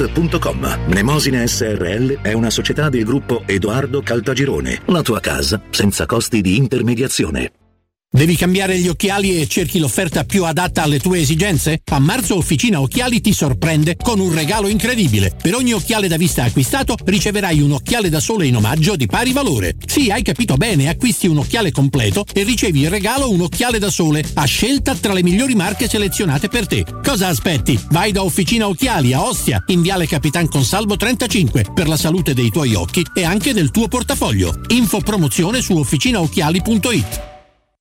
Cult.com. Mnemosine SRL è una società del gruppo Edoardo Caltagirone. La tua casa senza costi di intermediazione. Devi cambiare gli occhiali e cerchi l'offerta più adatta alle tue esigenze? A marzo Officina Occhiali ti sorprende con un regalo incredibile. Per ogni occhiale da vista acquistato riceverai un occhiale da sole in omaggio di pari valore. Sì, hai capito bene, acquisti un occhiale completo e ricevi in regalo un occhiale da sole a scelta tra le migliori marche selezionate per te. Cosa aspetti? Vai da Officina Occhiali a Ostia, in Viale Capitan Consalvo 35 per la salute dei tuoi occhi e anche del tuo portafoglio. Info promozione su officinaocchiali.it.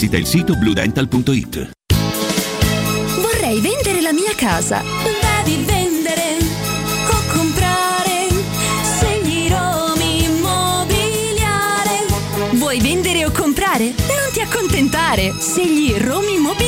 il sito bluedental.it. Vorrei vendere la mia casa. Devi vendere o comprare. Segni Romi Immobiliare. Vuoi vendere o comprare? Non ti accontentare. Segli Romi Immobiliare.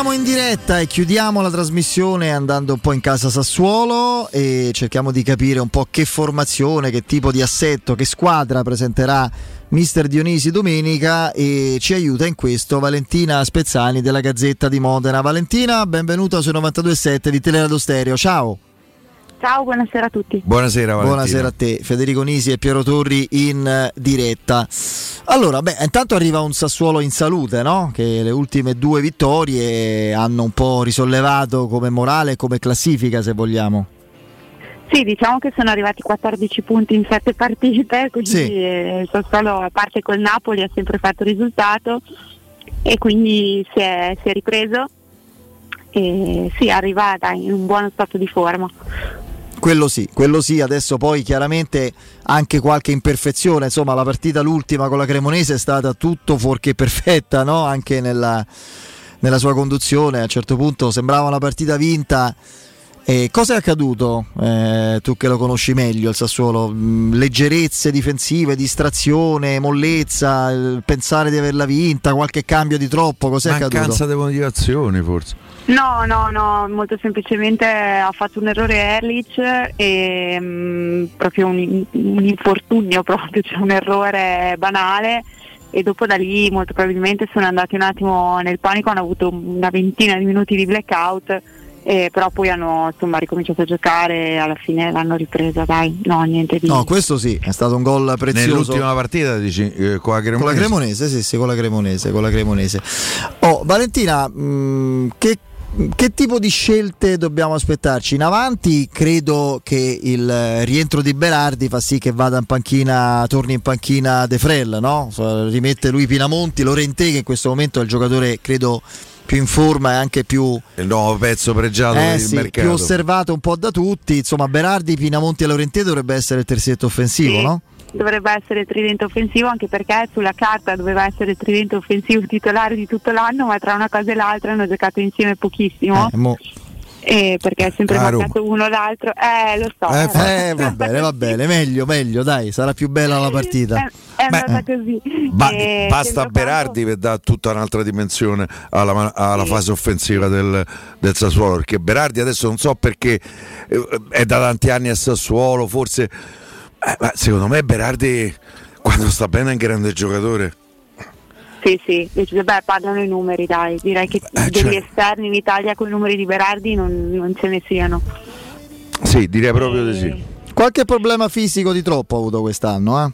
Torniamo in diretta e chiudiamo la trasmissione andando un po' in casa Sassuolo e cerchiamo di capire un po' che formazione, che tipo di assetto, che squadra presenterà mister Dionisi domenica e ci aiuta in questo Valentina Spezzani della Gazzetta di Modena. Valentina, benvenuta su 92.7 di Teleradio Stereo. Ciao. Ciao, buonasera a tutti. Buonasera Valentina. Buonasera a te, Federico Nisi e Piero Torri in eh, diretta. Allora, beh, intanto arriva un Sassuolo in salute, no? Che le ultime due vittorie hanno un po' risollevato come morale e come classifica, se vogliamo. Sì, diciamo che sono arrivati 14 punti in 7 partite, quindi Sì. eh, il Sassuolo a parte col Napoli ha sempre fatto risultato e quindi si è, si è ripreso e sì, arriva dai, in un buono stato di forma. Quello sì, quello sì, adesso poi chiaramente anche qualche imperfezione, insomma la partita l'ultima con la Cremonese è stata tutto fuorché perfetta, no? anche nella, nella sua conduzione, a un certo punto sembrava una partita vinta E cosa è accaduto? Eh, tu che lo conosci meglio il Sassuolo, mm, leggerezze difensive, distrazione, mollezza, pensare di averla vinta, qualche cambio di troppo, cos'è Mancanza accaduto? Mancanza di motivazione forse. No, no, no, molto semplicemente ha fatto un errore Erlich e mh, mm, proprio un, un, infortunio proprio, cioè un errore banale e dopo da lì molto probabilmente sono andati un attimo nel panico, hanno avuto una ventina di minuti di blackout eh, però poi hanno insomma, ricominciato a giocare e alla fine l'hanno ripresa, dai, no, niente di... No, questo sì, è stato un gol prezioso. Nell'ultima partita dici, eh, con la Cremonese? Con la Cremonese, sì, sì, con la Cremonese, con la Cremonese. Oh, Valentina, mh, mm, che che tipo di scelte dobbiamo aspettarci? In avanti credo che il rientro di Berardi fa sì che vada in panchina, torni in panchina De Frel, no? Rimette lui Pinamonti, Lorente che in questo momento è il giocatore credo più in forma e anche più il nuovo pezzo pregiato eh, del sì, mercato più osservato un po' da tutti insomma Berardi, Pinamonti e Laurentè dovrebbe essere il terzetto offensivo sì. no? dovrebbe essere il tridente offensivo anche perché sulla carta doveva essere il tridente offensivo titolare di tutto l'anno ma tra una cosa e l'altra hanno giocato insieme pochissimo eh, mo eh, perché è sempre ah, mancato uno o l'altro. Eh, lo so. Eh, eh, va bene, va bene, meglio, meglio, dai, sarà più bella la partita. È, è andata così. Ba- eh, basta Berardi per dare tutta un'altra dimensione alla, alla sì. fase offensiva del, del, Sassuolo, perché Berardi adesso non so perché eh, è da tanti anni a Sassuolo, forse... Eh, ma secondo me Berardi quando sta bene è un grande giocatore. Sì, sì, beh, parlano i numeri, dai. Direi che eh, degli cioè... esterni in Italia con i numeri di Berardi non, non ce ne siano. Sì, direi proprio di sì. Qualche problema fisico di troppo ha avuto quest'anno, eh?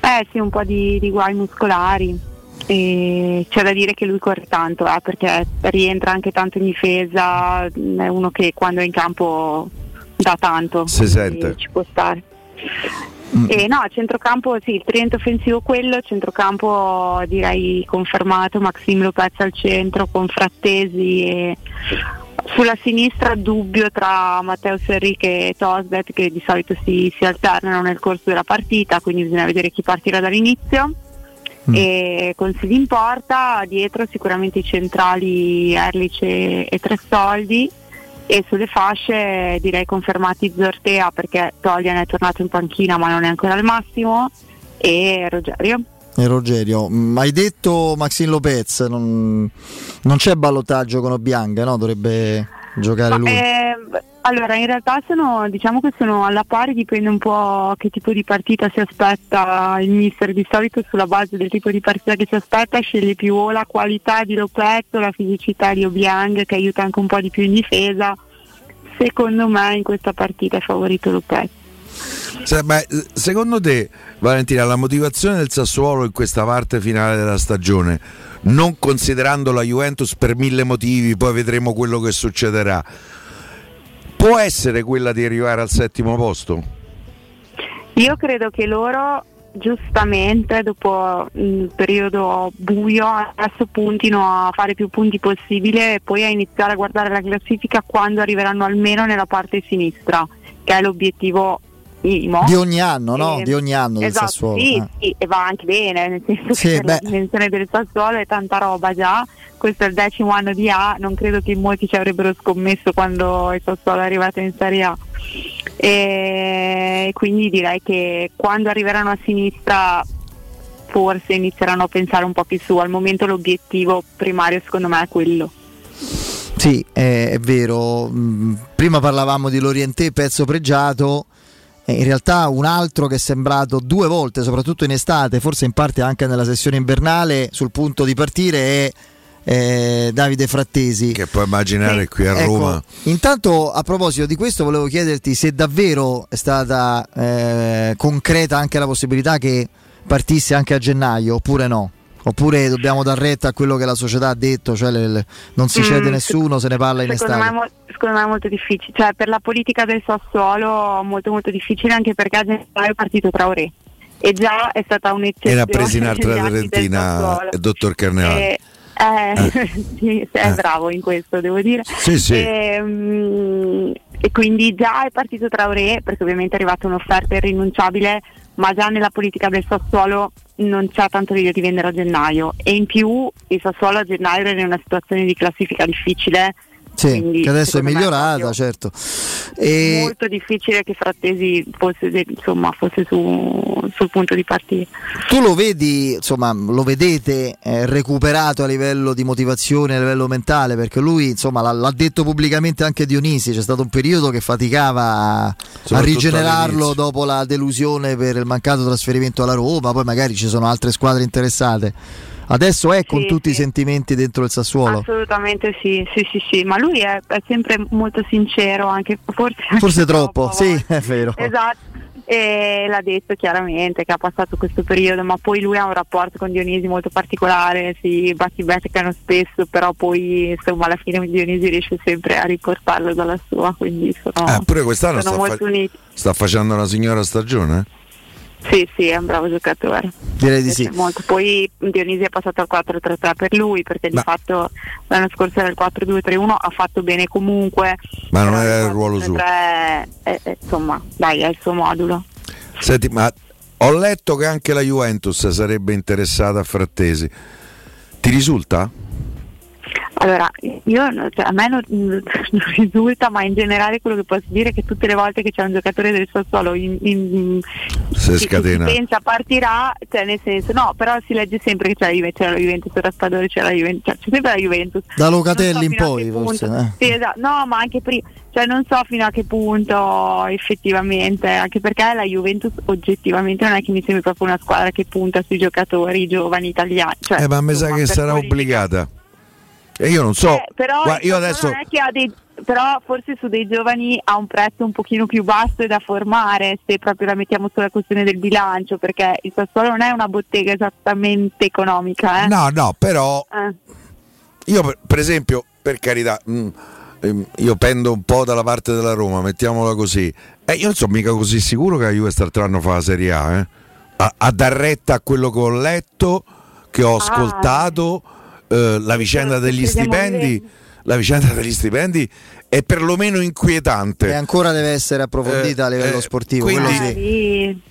Eh sì, un po' di, di guai muscolari. E c'è da dire che lui corre tanto, eh, perché rientra anche tanto in difesa, è uno che quando è in campo dà tanto. Si sente. Ci può stare. Mm. E no, centrocampo sì, il tridente offensivo quello, centrocampo direi confermato, Maxim Lopez al centro con Frattesi e sulla sinistra dubbio tra Matteo Serriche e Tosbet che di solito si, si, alternano nel corso della partita, quindi bisogna vedere chi partirà dall'inizio. Mm. E consigli in porta, dietro sicuramente i centrali Erlice e Tre Soldi e sulle fasce direi confermati Zortea perché Tolian è tornato in panchina ma non è ancora al massimo e Rogerio. E Rogerio, mm, hai detto Maxine Lopez, non, non c'è ballottaggio con Obianga, no? Dovrebbe giocare ma, lui. Eh, allora, in realtà sono, diciamo che sono alla pari, dipende un po' che tipo di partita si aspetta il mister. Di solito sulla base del tipo di partita che si aspetta sceglie più o la qualità di Lopez o la fisicità di Obiang che aiuta anche un po' di più in difesa. Secondo me in questa partita è favorito Lopez. secondo te, Valentina, la motivazione del Sassuolo in questa parte finale della stagione, non considerando la Juventus per mille motivi, poi vedremo quello che succederà può essere quella di arrivare al settimo posto? Io credo che loro giustamente dopo il periodo buio adesso puntino a fare più punti possibile e poi a iniziare a guardare la classifica quando arriveranno almeno nella parte sinistra, che è l'obiettivo minimo. Di ogni anno, no? E, di ogni anno esatto, del Sassuolo. Sì, eh. sì, e va anche bene, nel senso sì, che beh. la dimensione del Sassuolo è tanta roba già questo è il decimo anno di A, non credo che molti ci avrebbero scommesso quando il Sassuolo è arrivato in Serie A. E quindi direi che quando arriveranno a sinistra forse inizieranno a pensare un po' più su. Al momento l'obiettivo primario secondo me è quello. Sì, è, è vero. Mm, prima parlavamo di Lorientè, pezzo pregiato. In realtà un altro che è sembrato due volte, soprattutto in estate, forse in parte anche nella sessione invernale, sul punto di partire è eh, Davide Frattesi. Che puoi immaginare qui a ecco, Roma. Intanto a proposito di questo volevo chiederti se davvero è stata eh, concreta anche la possibilità che partisse anche a gennaio oppure no. Oppure dobbiamo dar retta a quello che la società ha detto, cioè le, le, non si cede mm, nessuno, se ne parla in estate. Me mo- secondo me è molto difficile, cioè per la politica del Sassuolo molto molto difficile anche perché a gennaio è partito Traoré e già è stata un'eccezione. Era preso in altra Trentina il dottor Carnevale. Eh, eh, eh. sì, è eh. bravo in questo, devo dire. Sì, sì. E, um, e, quindi già è partito Traoré, perché ovviamente è arrivata un'offerta irrinunciabile, ma già nella politica del Sassuolo non c'è tanto video di vendere a gennaio. E in più il Sassuolo a gennaio era in una situazione di classifica difficile, Sì, che adesso è migliorata, certo. E... Molto difficile che Frattesi fosse, insomma, fosse su, sul punto di partire. Tu lo vedi, insomma, lo vedete eh, recuperato a livello di motivazione, a livello mentale, perché lui, insomma, l'ha, l'ha detto pubblicamente anche Dionisi, c'è stato un periodo che faticava a, a rigenerarlo dopo la delusione per il mancato trasferimento alla Roma, poi magari ci sono altre squadre interessate. Adesso è con tutti sì. i sentimenti dentro il Sassuolo? Assolutamente sì, sì, sì, sì. ma lui è, è sempre molto sincero, anche forse, anche forse troppo, troppo, sì, è vero. Esatto. E l'ha detto chiaramente che ha passato questo periodo, ma poi lui ha un rapporto con Dionisi molto particolare, si battibeccano spesso, però poi insomma alla fine Dionisi riesce sempre a riportarlo dalla sua, quindi sono, eh, pure quest'anno sono sta, fa- sta facendo una signora stagione? Sì, sì, è un bravo giocatore. Direi di sì. Molto. Poi Dionisi è passato al 4-3-3 per lui perché Ma... di fatto l'anno scorso era il 4-2-3-1, ha fatto bene comunque. Ma non era il ruolo suo. È, è, è, insomma, dai, è il suo modulo. Senti, ma ho letto che anche la Juventus sarebbe interessata a Frattesi. Ti risulta? Allora, io, cioè, a me non, non, risulta, ma in generale quello che posso dire è che tutte le volte che c'è un giocatore del Sassuolo in, in, si scatena. Si pensa partirà, cioè nel senso, no, però si legge sempre che c'è la Juventus, c'è la Juventus, c'è Raspadori, c'è la Juventus, cioè, c'è sempre la Juventus. Da Locatelli so in poi forse. Eh. Sì, esatto. No, ma anche prima, cioè non so fino a che punto effettivamente, anche perché la Juventus oggettivamente non è che mi sembra proprio una squadra che punta sui giocatori giovani italiani. Cioè, eh, ma mi sa che sarà politica. obbligata. E io non so. Eh, però Guarda, io adesso... non è che ha dei, però forse su dei giovani ha un prezzo un pochino più basso e da formare se proprio la mettiamo sulla questione del bilancio perché il Sassuolo non è una bottega esattamente economica. Eh? No, no, però eh. io per, per, esempio, per carità, mh, mm, ehm, io pendo un po' dalla parte della Roma, mettiamola così. Eh, io non sono mica così sicuro che la Juve quest'altro fa la Serie A, eh? a, a dar retta a quello che ho letto, che ho ah. Eh, la vicenda degli stipendi la vicenda degli stipendi è perlomeno inquietante. E ancora deve essere approfondita eh, a livello eh, sportivo. Quindi, sì.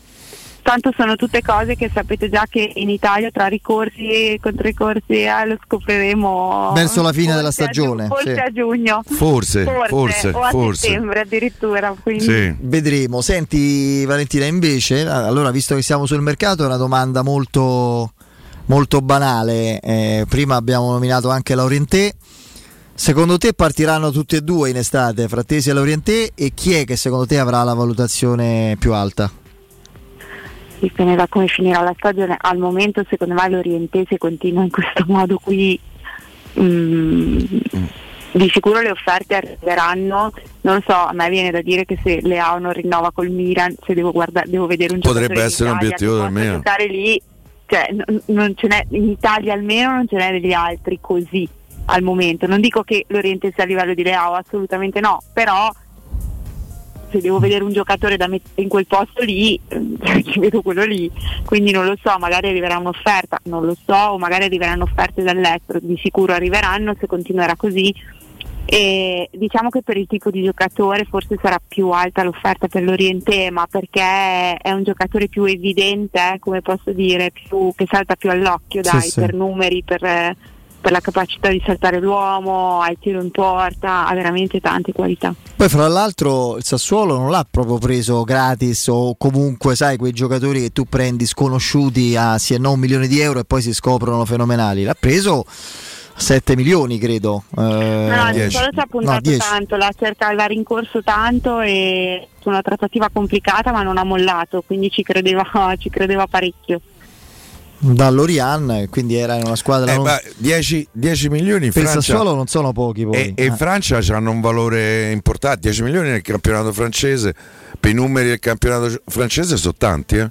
Tanto sono tutte cose che sapete già che inItalia tra ricorsi e contricorsi eh, lo scopriremo verso la fine della stagione. A, forse sì. a giugno. Forse, forse, forse o a forse. settembre addirittura. Sì. Vedremo. Senti Valentina, invece, allora visto che siamo sul mercato è una domanda molto molto banale. Eh, prima abbiamo nominato anche Laurentè. Secondo te partiranno tutti e due in estate, Frattesi e Laurentè, e chi è che secondo te avrà la valutazione più alta? Dipende da come finirà la stagione. Al momento secondo me l'Orientè se continua in questo modo qui mm, di sicuro le offerte arriveranno. Non lo so, a me viene da dire che se Leao non rinnova col Milan, se devo, guardare, devo vedere un giocatore potrebbe essere un obiettivo del mio. giocare lì cioè, non ce n'è, in Italia almeno non ce n'è degli altri così al momento. Non dico che l'Oriente sia a livello di Leao, assolutamente no, però se devo vedere un giocatore da mettere in quel posto lì, eh, ci vedo quello lì, quindi non lo so, magari arriverà un'offerta, non lo so, o magari arriveranno offerte dall'estero, di sicuro arriveranno se continuerà così e diciamo che per il tipo di giocatore forse sarà più alta l'offerta per l'Oriente, ma perché è un giocatore più evidente, eh, come posso dire, più, che salta più all'occhio, dai, sì, per sì. numeri, per, per, la capacità di saltare l'uomo, al tiro in porta, ha veramente tante qualità. Poi fra l'altro il Sassuolo non l'ha proprio preso gratis o comunque sai quei giocatori che tu prendi sconosciuti a sì e no un milione di euro e poi si scoprono fenomenali, l'ha preso 7 milioni credo. Eh, no, il solo ci ha puntato no, tanto, l'ha, rincorso tanto e su una trattativa complicata ma non ha mollato, quindi ci credeva, ci credeva parecchio. Dall'Orian, quindi era in una squadra. Eh, non... 10, 10, milioni in Francia. Sassuolo non sono pochi. Poi. E, e in ah. Francia hanno un valore importante. 10 milioni nel campionato francese. Per i numeri del campionato francese sono tanti, eh?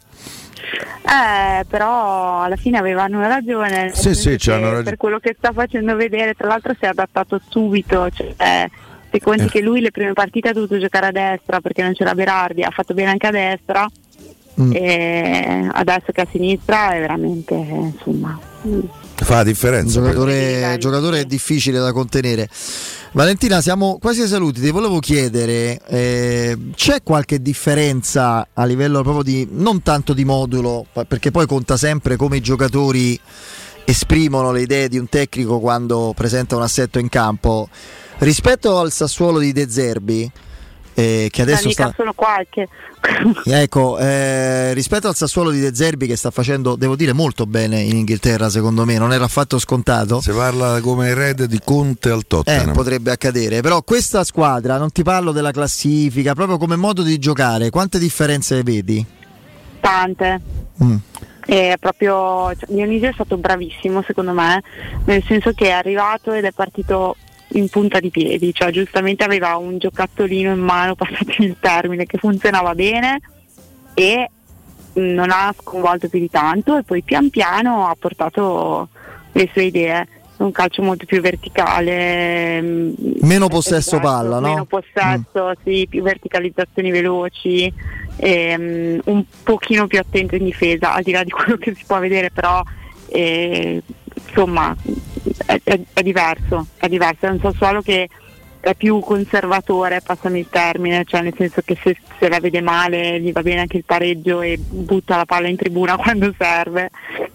Eh, però alla fine avevano ragione. Sì, sì, ragione. Per quello che sta facendo vedere, tra l'altro si è adattato subito. Cioè, se conti eh. che lui le prime partite ha dovuto giocare a destra perché non c'era Berardi, ha fatto bene anche a destra. Mm. E adesso che a sinistra è veramente insomma. Fa la differenza. Un giocatore, giocatore difficile da contenere. Valentina, siamo quasi ai saluti. Ti volevo chiedere: eh, c'è qualche differenza a livello proprio di non tanto di modulo, perché poi conta sempre come i giocatori esprimono le idee di un tecnico quando presenta un assetto in campo. Rispetto al Sassuolo di De Zerbi, eh, che adesso sta... solo qualche. ecco, eh, rispetto al Sassuolo di De Zerbi che sta facendo, devo dire, molto bene in Inghilterra, secondo me, non era affatto scontato. Si parla come erede di Conte al Tottenham. Eh, potrebbe accadere, però questa squadra, non ti parlo della classifica, proprio come modo di giocare, quante differenze vedi? Tante. Mm. È proprio cioè, Dionisio è stato bravissimo secondo me, nel senso che è arrivato ed è partito in punta di piedi, cioè giustamente aveva un giocattolino in mano, passatemi il termine, che funzionava bene e non ha sconvolto più di tanto e poi pian piano ha portato le sue idee un calcio molto più verticale mm, meno possesso diverso, palla no? meno possesso, mm. sì, più verticalizzazioni veloci ehm, un pochino più attento in difesa al di là di quello che si può vedere però eh, insomma è, è, è, diverso, è diverso, è un Sassuolo che è più conservatore, passami il termine, cioè nel senso che se, se, la vede male gli va bene anche il pareggio e butta la palla in tribuna quando serve.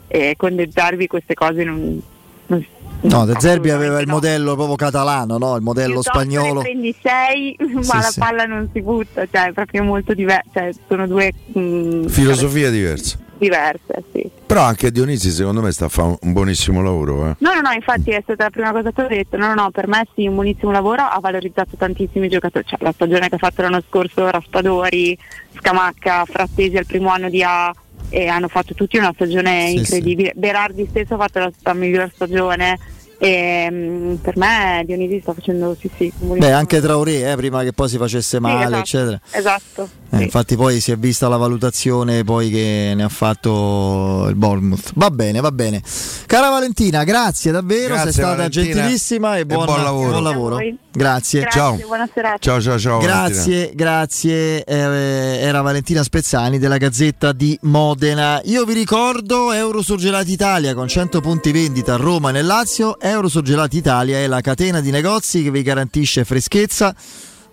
E con De Zerbi queste cose non, non No, De Zerbi aveva il modello proprio catalano, no? il modello Piuttosto spagnolo. prendi 6, ma sì, la palla non si butta, cioè è proprio molto diverso, cioè, sono due mh, mm, filosofie diverse diverse, sì. Però anche Dionisi secondo me sta a fare un buonissimo lavoro. Eh. No, no, no, infatti è stata la prima cosa che ho detto. No, no, no, per me sì, un buonissimo lavoro, ha valorizzato tantissimi giocatori. Cioè, la stagione che ha fatto l'anno scorso, Raspadori, Scamacca, Frattesi al primo anno di A e hanno fatto tutti una stagione sì, incredibile. Sì. Berardi stesso ha fatto la, la migliore stagione e, um, per me Dionisi sta facendo sì sì. Beh, anche Traoré eh, prima che poi si facesse male, sì, esatto, eccetera. Esatto. Eh, sì. Infatti poi si è vista la valutazione poi che ne ha fatto il Bournemouth. Va bene, va bene. Cara Valentina, grazie davvero, grazie, sei stata Valentina. gentilissima e, buona, e buon lavoro. Buon lavoro. Grazie. grazie. Ciao. Buona serata. Ciao ciao ciao. Grazie, Valentina. grazie. Eh, era Valentina Spezzani della Gazzetta di Modena. Io vi ricordo Euro Surgelati Italia con 100 punti vendita a Roma e nel Lazio. Euro Surgelati Italia è la catena di negozi che vi garantisce freschezza,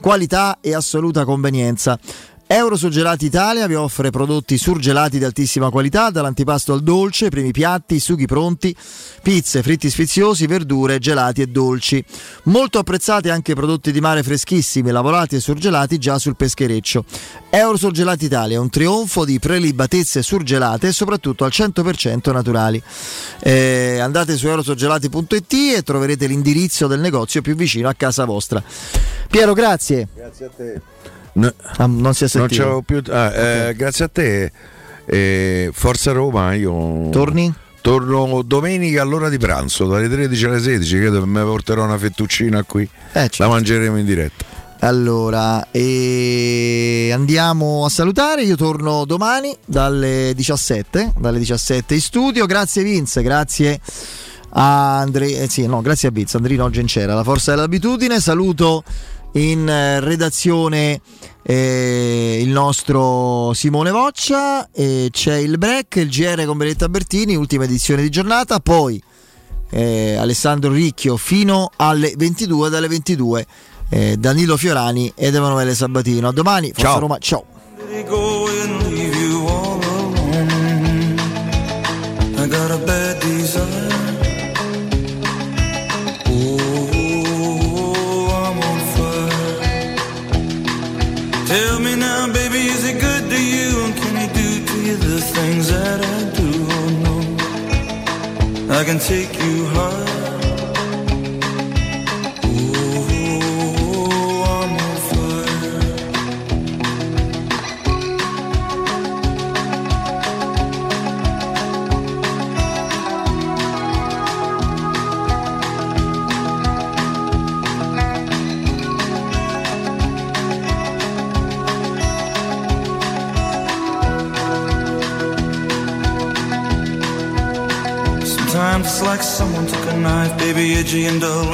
qualità e assoluta convenienza. Euro Surgelati Italia vi offre prodotti surgelati di altissima qualità, dall'antipasto al dolce, primi piatti, sughi pronti, pizze, fritti sfiziosi, verdure, gelati e dolci. Molto apprezzati anche prodotti di mare freschissimi, lavorati e surgelati già sul peschereccio. Euro Surgelati Italia è un trionfo di prelibatezze surgelate e soprattutto al 100% naturali. Eh, andate su eurosurgelati.it e troverete l'indirizzo del negozio più vicino a casa vostra. Piero, grazie. Grazie a te. No, ah, non si è sentito. Non più, ah, okay. eh, grazie a te. Eh, Forza Roma, io. Torni? Torno domenica all'ora di pranzo, dalle 13 alle 16, credo che mi porterò una fettuccina qui. Eh, certo. La mangeremo in diretta. Allora, e andiamo a salutare. Io torno domani dalle 17, dalle 17 in studio. Grazie Vince, grazie a Andre, eh sì, no, grazie a Vince, Andrino oggi in c'era, la forza dell'abitudine. Saluto in eh, redazione eh, il nostro Simone Voccia, eh, c'è il break, il GR con Benetta Bertini, ultima edizione di giornata, poi eh, Alessandro Ricchio fino alle 22, dalle 22 eh, Danilo Fiorani ed Emanuele Sabatino. A domani, Forza ciao. Roma, ciao. I can take you like someone took a knife, baby, edgy and dull.